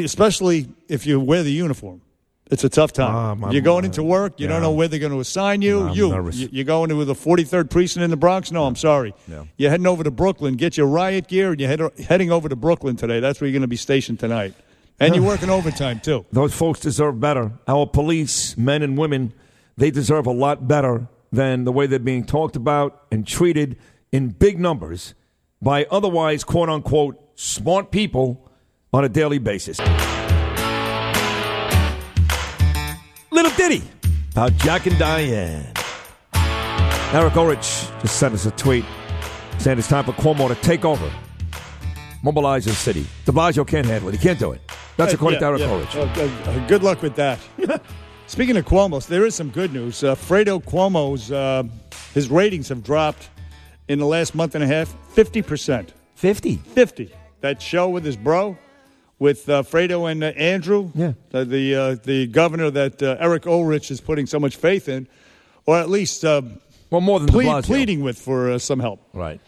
especially if you wear the uniform. It's a tough time. Ah, I'm- you're going into work. You yeah. don't know where they're going to assign you. You, nervous. you- you're going to the 43rd precinct in the Bronx. No, I'm sorry. Yeah. You're heading over to Brooklyn. Get your riot gear, and you're head, heading over to Brooklyn today. That's where you're going to be stationed tonight. And you're working overtime too. Those folks deserve better. Our police, men and women, they deserve a lot better than the way they're being talked about and treated in big numbers by otherwise, quote unquote, smart people on a daily basis. Little ditty about Jack and Diane. Eric Ulrich just sent us a tweet saying it's time for Cuomo to take over, mobilize the city. De Blasio can't handle it. He can't do it. That's according Yeah, to Eric yeah. Ulrich. Uh, uh, good luck with that. Speaking of Cuomo's, there is some good news. Uh, Fredo Cuomo's uh, his ratings have dropped in the last month and a half 50%. 50? 50. That show with his bro, with uh, Fredo and uh, Andrew, yeah. the the, uh, the governor that uh, Eric Ulrich is putting so much faith in, or at least uh, well more than de Blasio. pleading with for uh, some help. Right.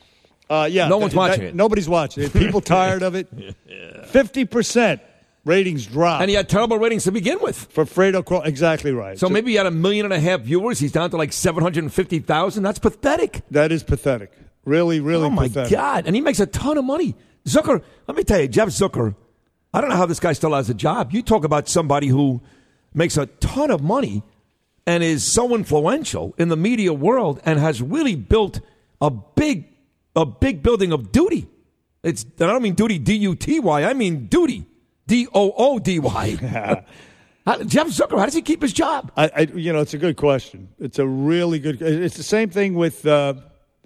Uh, yeah, No one's that- watching that- it. Nobody's watching it. People tired of it. Fifty percent ratings drop. And he had terrible ratings to begin with. for Fredo. Cuomo. Exactly right. So maybe he had a million and a half viewers. He's down to like 750,000. That's pathetic. that is pathetic. Really, really oh, my pathetic. God. And he makes a ton of money. Zucker, let me tell you, Jeff Zucker, I don't know how this guy still has a job. You talk about somebody who makes a ton of money and is so influential in the media world and has really built a big, a big building of duty. It's, I don't mean duty, D U T Y. I mean duty, D O O D Y. Jeff Zucker, how does he keep his job? I, I, you know, it's a good question. It's a really good. It's the same thing with uh,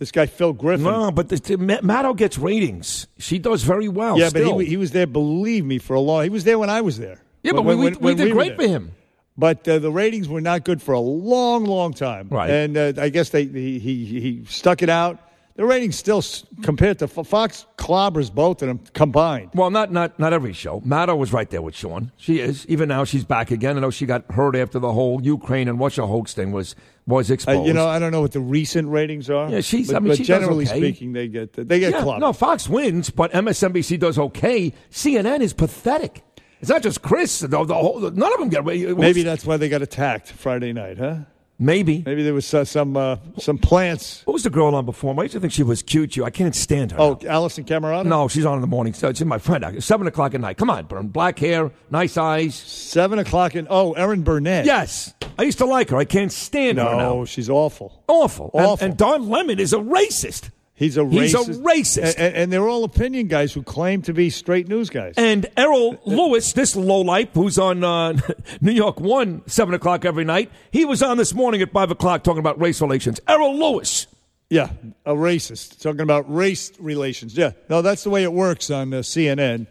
this guy Phil Griffin. No, but the, the, Ma- Maddow gets ratings. She does very well. yeah, still. but he, he was there. Believe me, for a long. He was there when I was there. Yeah, but When- we, when- we, did great for him. But uh, the ratings were not good for a long, long time. Right. And uh, I guess they he, he he stuck it out. The ratings still compared to Fox clobbers both of them combined. Well, not not not every show. Maddow was right there with Sean. She is. Even now, she's back again. I know she got hurt after the whole Ukraine and Russia hoax thing was was Uh, exposed. you know, I don't know what the recent ratings are. Yeah, she's- But, I mean, but she does generally okay. speaking, they get they get yeah, clobbered. no, Fox wins, but MSNBC does okay. CNN is pathetic. It's not just Chris. The, the whole, none of them get. Maybe that's why they got attacked Friday night, huh? Maybe. Maybe there was uh, some uh, some plants. What was the girl on before? I used to think she was cute. You, I can't stand her. Oh, Alisyn Camerota. No, she's on in the morning. So it's my friend. Seven o'clock at night. Come on, Bern. Black hair, nice eyes. Seven o'clock in. Oh, Erin Burnett. Yes, I used to like her. I can't stand her now. No, she's awful. Awful. And- Awful. And, Don Lemon is a racist. He's a racist. He's a racist. And, and they're all opinion guys who claim to be straight news guys. And Errol Louis, this lowlife who's on uh, New York One, 7 o'clock every night, he was on this morning at 5 o'clock talking about race relations. Errol Louis. Yeah, a racist talking about race relations. Yeah, no, that's the way it works on uh, CNN.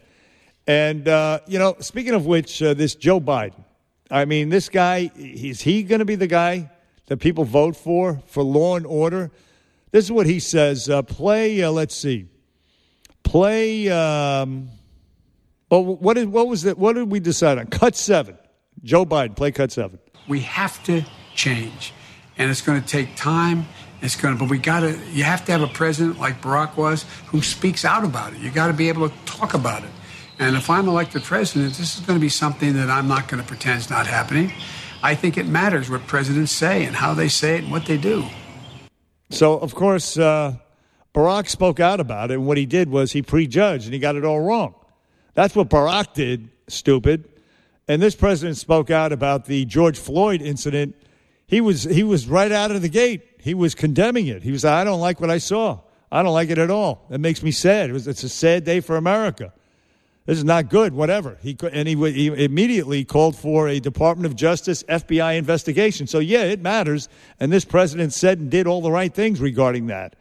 And uh, you know, speaking of which, uh, this Joe Biden. I mean, this guy is he going to be the guy that people vote for for law and order? This is what he says. Uh, play. Uh, let's see. Play. Um, well, what is what was that? What did we decide on? Cut seven. Joe Biden. Play cut seven. We have to change, and it's going to take time. It's going to, but we got to. You have to have a president like Barack was, who speaks out about it. You got to be able to talk about it. And if I'm elected president, this is going to be something that I'm not going to pretend is not happening. I think it matters what presidents say and how they say it and what they do. So, of course, uh, Barack spoke out about it, and what he did was he prejudged, and he got it all wrong. That's what Barack did, stupid. And this president spoke out about the George Floyd incident. He was he was right out of the gate. He was condemning it. He was, I don't like what I saw. I don't like it at all. It makes me sad. It was, it's a sad day for America. This is not good. Whatever. He and he, he immediately called for a Department of Justice FBI investigation. So yeah, it matters. And this president said and did all the right things regarding that.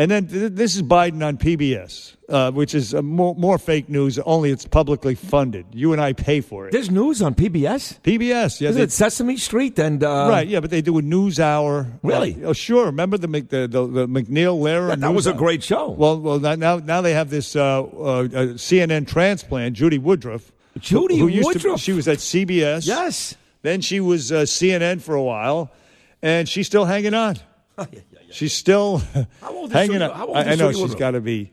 And then th- this is Biden on PBS, uh, which is uh, more, more fake news. Only it's publicly funded. You and I pay for it. There's news on PBS? PBS, yeah. They- it Sesame Street? And uh, right, yeah, but they do a news hour. Really? Uh, oh, sure. Remember the Mc- the, the, the MacNeil Lehrer? That- that was a great show. Well, well, now now, they have this uh, uh, CNN transplant, Judy Woodruff. Judy who, who used Woodruff? To, she was at CBS. Yes. Then she was uh, CNN for a while, and she's still hanging on. She's still old is hanging Judy- on. how old I, I know she's got to be.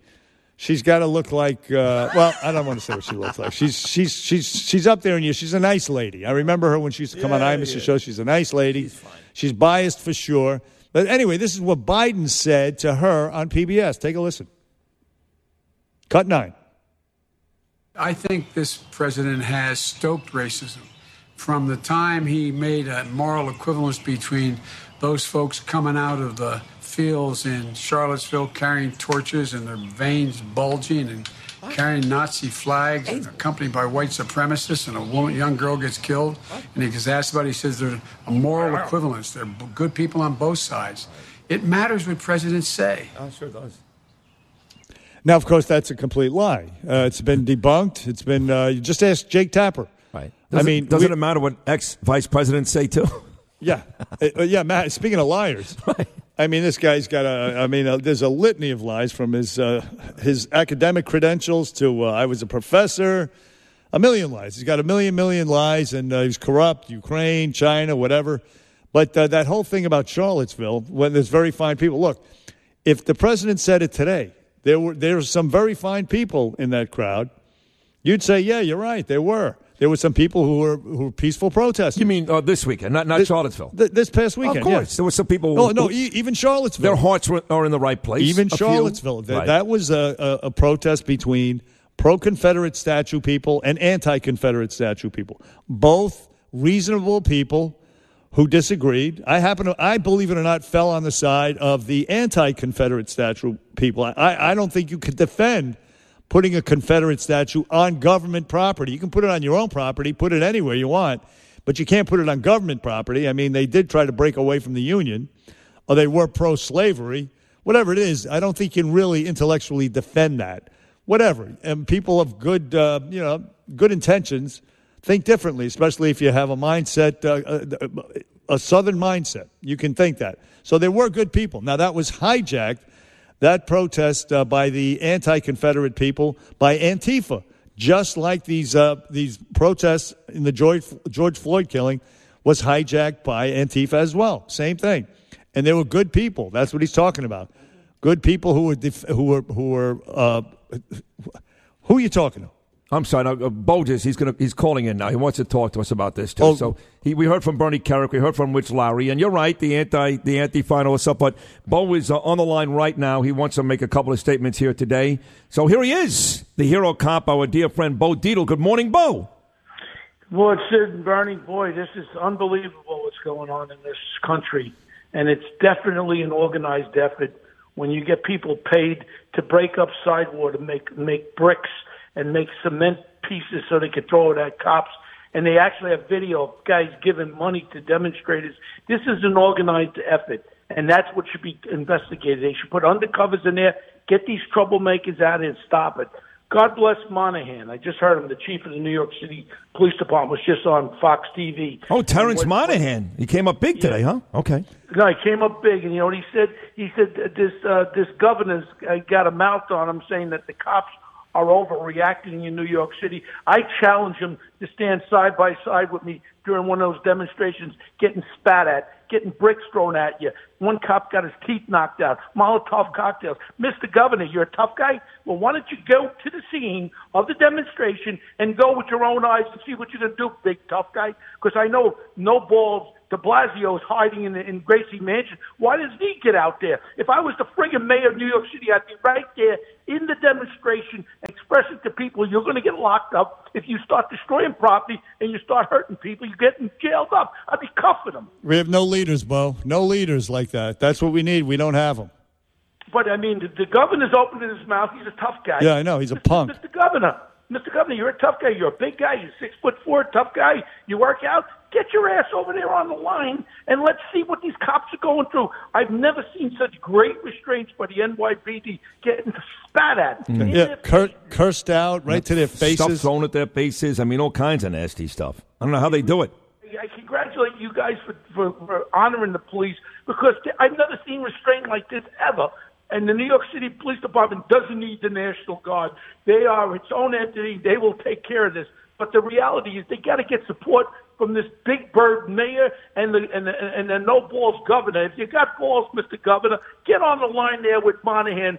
She's got to look like. Uh, well, I don't want to say what she looks like. She's she's she's she's up there in years. She's a nice lady. I remember her when she used to come on Yeah, Imus yeah. show. She's a nice lady. She's biased for sure. But anyway, this is what Biden said to her on PBS. Take a listen. Cut nine. I think this president has stoked racism from the time he made a moral equivalence between those folks coming out of the fields in Charlottesville carrying torches and their veins bulging and carrying Nazi flags and accompanied by white supremacists and a woman, young girl gets killed and he gets asked about it, he says there's a moral equivalence. They're b- good people on both sides. It matters what presidents say. Oh, sure does. Now, of course, that's a complete lie. Uh, it's been debunked. It's been. Uh, you just ask Jake Tapper. Right. I Doesn't, mean, doesn't we- it matter what ex vice presidents say too? Yeah, Uh, uh, yeah, Matt. Speaking of liars, I mean, this guy's got a. I mean, uh, there's a litany of lies from his uh, his academic credentials to uh, I was a professor, a million lies. He's got a million million lies, and uh, he's corrupt. Ukraine, China, whatever. But uh, that whole thing about Charlottesville, when there's very fine people. Look, if the president said it today, there were there were some very fine people in that crowd. You'd say, yeah, you're right. There were. There were some people who were who were peaceful protesters. You mean uh, this weekend, not not Charlottesville? Th- this past weekend, Of course, there were some people. Who- no, who- e- even Charlottesville. Their hearts were, are in the right place. Even Charlottesville. Th- Right. That was a, a, a protest between pro Confederate statue people and anti Confederate statue people. Both reasonable people who disagreed. I happen to, I believe it or not, fell on the side of the anti Confederate statue people. I, I don't think you could defend putting a Confederate statue on government property. You can put it on your own property, put it anywhere you want, but you can't put it on government property. I mean, they did try to break away from the Union, or they were pro slavery. Whatever it is, I don't think you can really intellectually defend that. Whatever. And people of good, uh, you know, good intentions think differently, especially if you have a mindset, uh, uh, a Southern mindset. You can think that. So there were good people. Now, that was hijacked, that protest uh, by the anti Confederate people, by Antifa, just like these, uh, these protests in the George, George Floyd killing was hijacked by Antifa as well. Same thing. And they were good people. That's what he's talking about. Good people who were, def- who were, who were, uh, who are you talking to? I'm sorry, no, uh, Bogus. He's gonna he's calling in now. He wants to talk to us about this too. Oh. So he, we heard from Bernie Kerik, we heard from Rich Lowry, and you're right. The anti the anti finalists up, but Bo is uh, on the line right now. He wants to make a couple of statements here today. So here he is, the hero cop, our dear friend Bo Dietl. Good morning, Bo. Well, it's Sid and Bernie. Boy, this is unbelievable what's going on in this country. And it's definitely an organized effort when you get people paid to break up sidewalk and make, make bricks and make cement pieces so they could throw it at cops. And they actually have video of guys giving money to demonstrators. This is an organized effort. And that's what should be investigated. They should put undercovers in there, get these troublemakers out and stop it. God bless Monahan. I just heard him, the chief of the New York City Police Department, was just on Fox TV. Oh, Terrence What- Monahan. He came up big today, huh? Okay. no, he came up big, and you know what he said? He said this uh, this governor's uh, got a mouth on him, saying that the cops are overreacting in New York City. I challenge him to stand side by side with me during one of those demonstrations, getting spat at, getting bricks thrown at you. One cop got his teeth knocked out. Molotov cocktails. Mr. Governor, you're a tough guy. Well, why don't you go to the scene of the demonstration and go with your own eyes and see what you're going to do, big tough guy? Because I know no balls De Blasio's hiding in, the, in Gracie Mansion. Why does he get out there? If I was the friggin' mayor of New York City, I'd be right there in the demonstration expressing to people you're going to get locked up if you start destroying property and you start hurting people. You're getting jailed up. I'd be cuffing them. We have no leaders, Bo. No leaders like that. That's what we need. We don't have them. But I mean, the, the governor's opening his mouth. He's a tough guy. Yeah, I know. He's a punk. Mr. Governor, Mr. Governor, you're a tough guy. You're a big guy. You're six foot four, tough guy. You work out. Get your ass over there on the line and let's see what these cops are going through. I've never seen such great restraints by the NYPD getting spat at. In Yeah, cur- cursed out right to their Stuff faces. thrown at their faces. I mean, all kinds of nasty stuff. I don't know how they do it. I congratulate you guys for, for, for honoring the police because I've never seen restraint like this ever. And the New York City Police Department doesn't need the National Guard. They are its own entity. They will take care of this. But the reality is they got to get support from this big bird mayor and the and the, and the no balls governor. If you got balls, Mr. Governor, get on the line there with Monahan.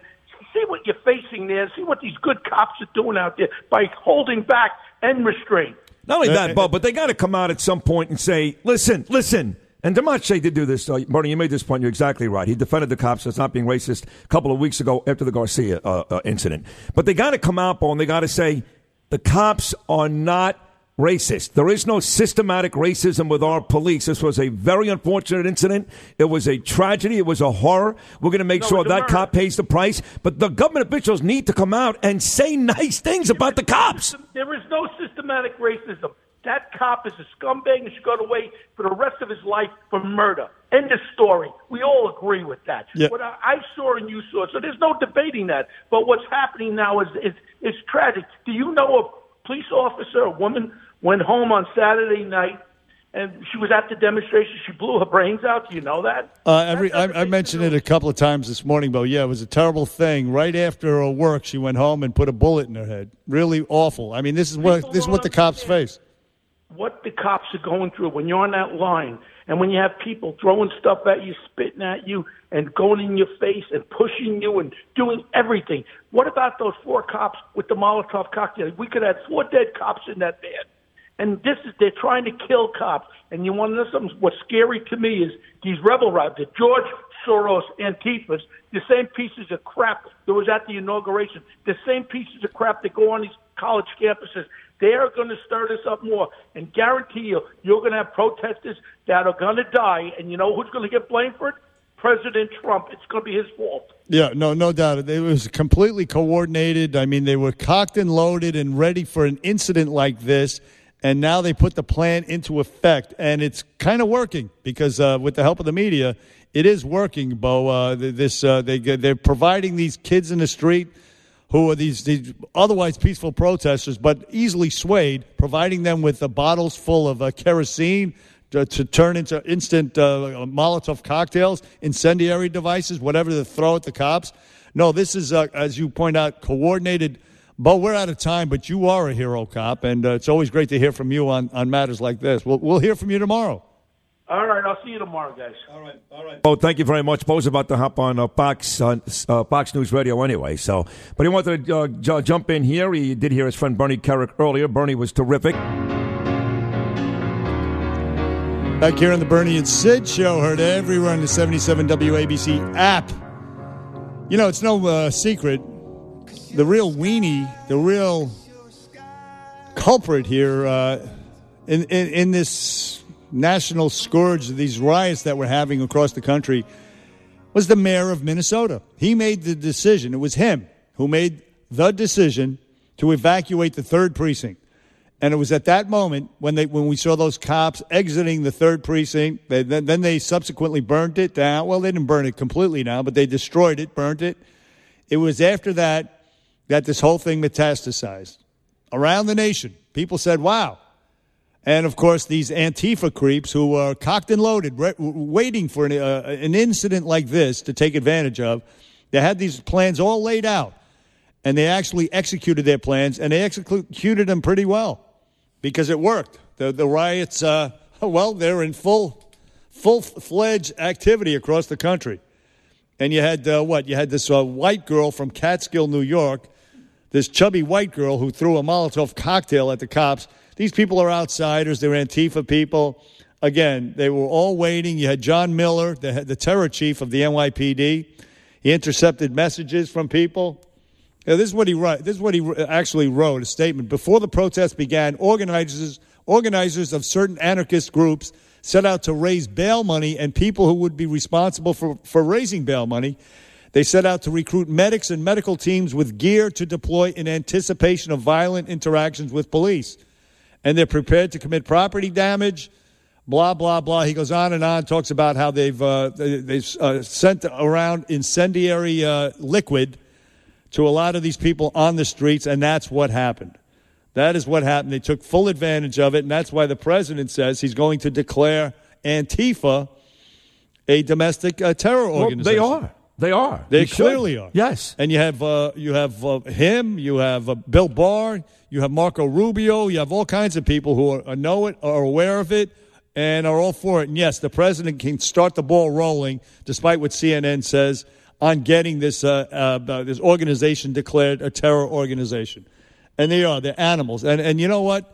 See what you're facing there. See what these good cops are doing out there by holding back and restraint. Not Uh, only that, Bob, but they got to come out at some point and say, listen, listen. And Demache did do this. Uh, Bernie, you made this point. You're exactly right. He defended the cops as not being racist a couple of weeks ago after the Garcia uh, uh, incident. But they got to come out, Bo, and they got to say the cops are not racist. There is no systematic racism with our police. This was a very unfortunate incident. It was a tragedy. It was a horror. We're going to make No, sure that cop pays the price. But the government officials need to come out and say nice things about the cops. There is no systematic racism. That cop is a scumbag and should go away for the rest of his life for murder. End of story. We all agree with that. Yeah. What I, I saw and you saw, so there's no debating that. But what's happening now is is, is tragic. Do you know a police officer, a woman, went home on Saturday night, and she was at the demonstration. She blew her brains out. Do you know that? Uh, every, I, I mentioned it a couple of times this morning, but Yeah, it was a terrible thing. Right after her work, she went home and put a bullet in her head. Really awful. I mean, this is what this is what the cops face. What the cops are going through when you're on that line and when you have people throwing stuff at you, spitting at you, and going in your face and pushing you and doing everything. What about those four cops with the Molotov cocktail? We could have four dead cops in that van. And this is, they're trying to kill cops. And you want to know something? What's scary to me is these rebel the George Soros Antifas, the same pieces of crap that was at the inauguration, the same pieces of crap that go on these college campuses. They are going to stir this up more and guarantee you, you're going to have protesters that are going to die. And you know who's going to get blamed for it? President Trump. It's going to be his fault. Yeah, no, no doubt. It was completely coordinated. I mean, they were cocked and loaded and ready for an incident like this. And now they put the plan into effect, and it's kind of working because uh, with the help of the media, it is working. Bo, uh, this uh, they they're providing these kids in the street who are these, these otherwise peaceful protesters, but easily swayed, providing them with the bottles full of uh, kerosene to, to turn into instant uh, Molotov cocktails, incendiary devices, whatever to throw at the cops. No, this is, uh, as you point out, coordinated. But we're out of time, but you are a hero cop, and uh, it's always great to hear from you on, on matters like this. We'll, we'll hear from you tomorrow. All right, I'll see you tomorrow, guys. All right, all right. Oh, thank you very much. Bo's about to hop on uh, Fox uh, uh, Fox News Radio anyway. So, but he wanted to uh, j- jump in here. He did hear his friend Bernie Kerik earlier. Bernie was terrific. Back here on the Bernie and Sid show, heard everywhere on the 77 WABC app. You know, it's no uh, secret. The real weenie, the real culprit here uh, in, in, in this national scourge of these riots that we're having across the country was the mayor of Minnesota. He made the decision. It was him who made the decision to evacuate the third precinct. And it was at that moment when they when we saw those cops exiting the third precinct. They, then, then they subsequently burned it down. Well, they didn't burn it completely now, but they destroyed it, burnt it. It was after that that this whole thing metastasized around the nation. People said, "Wow." And of course, these Antifa creeps who are cocked and loaded, re- waiting for an, uh, an incident like this to take advantage of, they had these plans all laid out. And they actually executed their plans, and they executed them pretty well because it worked. The, the riots, uh, well, they're in full, full fledged activity across the country. And you had uh, what? You had this uh, white girl from Catskill, New York, this chubby white girl who threw a Molotov cocktail at the cops. These people are outsiders. They're Antifa people. Again, they were all waiting. You had John Miller, the, the terror chief of the NYPD. He intercepted messages from people. Now, this is what he wrote. This is what he actually wrote: a statement before the protest began. Organizers, organizers of certain anarchist groups set out to raise bail money, and people who would be responsible for, for raising bail money. They set out to recruit medics and medical teams with gear to deploy in anticipation of violent interactions with police. And they're prepared to commit property damage, blah, blah, blah. He goes on and on, talks about how they've, uh, they, they've uh, sent around incendiary uh, liquid to a lot of these people on the streets, and that's what happened. That is what happened. They took full advantage of it, and that's why the president says he's going to declare Antifa a domestic uh, terror Well, organization. they are. They are. They He should. clearly are. Yes. And you have uh, you have uh, him, you have uh, Bill Barr, you have Marco Rubio, you have all kinds of people who are, uh, know it, are aware of it, and are all for it. And yes, the president can start the ball rolling, despite what CNN says, on getting this uh, uh, this organization declared a terror organization. And they are. They're animals. And and you know what?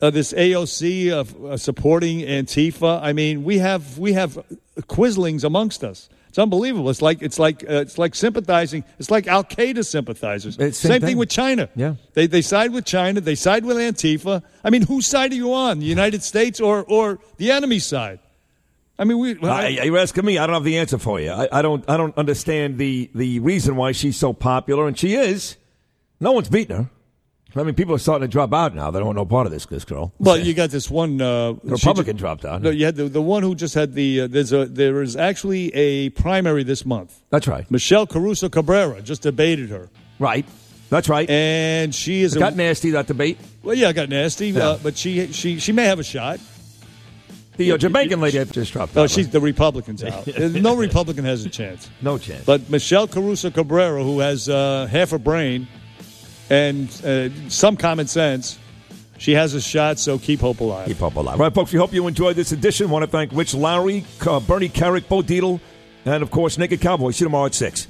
Uh, this AOC of uh, supporting Antifa. I mean, we have we have quislings amongst us. It's unbelievable. It's like it's like uh, it's like sympathizing. It's like Al Qaeda sympathizers. It's same same thing thing. with China. Yeah. They they side with China. They side with Antifa. I mean, whose side are you on? The United States or or the enemy side? I mean, we. I, you're asking me. I don't have the answer for you. I, I don't. I don't understand the the reason why she's so popular, and she is. No one's beating her. I mean, people are starting to drop out now. They don't want no part of this. This girl. Well, you got this one uh, Republican dropped out. No, you had the, the one who just had the. Uh, there's a there is actually a primary this month. That's right. Michelle Caruso Cabrera just debated her. Right. That's right. And she is It a, got nasty that debate. Well, yeah, it got nasty, Yeah. uh, but she she she may have a shot. The uh, Jamaican lady just dropped Oh, out. she's the Republicans out. no Republican has a chance. No chance. But Michelle Caruso Cabrera, who has uh, half a brain and uh, some common sense, she has a shot. So keep hope alive. Keep hope alive. All right, folks, we hope you enjoyed this edition. want to thank Rich Lowry, uh, Bernie Kerik, Bo Dietl, and, of course, Naked Cowboy. See you tomorrow at 6.